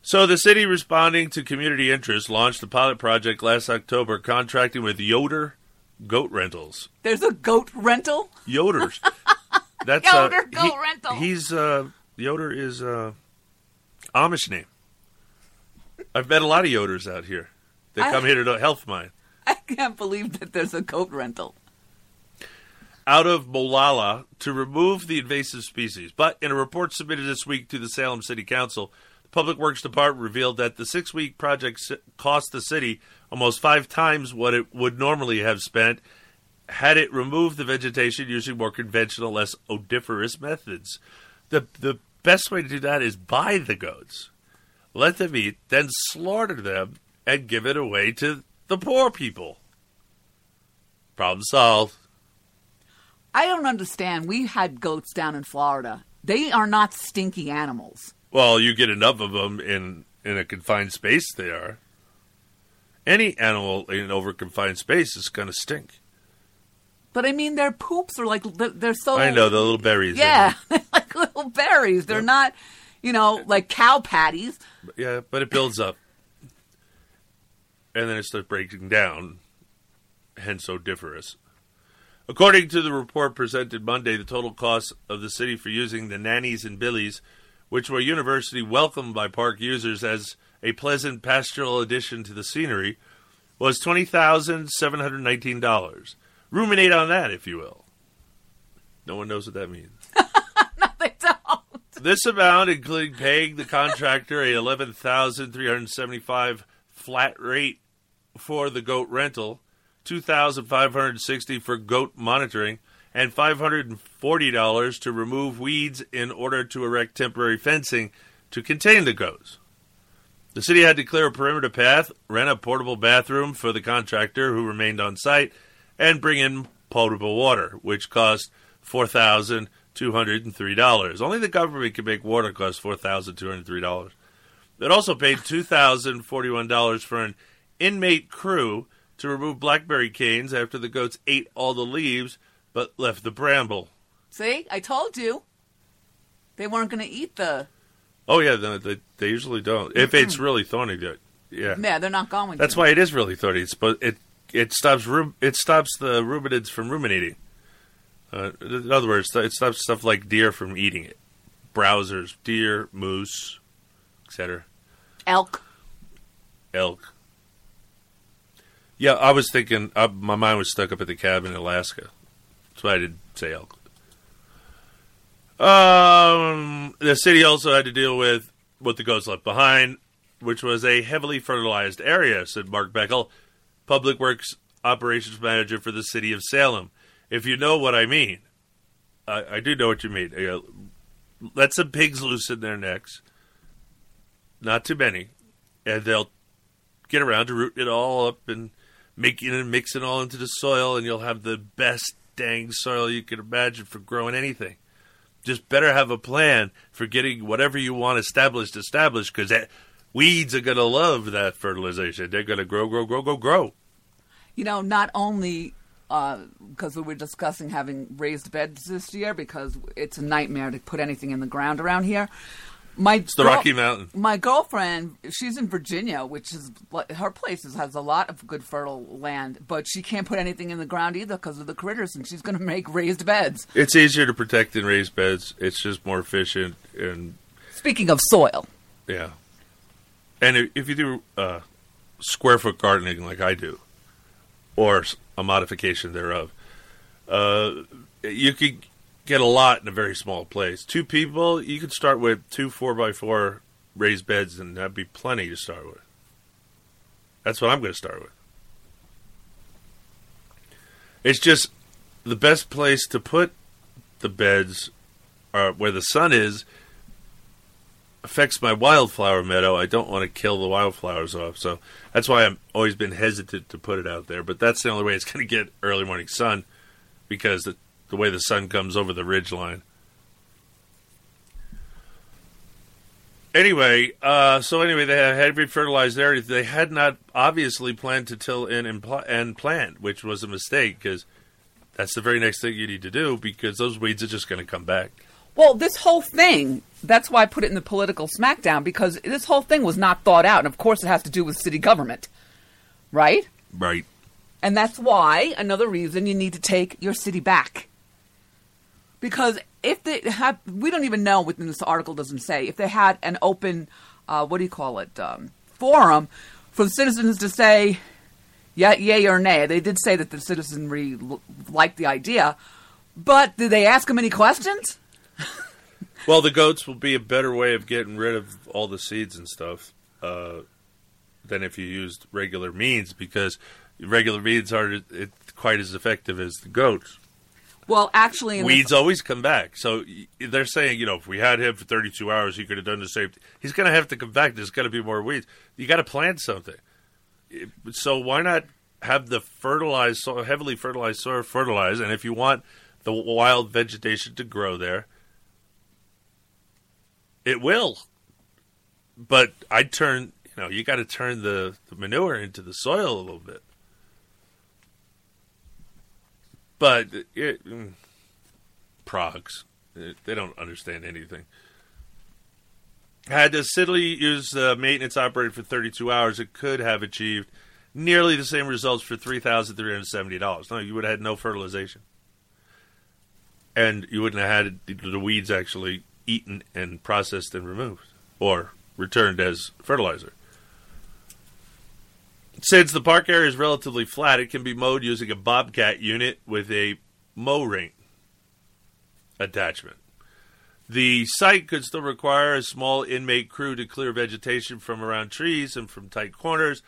So the city, responding to community interest, launched a pilot project last October, contracting with Yoder Goat Rentals. There's a goat rental. Yoders. That's Yoder uh, Goat he- Rental. He's uh, Yoder is uh, Amish name. I've met a lot of Yoders out here. They I- come here to health mine. I can't believe that there's a goat rental. out of Molalla to remove the invasive species. But in a report submitted this week to the Salem City Council, Public Works Department revealed that the six week project cost the city almost five times what it would normally have spent had it removed the vegetation using more conventional, less odoriferous methods. The, the best way to do that is buy the goats, let them eat, then slaughter them, and give it away to the poor people. Problem solved. I don't understand. We had goats down in Florida. They are not stinky animals. Well, you get enough of them in in a confined space. They are. Any animal in over confined space is going to stink. But I mean, their poops are like they're, so. I know the little berries. Yeah, like little berries. They're not, you know, like cow patties. yeah, but it builds up, and then it starts breaking down. Hence, odoriferous. According to the report presented Monday, the total cost of the city for using the nannies and billies, which were universally welcomed by park users as a pleasant pastoral addition to the scenery, was twenty thousand seven hundred nineteen dollars. Ruminate on that, if you will. No one knows what that means. no, they don't. This amount, including paying the contractor a eleven thousand three hundred seventy-five flat rate for the goat rental, two thousand five hundred sixty for goat monitoring, and five hundred and forty dollars to remove weeds in order to erect temporary fencing to contain the goats. The city had to clear a perimeter path, rent a portable bathroom for the contractor who remained on site, and bring in potable water, which cost four thousand two hundred and three dollars. Only the government can make water cost four thousand two hundred three dollars. It also paid two thousand forty one dollars for an inmate crew to remove blackberry canes after the goats ate all the leaves but left the bramble. See, I told you. They weren't going to eat the. Oh yeah, they, they, they usually don't. If it's really thorny, they- yeah. Yeah, they're not going. That's to. why it is really thorny. It's, but it it stops it stops the ruminids from ruminating. Uh, in other words, it stops stuff like deer from eating it. Browsers, deer, moose, etc. Elk. Elk. Yeah, I was thinking. Uh, my mind was stuck up at the cabin in Alaska. Why I didn't say elk. Um, the city also had to deal with what the goats left behind, which was a heavily fertilized area, said Mark Beckel, Public Works Operations Manager for the city of Salem. If you know what I mean, I, I do know what you mean. Uh, let some pigs loose in their necks, not too many, and they'll get around to rooting it all up and making and mixing all into the soil, and you'll have the best dang soil you can imagine for growing anything. Just better have a plan for getting whatever you want established established because weeds are going to love that fertilization. They're going to grow, grow, grow, grow, grow. You know, not only uh, because we were discussing having raised beds this year because it's a nightmare to put anything in the ground around here. My It's the Rocky Mountain. My girlfriend, she's in Virginia, which is her place is, has a lot of good fertile land, but she can't put anything in the ground either because of the critters, and she's going to make raised beds. It's easier to protect than raised beds. It's just more efficient and Speaking of soil, yeah. And if- if you do uh, square foot gardening like I do, or a modification thereof, uh, you could get a lot in a very small place. Two people, you could start with two four by four raised beds, and that'd be plenty to start with. That's what I'm going to start with. It's just the best place to put the beds are where the sun is affects my wildflower meadow. I don't want to kill the wildflowers off, so that's why I've always been hesitant to put it out there. But that's the only way it's going to get early morning sun because the, the way the sun comes over the ridge line. Anyway, uh, so anyway, they had heavy fertilized areas. They had not obviously planned to till in and, and plant, which was a mistake because that's the very next thing you need to do because those weeds are just going to come back. Well, this whole thing, that's why I put it in the political smackdown because this whole thing was not thought out. And of course, it has to do with city government, right? Right. And that's why another reason you need to take your city back. Because if they have, we don't even know within this article doesn't say if they had an open, uh, what do you call it, um, forum for citizens to say, yeah, yay or nay. They did say that the citizenry liked the idea, but did they ask them any questions? Well, the goats will be a better way of getting rid of all the seeds and stuff uh, than if you used regular means because regular means aren't quite as effective as the goats. Well, actually, Weeds this, always come back. So they're saying, you know, if we had him for 32 hours, he could have done the same. He's going to have to come back. There's going to be more weeds. You got to plant something. So why not have the fertilized, soil, heavily fertilized soil fertilized? And if you want the wild vegetation to grow there, it will. But I turn, you know, you got to turn the, the manure into the soil a little bit. But it, mm, progs, they don't understand anything. Had the city used the maintenance operated for 32 hours, it could have achieved nearly the same results for $3,370. No, you would have had no fertilization. And you wouldn't have had the weeds actually eaten and processed and removed or returned as fertilizer. Since the park area is relatively flat, it can be mowed using a bobcat unit with a mow ring attachment. The site could still require a small inmate crew to clear vegetation from around trees and from tight corners.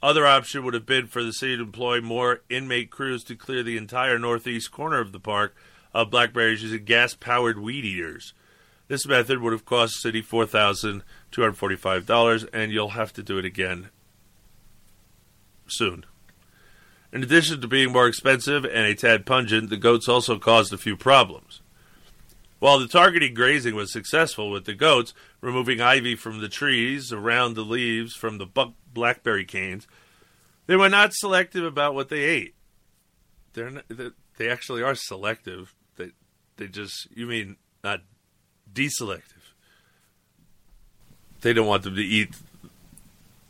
Other option would have been for the city to employ more inmate crews to clear the entire northeast corner of the park of blackberries using gas-powered weed eaters. This method would have cost the city four thousand two hundred forty-five dollars, and you'll have to do it again soon. In addition to being more expensive and a tad pungent, the goats also caused a few problems. While the targeted grazing was successful with the goats, removing ivy from the trees around the leaves from the buck blackberry canes, they were not selective about what they ate. They're not, they actually are selective. They they just you mean not deselective. They don't want them to eat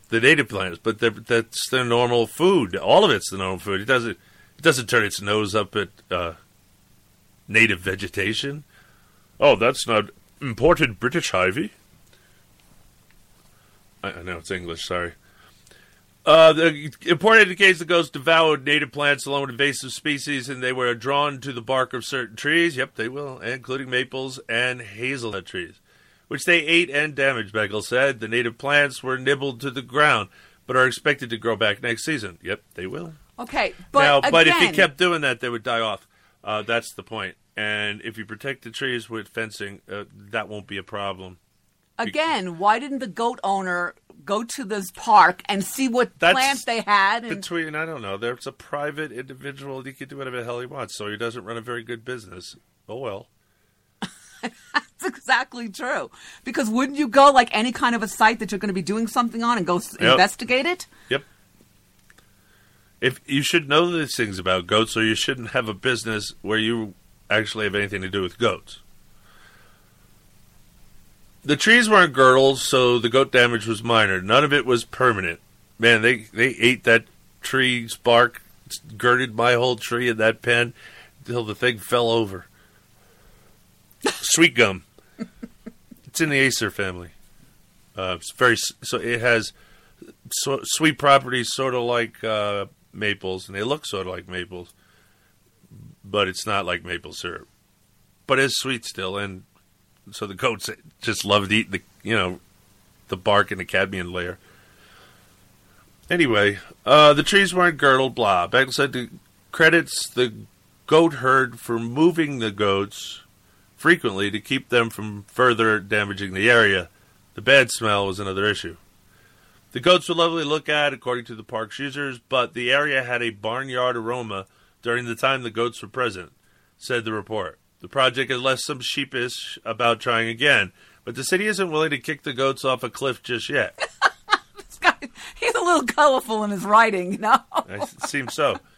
the native plants, but that's their normal food. All of it's the normal food. It doesn't it doesn't turn its nose up at uh, native vegetation. Oh, that's not imported British ivy. I, I know it's English. Sorry. Uh, the report indicates the ghosts devoured native plants along with invasive species, and they were drawn to the bark of certain trees. Yep, they will, including maples and hazelnut trees, which they ate and damaged. Beckel said the native plants were nibbled to the ground, but are expected to grow back next season. Yep, they will. okay, but now, again, but if you kept doing that, they would die off. Uh, that's the point. and if you protect the trees with fencing, uh, that won't be a problem. Again, why didn't the goat owner go to this park and see what That's plants they had? And Between I don't know, there's a private individual. He can do whatever the hell he wants, so he doesn't run a very good business. Oh well. That's exactly true. Because wouldn't you go like any kind of a site that you're going to be doing something on and go Yep. investigate it? Yep. If you should know these things about goats, or you shouldn't have a business where you actually have anything to do with goats. The trees weren't girdles, so the goat damage was minor. None of it was permanent. Man, they they ate that tree's bark, girded my whole tree in that pen until the thing fell over. Sweet gum. it's in the Acer family. Uh, it's very so it has so, sweet properties, sort of like uh, maples, and they look sort of like maples, but it's not like maple syrup. But it's sweet still, and so the goats just love to eat the you know the bark and the cambium layer. Anyway, uh, the trees weren't girdled. Blah. Beck said to credits the goat herd for moving the goats frequently to keep them from further damaging the area. The bad smell was another issue. The goats were lovely to look at, according to the park's users, but the area had a barnyard aroma during the time the goats were present, said the report. The project has left some sheepish about trying again, but the city isn't willing to kick the goats off a cliff just yet. He's a little colorful in his writing, you know. It seems so.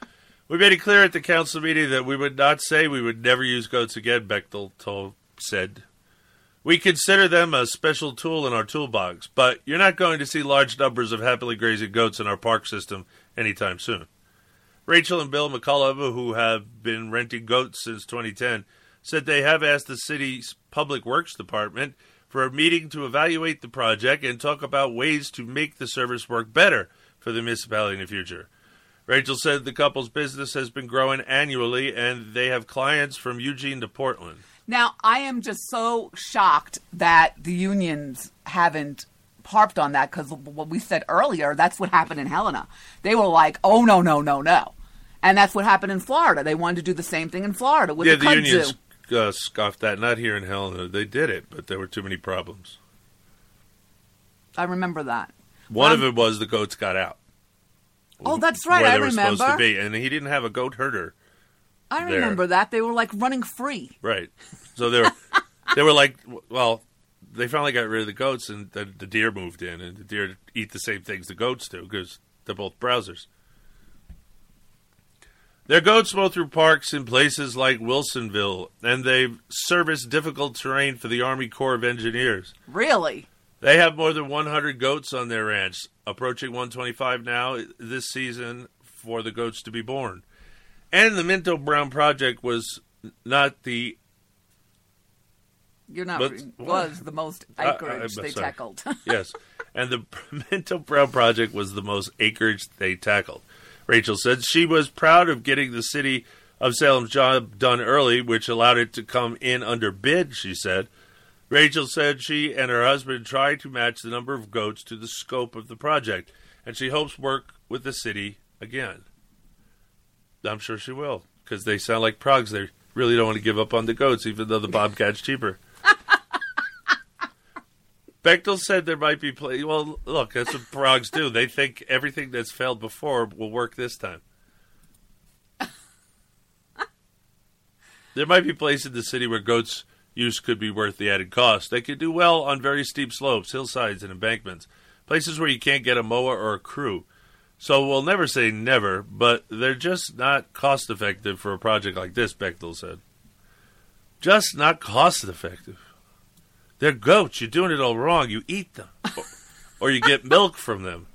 We made it clear at the council meeting that we would not say we would never use goats again, Becktel told, said. We consider them a special tool in our toolbox, but you're not going to see large numbers of happily grazing goats in our park system anytime soon. Rachel and Bill McCullough, who have been renting goats since 2010, said they have asked the city's Public Works Department for a meeting to evaluate the project and talk about ways to make the service work better for the municipality in the future. Rachel said the couple's business has been growing annually and they have clients from Eugene to Portland. Now, I am just so shocked that the unions haven't harped on that because what we said earlier, that's what happened in Helena. They were like, oh, no, no, no, no. And that's what happened in Florida. They wanted to do the same thing in Florida with yeah, the the unions uh, scoffed that. Not here in Helena. They did it, but there were too many problems. I remember that. One Um, of it was the goats got out. Oh, that's right. where I they were supposed to remember. be, and he didn't have a goat herder. I there. remember that. They were like running free. Right. So they were, they were like, well, they finally got rid of the goats, and the, the deer moved in, and the deer eat the same things the goats do because they're both browsers. Their goats mow through parks in places like Wilsonville, and they service difficult terrain for the Army Corps of Engineers. Really? They have more than 100 goats on their ranch, approaching 125 now this season for the goats to be born. And the Minto Brown project was not the You're not But- was the most acreage I'm they sorry. tackled. yes, and the Minto Brown project was the most acreage they tackled. Rachel said she was proud of getting the city of Salem's job done early, which allowed it to come in under bid. She said. Rachel said she and her husband tried to match the number of goats to the scope of the project, and she hopes work with the city again. I'm sure she will, because they sound like progs. They really don't want to give up on the goats, even though the bobcat's cheaper. Becktel said there might be play. Well, look, that's what progs do. They think everything that's failed before will work this time. there might be places in the city where goats' use could be worth the added cost. They could do well on very steep slopes, hillsides, and embankments, places where you can't get a mower or a crew. So we'll never say never, but they're just not cost effective for a project like this, Becktel said. Just not cost effective. They're goats. You're doing it all wrong. You eat them, or, or you get milk from them.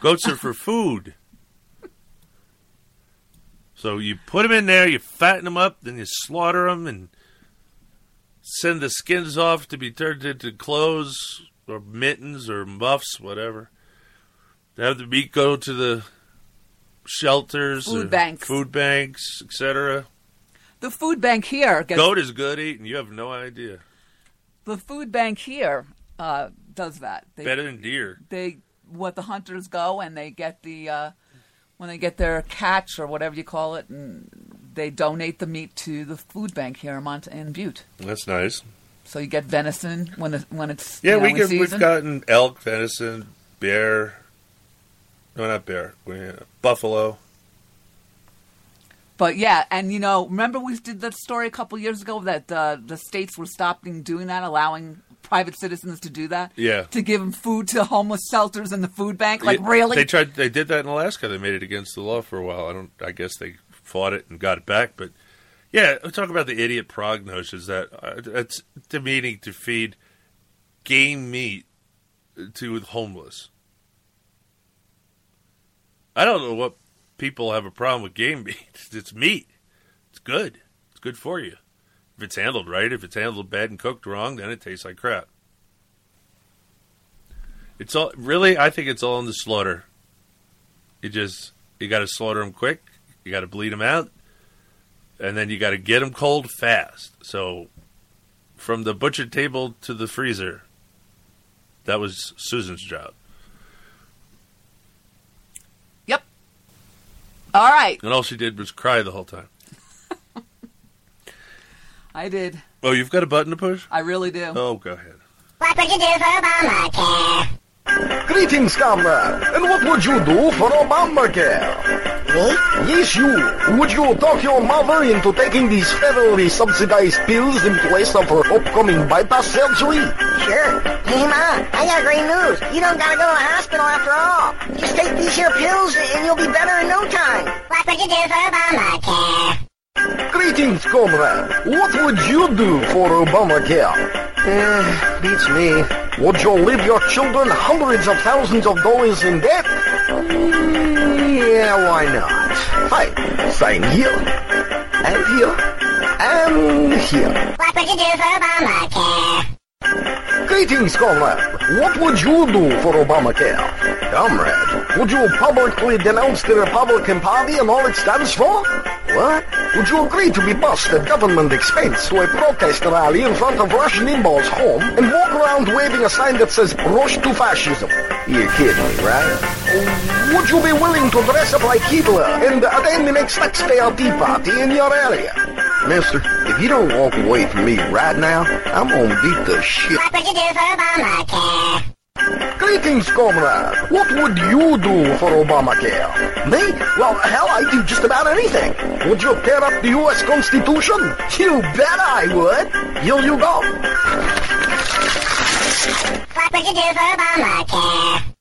Goats are for food. So you put them in there, you fatten them up, then you slaughter them and send the skins off to be turned into clothes or mittens or muffs, whatever. To Have the meat go to the shelters, Food banks. food banks, etc. the food bank here gets Goat is good eating. You have no idea. the food bank here uh, does that. They, Better than deer. They what the hunters go and they get the uh, when they get their catch or whatever you call it, and they donate the meat to the food bank here in Butte. That's nice. So you get venison when it, when it's Yeah, you know, we get, we've gotten elk, venison, bear. No, not bear. We, uh, buffalo. But yeah, and you know, remember we did that story a couple years ago that uh, the states were stopping doing that, allowing private citizens to do that. Yeah. To give them food to homeless shelters and the food bank, like Yeah, really? They tried. They did that in Alaska. They made it against the law for a while. I don't. I guess they fought it and got it back. But yeah, we talk about the idiot prognosis that uh, it's demeaning to feed game meat to the homeless. I don't know what people have a problem with game meat. It's meat. It's good. It's good for you. If it's handled right, if it's handled bad and cooked wrong, then it tastes like crap. It's all really. I think it's all in the slaughter. You just you got to slaughter them quick. You got to bleed them out, and then you got to get them cold fast. So, from the butcher table to the freezer, that was Susan's job. Yep. All right, And all she did was cry the whole time. I did. Oh, you've got a button to push? I really do. Oh, go ahead. What would you do for Obamacare? Greetings, comrade. And what would you do for Obamacare? Me? Yes, you. Would you talk your mother into taking these federally subsidized pills in place of her upcoming bypass surgery? Sure. Hey, Ma, I got great news. You don't gotta go to the hospital after all. Just take these here pills and you'll be better in no time. What would you do for Obamacare? Greetings, comrade. What would you do for Obamacare? Eh, beats me. Would you leave your children hundreds of thousands of dollars in debt? Mm, yeah, why not? Hi, Sign here. And here. And here. What would you do for Obamacare? Greetings, comrade. What would you do for Obamacare? Comrade, would you publicly denounce the Republican Party and all it stands for? What? Would you agree to be bussed at government expense to a protest rally in front of Rush Limbaugh's home and walk around waving a sign that says Rush to Fascism? You're kidding me, right? Would you be willing to dress up like Hitler and attend the next taxpayer tea party in your area? Mister, if you don't walk away from me right now, I'm gonna beat the shit. What would you do for Obamacare? Greetings, comrade. What would you do for Obamacare? Me? Well, hell, I'd do just about anything. Would you tear up the U.S. Constitution? You bet I would. Here you go. What would you do for Obamacare?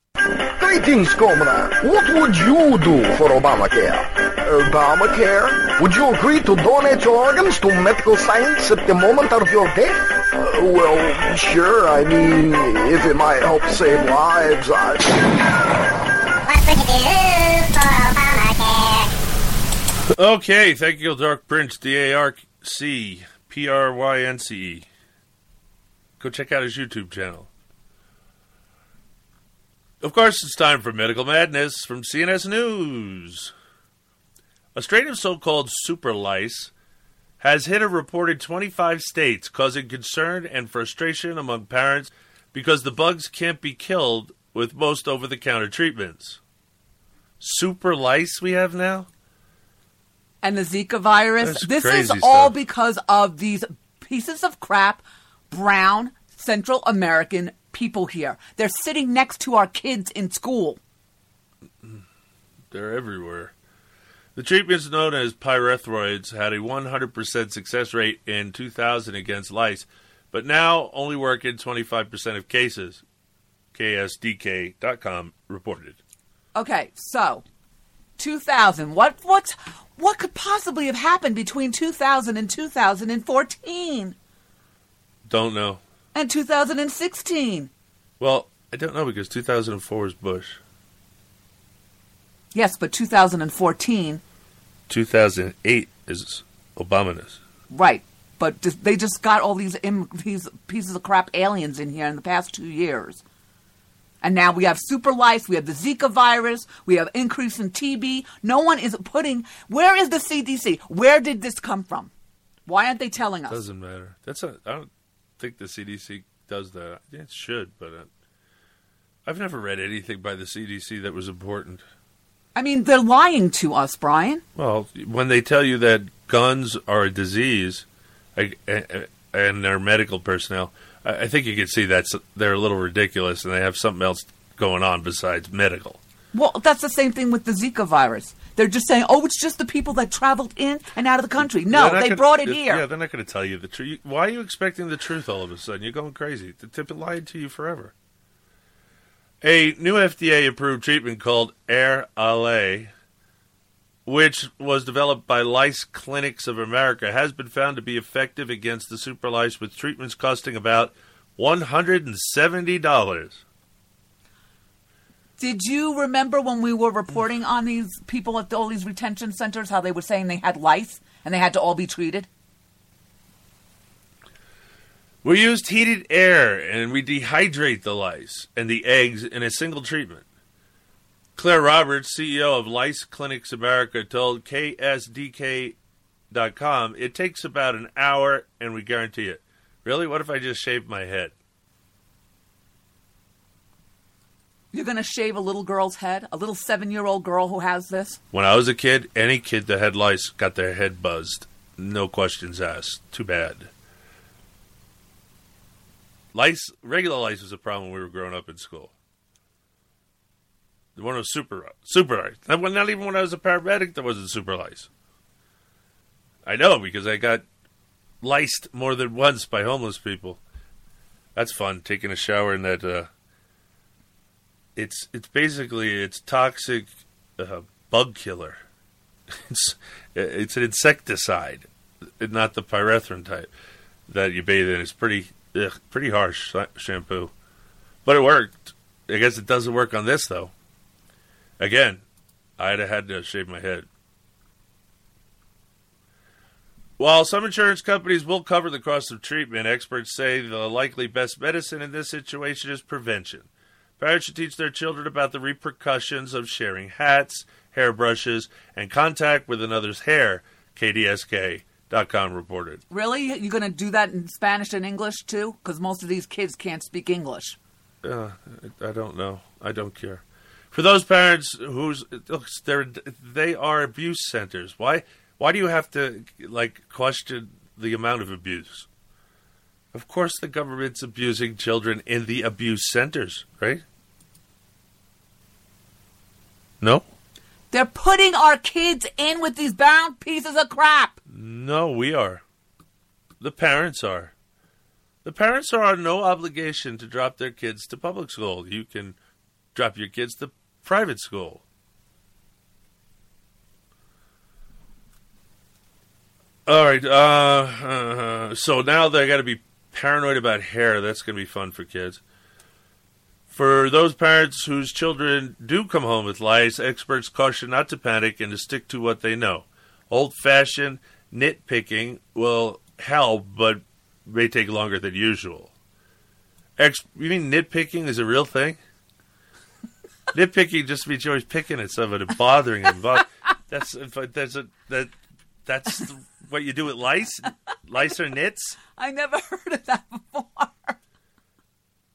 Greetings, comrade. What would you do for Obamacare? Obamacare? Would you agree to donate your organs to medical science at the moment of your death? Uh, well, sure. I mean, if it might help save lives, I... What would you do for Obamacare? Okay, thank you, Dark Prince, D A R C P R Y N C E. Go check out his YouTube channel. Of course, it's time for Medical Madness from CNS News. A strain of so called super lice has hit a reported 25 states, causing concern and frustration among parents because the bugs can't be killed with most over the counter treatments. Super lice we have now? and the Zika virus. That's this is crazy all because of these pieces of crap, brown Central American people here. They're sitting next to our kids in school. They're everywhere. The treatments known as pyrethroids had a 100% success rate in 2000 against lice, but now only work in 25% of cases. KSDK.com reported. Okay, so 2000. What what what could possibly have happened between 2000 and 2014 Don't know. And 2016? Well, I don't know because 2004 is Bush. Yes, but 2014, 2008 is Obama's. right? But just- they just got all these Im- these pieces of crap aliens in here in the past two years. And now we have super lice, we have the Zika virus, we have increase in TB. No one is putting. Where is the CDC? Where did this come from? Why aren't they telling us? Doesn't matter. That's a, I don't think the CDC does that. It should, but uh, I've never read anything by the CDC that was important. I mean, they're lying to us, Brian. Well, when they tell you that guns are a disease, I- and they're medical personnel, I I think you can see that's they're a little ridiculous, and they have something else going on besides medical. Well, that's the same thing with the Zika virus. They're just saying, "Oh, it's just the people that traveled in and out of the country." No, they gonna- brought it here. Yeah, they're not going to tell you the truth. Why are you expecting the truth all of a sudden? You're going crazy. The tip lied to you forever. A new FDA approved treatment called Air Ale, which was developed by Lice Clinics of America, has been found to be effective against the super lice with treatments costing about $170. Did you remember when we were reporting on these people at all these retention centers how they were saying they had lice and they had to all be treated? We used heated air and we dehydrate the lice and the eggs in a single treatment. Claire Roberts, CEO of Lice Clinics America, told KSDK.com it takes about an hour and we guarantee it. Really? What if I just shaved my head? You're going to shave a little girl's head, a little seven-year-old girl who has this. When I was a kid, any kid that had lice got their head buzzed. No questions asked. Too bad. Lice, regular lice was a problem when we were growing up in school. The one was super, super lice. Not, when- not even when I was a paramedic, there wasn't super lice. I know because I got liced more than once by homeless people. That's fun. Taking a shower in that. Uh, it's it's basically it's toxic uh, bug killer. It's it's an insecticide, not the pyrethrin type that you bathe in. It's pretty ugh, pretty harsh shampoo, but it worked. I guess it doesn't work on this though. Again, I'd have had to shave my head. While some insurance companies will cover the cost of treatment, experts say the likely best medicine in this situation is prevention. Parents should teach their children about the repercussions of sharing hats, hairbrushes, and contact with another's hair, KSDK.com reported. Really? You're going to do that in Spanish and English too? Because most of these kids can't speak English. Uh, I don't know. I don't care. For those parents who's look, they're they are abuse centers. Why why do you have to like question the amount of abuse? Of course, the government's abusing children in the abuse centers, right? No, They're putting our kids in with these bound pieces of crap. no, we are. The parents are. The parents are under no obligation to drop their kids to public school. You can drop your kids to private school. All right. Uh, uh, so now they got to be paranoid about hair. That's going to be fun for kids. For those parents whose children do come home with lice, experts caution not to panic and to stick to what they know. Old fashioned nitpicking will help, but may take longer than usual. Ex- you mean nitpicking is a real thing? nitpicking just means you're always picking at someone and bothering them. That's that's a, that that's what you do with lice. Lice or nits. I never heard of that before.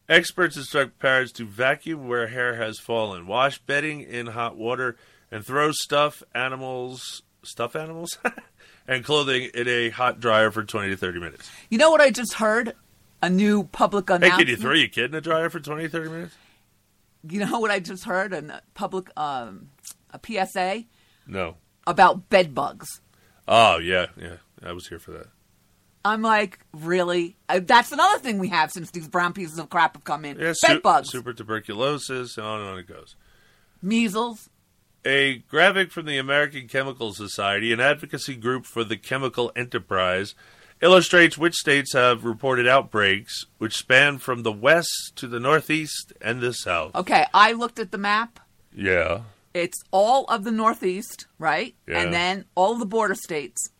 Experts instruct parents to vacuum where hair has fallen, wash bedding in hot water, and throw stuff animals, stuff animals, and clothing in a hot dryer for 20 to 30 minutes. You know what I just heard? A new public announcement. Hey, can you throw your kid in a dryer for 20 30 minutes? You know what I just heard? A public um, a PSA No. about bed bugs. Oh, yeah, yeah. I was here for that. I'm like, really? Uh, that's another thing we have since these brown pieces of crap have come in. Yeah, bed su- bugs, super tuberculosis, and on and on it goes. measles. A graphic from the American Chemical Society, an advocacy group for the chemical enterprise, illustrates which states have reported outbreaks, which span from the west to the northeast and the south. Okay, I looked at the map. Yeah. It's all of the Northeast, right? Yeah. And then all the border states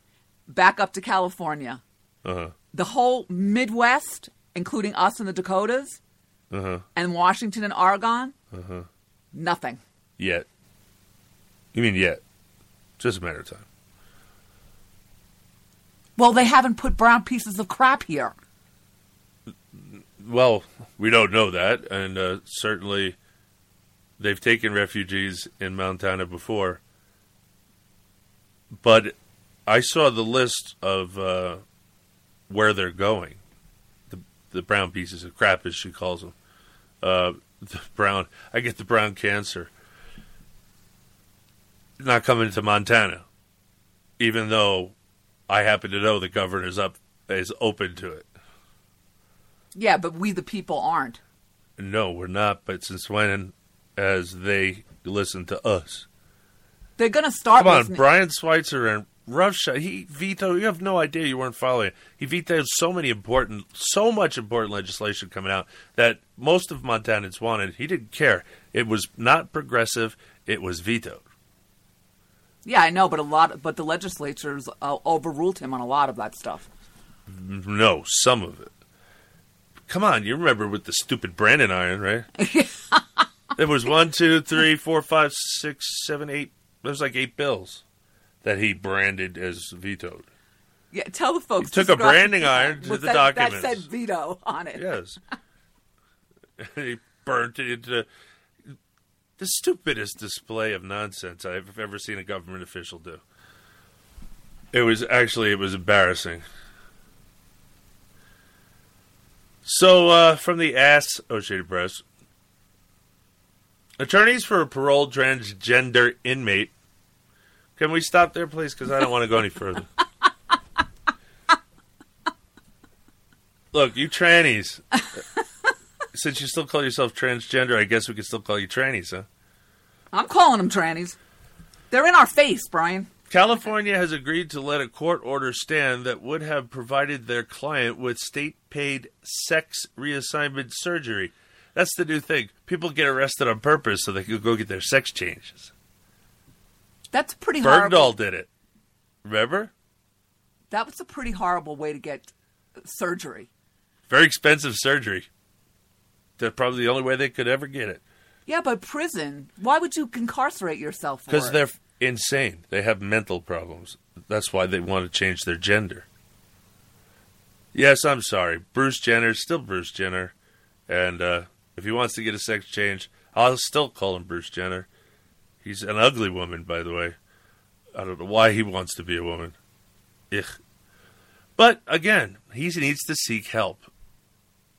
back up to California. Uh huh. The whole Midwest, including us and the Dakotas, Uh huh. and Washington and Oregon, Uh huh. nothing. Yet. You mean yet? Just a matter of time. Well, they haven't put brown pieces of crap here. Well, we don't know that, and uh, certainly they've taken refugees in Montana before. But I saw the list of uh, where they're going. The the brown pieces of crap, as she calls them. Uh, the brown. I get the brown cancer. Not coming to Montana, even though I happen to know the governor's up is open to it. Yeah, but we the people aren't. No, we're not. But since when has they listen to us? They're going to start. Come on, listening- Brian Schweitzer and roughshod. He vetoed. You have no idea. You weren't following. He vetoed so many important, so much important legislation coming out that most of Montanans wanted. He didn't care. It was not progressive. It was vetoed. Yeah, I know, but a lot, but the legislatures uh, overruled him on a lot of that stuff. No, some of it. Come on, you remember with the stupid Brandon iron, right? It was one, two, three, four, five, six, seven, eight. There was like eight bills that he branded as vetoed. Yeah, tell the folks. He took a branding iron to the that, documents. That said veto on it. Yes. he burnt it into the stupidest display of nonsense I've ever seen a government official do. It was actually it was embarrassing. So uh, from the ass Associated Press, attorneys for a paroled transgender inmate. Can we stop there, please? Because I don't want to go any further. Look, you trannies. Since you still call yourself transgender, I guess we can still call you trannies, huh? I'm calling them trannies. They're in our face, Brian. California has agreed to let a court order stand that would have provided their client with state paid sex reassignment surgery. That's the new thing. People get arrested on purpose so they can go get their sex changes. That's pretty Bergdahl horrible. did it. Remember? That was a pretty horrible way to get surgery. Very expensive surgery. That's probably the only way they could ever get it. Yeah, but prison. Why would you incarcerate yourself Because they're insane. They have mental problems. That's why they want to change their gender. Yes, I'm sorry. Bruce Jenner's still Bruce Jenner. And uh, if he wants to get a sex change, I'll still call him Bruce Jenner. He's an ugly woman, by the way. I don't know why he wants to be a woman. Ugh. But again, he needs to seek help.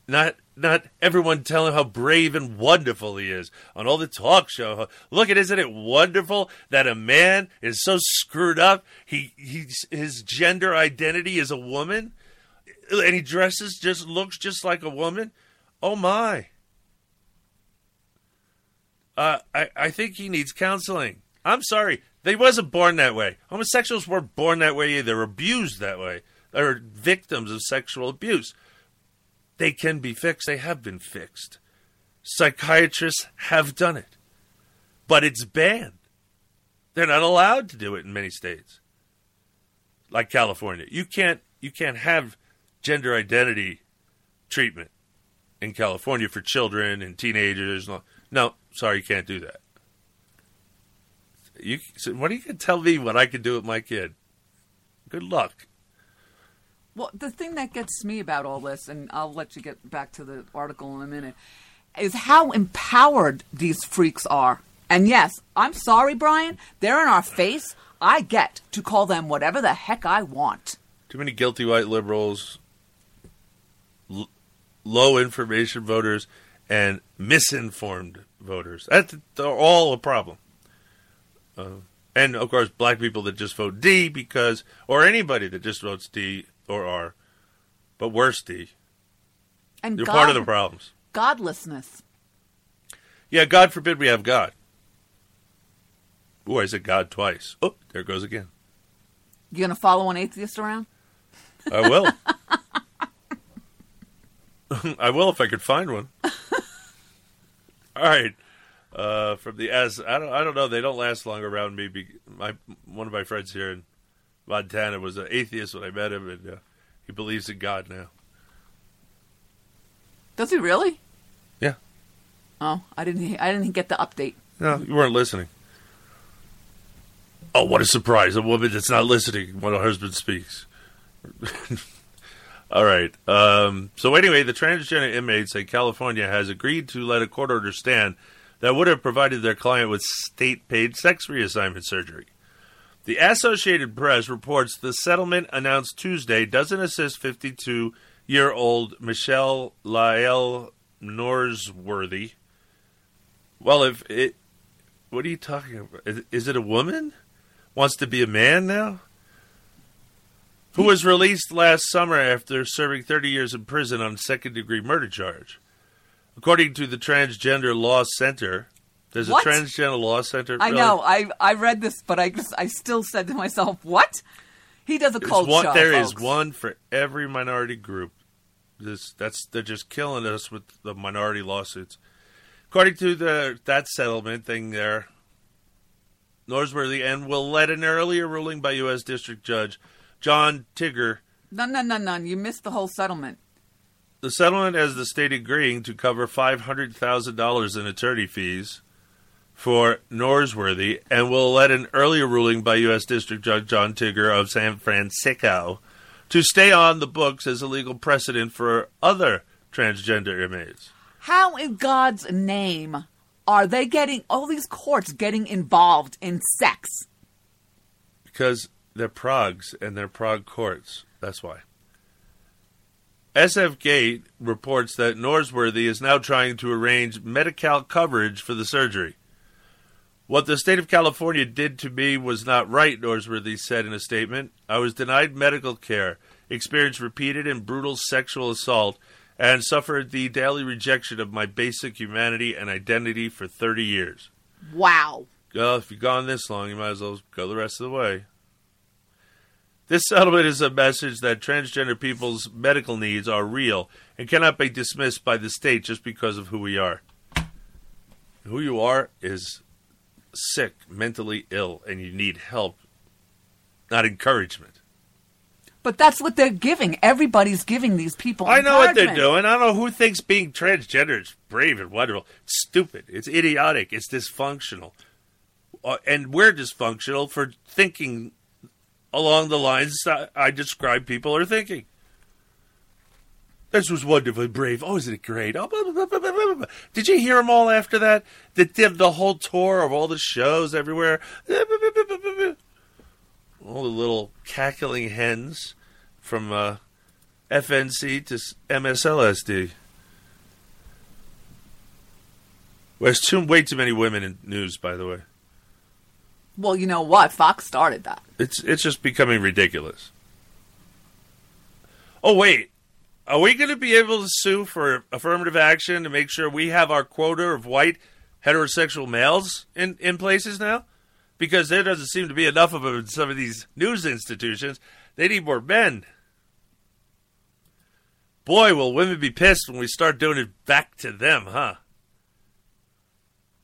Not not everyone tell him how brave and wonderful he is on all the talk show. Look at isn't it wonderful that a man is so screwed up? He he's his gender identity is a woman and he dresses just looks just like a woman. Oh my. Uh, I, I think he needs counseling. I'm sorry. They wasn't born that way. Homosexuals weren't born that way either. They're abused that way. They're victims of sexual abuse. They can be fixed. They have been fixed. Psychiatrists have done it. But it's banned. They're not allowed to do it in many states. Like California. You can't you can't have gender identity treatment in California for children and teenagers. No, sorry, you can't do that. You, so what are you going to tell me what I can do with my kid? Good luck. Well, the thing that gets me about all this, and I'll let you get back to the article in a minute, is how empowered these freaks are. And yes, I'm sorry, Brian, they're in our face. I get to call them whatever the heck I want. Too many guilty white liberals, l- low information voters, and misinformed voters. That's they're all a problem. Uh, and of course, black people that just vote D because, or anybody that just votes D or R, but worse D. And You're God- part of the problems. Godlessness. Yeah, God forbid we have God. Boy, I said God twice. Oh, there it goes again. You gonna follow an atheist around? I will. I will if I could find one. All right. Uh, from the as I don't I don't know they don't last long around me. Be, my one of my friends here in Montana was an atheist when I met him, and uh, he believes in God now. Does he really? Yeah. Oh, I didn't. I didn't get the update. No, you weren't listening. Oh, what a surprise! A woman that's not listening when her husband speaks. All right. Um, so anyway, the transgender inmates in California has agreed to let a court order stand that would have provided their client with state-paid sex reassignment surgery. The Associated Press reports the settlement announced Tuesday doesn't assist 52 year old Michelle Lael Norsworthy. Well, if it. What are you talking about? Is it a woman? Wants to be a man now? Who was released last summer after serving 30 years in prison on a second degree murder charge. According to the Transgender Law Center, there's What? a Transgender Law Center. I Really? know. I I read this, but I just I still said to myself, "What?" He does a There's cold one, show. There is folks. one for every minority group. This that's they're just killing us with the minority lawsuits. According to the that settlement thing there, Norsworthy and will let an earlier ruling by U.S. District Judge John Tigar. No, no, no, no. You missed the whole settlement. The settlement has the state agreeing to cover five hundred thousand dollars in attorney fees for Norsworthy, and will let an earlier ruling by U.S. District Judge John Tigger of San Francisco to stay on the books as a legal precedent for other transgender inmates. How in God's name are they getting all these courts getting involved in sex? Because they're progs and they're prog courts. That's why. SF Gate reports that Norsworthy is now trying to arrange Medi-Cal coverage for the surgery. What the state of California did to me was not right, Norsworthy said in a statement. I was denied medical care, experienced repeated and brutal sexual assault, and suffered the daily rejection of my basic humanity and identity for 30 years. Wow. Well, if you've gone this long, you might as well go the rest of the way. This settlement is a message that transgender people's medical needs are real and cannot be dismissed by the state just because of who we are. Who you are is sick, mentally ill, and you need help, not encouragement. But that's what they're giving. Everybody's giving these people. I know what they're doing. I don't know who thinks being transgender is brave and wonderful. It's stupid. It's idiotic. It's dysfunctional. Uh, and we're dysfunctional for thinking along the lines that I describe people are thinking. This was wonderfully brave. Oh, isn't it great? Oh, blah, blah, blah. Did you hear them all after that? The, the, the whole tour of all the shows everywhere. All the little cackling hens from uh, FNC to MSLSD. There's too, way too many women in news, by the way. Well, you know what? Fox started that. It's it's just becoming ridiculous. Oh wait, are we going to be able to sue for affirmative action to make sure we have our quota of white heterosexual males in in places now? Because there doesn't seem to be enough of them in some of these news institutions. They need more men. Boy, will women be pissed when we start doing it back to them, huh?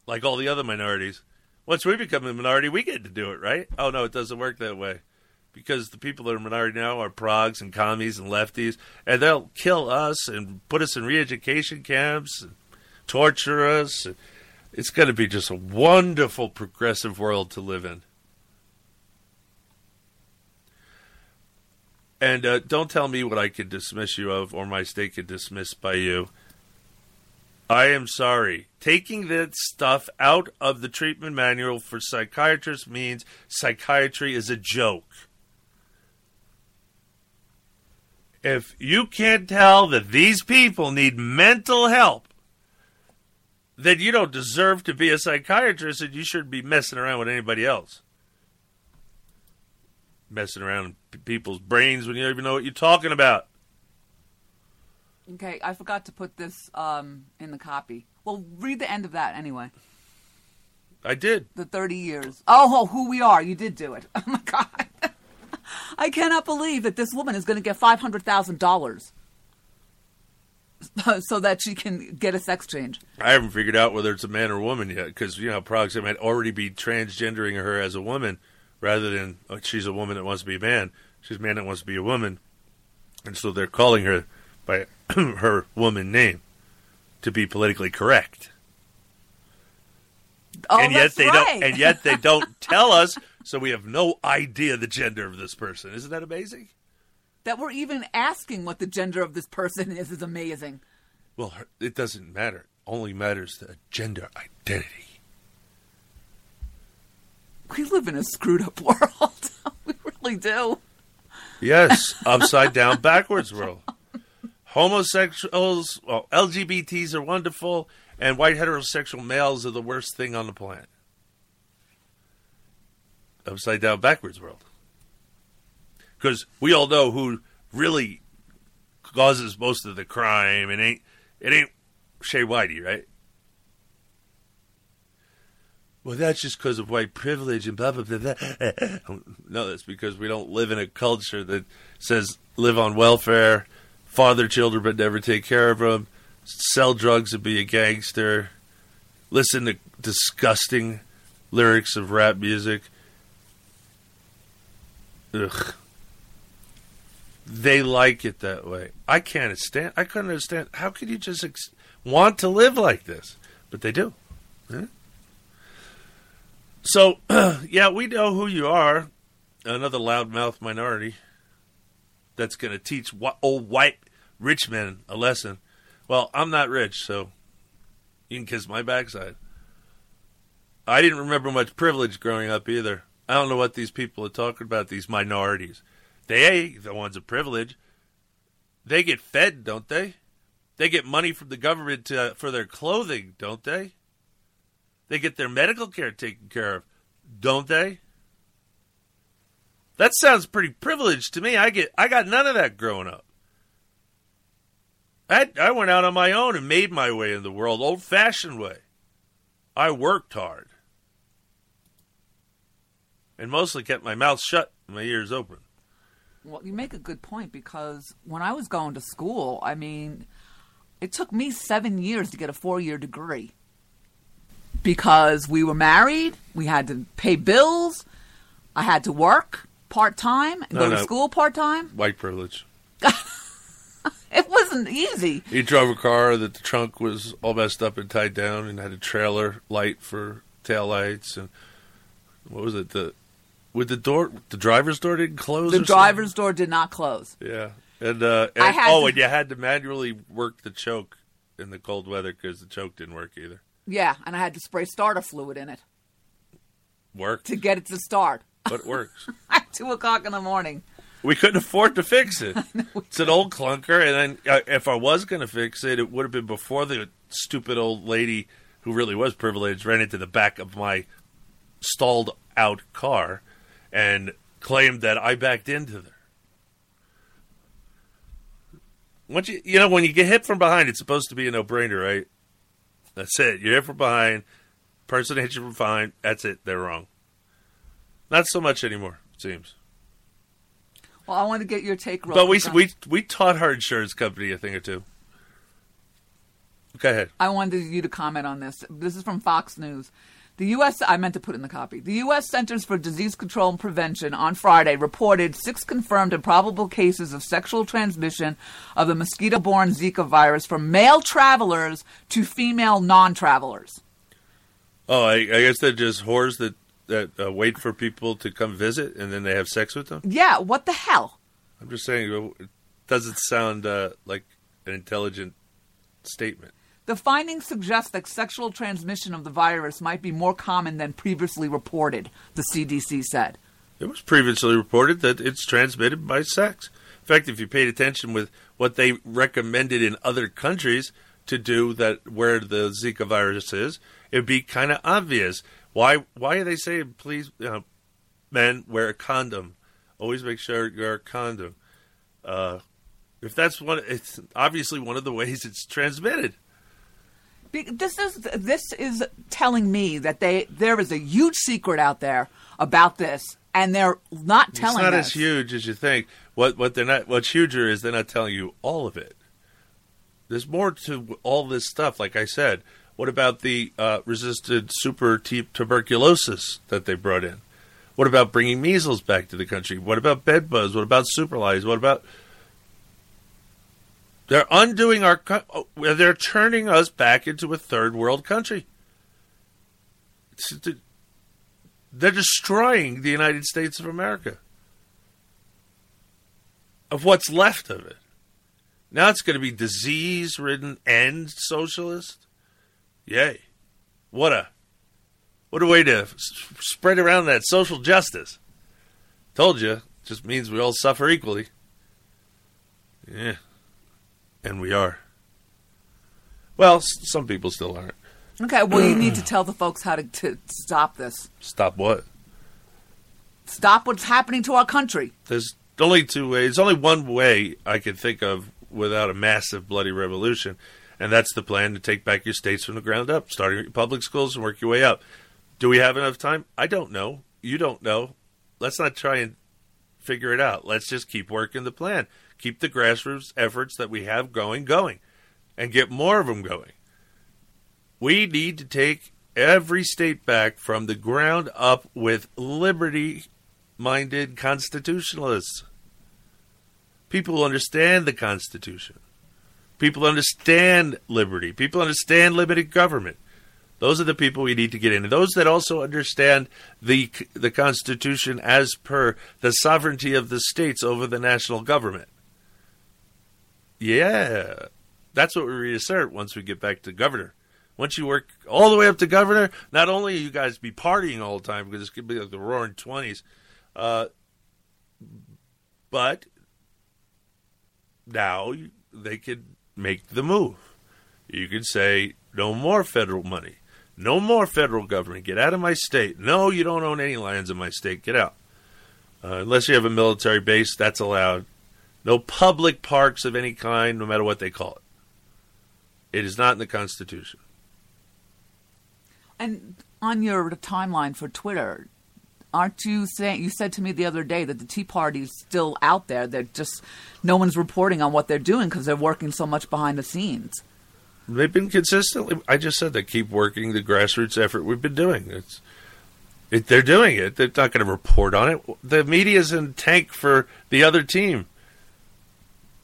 Like all the other minorities. Once we become a minority, we get to do it, right? Oh no, it doesn't work that way. Because the people that are minority now are progs and commies and lefties, and they'll kill us and put us in re-education camps, and torture us. It's going to be just a wonderful progressive world to live in. And uh, don't tell me what I could dismiss you of or my state could dismiss by you. I am sorry. Taking that stuff out of the treatment manual for psychiatrists means psychiatry is a joke. If you can't tell that these people need mental help, then you don't deserve to be a psychiatrist and you shouldn't be messing around with anybody else. Messing around people's brains when you don't even know what you're talking about. Okay, I forgot to put this um, in the copy. Well, read the end of that anyway. I did. The 30 years. Oh, oh, who we are. You did do it. Oh, my God. I cannot believe that this woman is going to get $500,000 so that she can get a sex change. I haven't figured out whether it's a man or woman yet, because you know, progs might already be transgendering her as a woman rather than oh, she's a woman that wants to be a man. She's a man that wants to be a woman, and so they're calling her by her woman name to be politically correct. Oh, and yet they right. don't. And yet they don't tell us, so we have no idea the gender of this person. Isn't that amazing? that we're even asking what the gender of this person is is amazing. Well, her- it doesn't matter. Only matters the gender identity. We live in a screwed up world. we really do. Yes, upside down, backwards world. Homosexuals, well, LGBTs are wonderful, and white heterosexual males are the worst thing on the planet. Upside down, backwards world. Because we all know who really causes most of the crime. It ain't it ain't Shay Whitey, right? Well, that's just because of white privilege and blah blah blah. blah. no, that's because we don't live in a culture that says live on welfare, father children but never take care of them, sell drugs and be a gangster, listen to disgusting lyrics of rap music. Ugh. They like it that way. I can't understand. I couldn't understand. How could you just ex- want to live like this? But they do. Huh? So, yeah, we know who you are. Another loudmouth minority that's going to teach wh- old white rich men a lesson. Well, I'm not rich, so you can kiss my backside. I didn't remember much privilege growing up either. I don't know what these people are talking about, these minorities. They the ones of privilege. They get fed, don't they? They get money from the government to, uh, for their clothing, don't they? They get their medical care taken care of, don't they? That sounds pretty privileged to me. I get I got none of that growing up. I I went out on my own and made my way in the world, old fashioned way. I worked hard. And mostly kept my mouth shut and my ears open. Well, you make a good point because when I was going to school, I mean, it took me seven years to get a four year degree because we were married, we had to pay bills, I had to work part time and No, go to no. school part time. White privilege. It wasn't easy. He drove a car that the trunk was all messed up and tied down, and had a trailer light for tail lights, and what was it? The with the door, the driver's door didn't close. The or something? driver's door did not close. Yeah, and, uh, and oh, to- and you had to manually work the choke in the cold weather because the choke didn't work either. Yeah, and I had to spray starter fluid in it Worked, to get it to start but it works. at two o'clock in the morning. We couldn't afford to fix it. It's an old clunker, and then uh, if I was going to fix it, it would have been before the stupid old lady who really was privileged ran into the back of my stalled out car and claimed that I backed into her. Once you you know when you get hit from behind, it's supposed to be a no brainer, right? That's it. You're hit from behind. Person hits you from behind. That's it. They're wrong. Not so much anymore. It seems. Well, I want to get your take. Real But we on- we we taught our insurance company a thing or two. Go ahead. I wanted you to comment on this. This is from Fox News. The U.S. I meant to put in the copy. The U.S. Centers for Disease Control and Prevention on Friday reported six confirmed and probable cases of sexual transmission of the mosquito-borne Zika virus from male travelers to female non-travelers. Oh, I, I guess they're just whores that that uh, wait for people to come visit and then they have sex with them. Yeah, what the hell? I'm just saying, it doesn't sound uh, like an intelligent statement. The findings suggest that sexual transmission of the virus might be more common than previously reported, the CDC said. It was previously reported that it's transmitted by sex. In fact, if you paid attention with what they recommended in other countries to do that where the Zika virus is, it'd be kind of obvious. Why why are they saying please know, men wear a condom? Always make sure you wear a condom. Uh, if that's one it's obviously one of the ways it's transmitted. This is this is telling me that they there is a huge secret out there about this, and they're not telling it's not us. as huge as you think. What what they're not what's huger is they're not telling you all of it. There's more to all this stuff. Like I said, what about the uh, resisted super t- tuberculosis that they brought in? What about bringing measles back to the country? What about bed bugs? What about super lice? What about they're undoing our oh, they're turning us back into a third world country. They're destroying the United States of America. Of what's left of it. Now it's going to be disease ridden and socialist. Yay. What a What a way to s- spread around that social justice. Told you, just means we all suffer equally. Yeah. And we are. Well, s- some people still aren't. Okay, well, you need to tell the folks how to, to stop this. Stop what? Stop what's happening to our country. There's only two ways. There's only one way I can think of without a massive bloody revolution, and that's the plan to take back your states from the ground up, starting at public schools and work your way up. Do we have enough time? I don't know. You don't know. Let's not try and figure it out. Let's just keep working the plan. Keep the grassroots efforts that we have going going and get more of them going. We need to take every state back from the ground up with liberty minded constitutionalists. People who understand the Constitution. People understand liberty. People understand limited government. Those are the people we need to get in. Those that also understand the the Constitution as per the sovereignty of the states over the national government. Yeah, that's what we reassert once we get back to governor. Once you work all the way up to governor, not only you guys be partying all the time because it's going to be like the roaring twenties, uh, but now they could make the move. You could say no more federal money, no more federal government. Get out of my state. No, you don't own any lands in my state. Get out. Uh, unless you have a military base, that's allowed. No public parks of any kind, no matter what they call it. It is not in the Constitution. And on your timeline for Twitter, aren't you saying you said to me the other day that the Tea Party's still out there? They're just no one's reporting on what they're doing because they're working so much behind the scenes. They've been consistently. I just said they keep working the grassroots effort we've been doing. It's, it, they're doing it. They're not going to report on it. The media's in tank for the other team,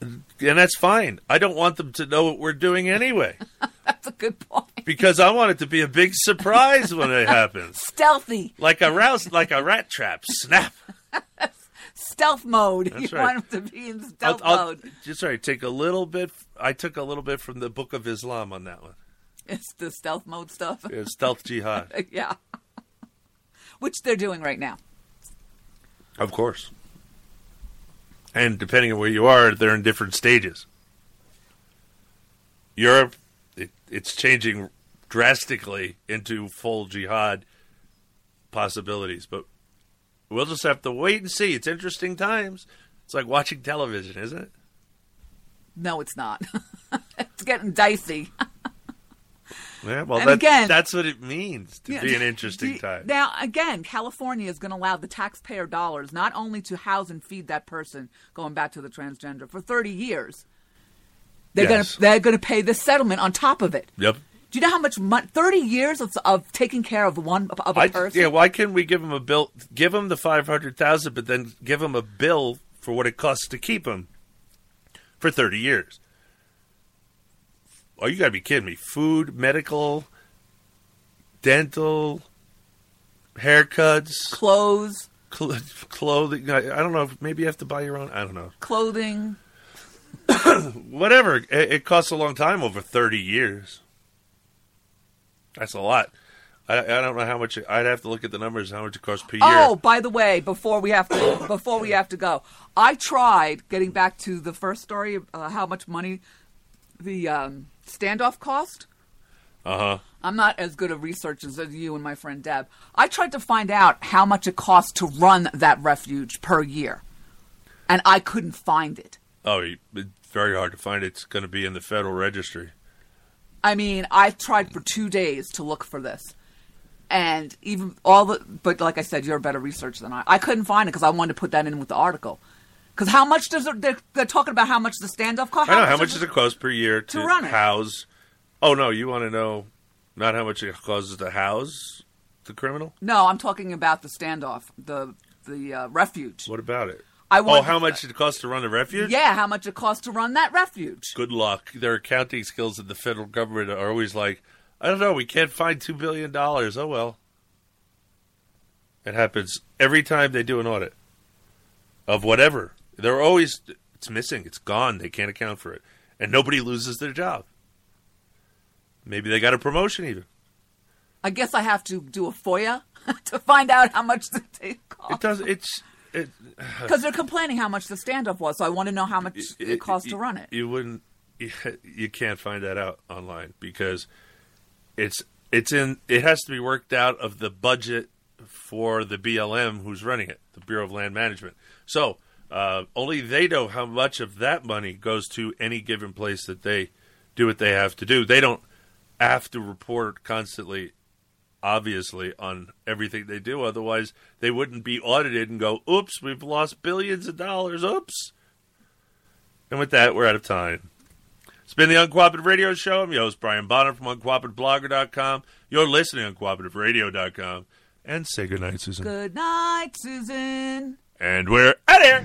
and that's fine. I don't want them to know what we're doing anyway. That's a good point. Because I want it to be a big surprise when it happens, Stealthy, like a rouse, like a rat trap. Snap. stealth mode. That's you right. want them to be in I'll, stealth I'll- mode. just sorry. Take a little bit. I took a little bit from the Book of Islam on that one. It's the stealth mode stuff. It's stealth jihad, yeah, which they're doing right now. of course. And depending on where you are, they're in different stages. Europe, it, it's changing drastically into full jihad possibilities, but we'll just have to wait and see. It's interesting times. It's like watching television, isn't it? No, it's not. it's getting dicey. Yeah, well, And that, again- that's what it means to be an interesting the- time. Now, again, California is going to allow the taxpayer dollars not only to house and feed that person going back to the transgender for 30 years. They're Yes. going to they're going to pay this settlement on top of it. Yep. Do you know how much money? 30 years of, of taking care of one of a I, person. yeah, why can't we give them a bill? Give them the five hundred thousand, but then give them a bill for what it costs to keep them for thirty years. Oh, you got to be kidding me! Food, medical, dental, haircuts, clothes, cl- clothing. I, I don't know. Maybe you have to buy your own. I don't know. Clothing. Whatever. It, it costs a long time over thirty years. That's a lot. I, I don't know how much. It, I'd have to look at the numbers. How much it costs per year. Oh, by the way, before we have to before we have to go, I tried getting back to the first story, uh, how much money the um, standoff cost. Uh huh. I'm not as good a researcher as you and my friend Deb. I tried to find out how much it costs to run that refuge per year, and I couldn't find it. Oh, it's very hard to find. It's going to be in the Federal Registry. I mean, I tried for two days to look for this, and even all the. But like I said, you're a better researcher than I. I couldn't find it because I wanted to put that in with the article. Because how much does it? They're, they're talking about how much the standoff cost. I know how much does it cost per year to, to run it? house? Oh no, you want to know not how much it costs to house the criminal? No, I'm talking about the standoff, the the uh, refuge. What about it? I oh, want- how much it costs to run the refuge? Yeah, how much it costs to run that refuge. Good luck. Their accounting skills in the federal government are always like, I don't know, we can't find two billion dollars. Oh well. It happens every time they do an audit of whatever. They're always it's missing, it's gone. They can't account for it, and nobody loses their job. Maybe they got a promotion even. I guess I have to do a FOIA to find out how much the tape cost. It does. It's it Because they're complaining how much the standoff was, so I want to know how much it, cost to run it. You wouldn't. You can't find that out online because it's it's in. It has to be worked out of the budget for the BLM who's running it, the Bureau of Land Management. So uh, only they know how much of that money goes to any given place that they do what they have to do. They don't have to report constantly, obviously, on everything they do. Otherwise, they wouldn't be audited and go, oops, we've lost billions of dollars. Oops. And with that, we're out of time. It's been the Uncooperative Radio Show. I'm your host, Brian Bonner from UncooperativeBlogger.com. You're listening on CooperativeRadio.com. And say goodnight, Susan. Good night, Susan. And we're out of here.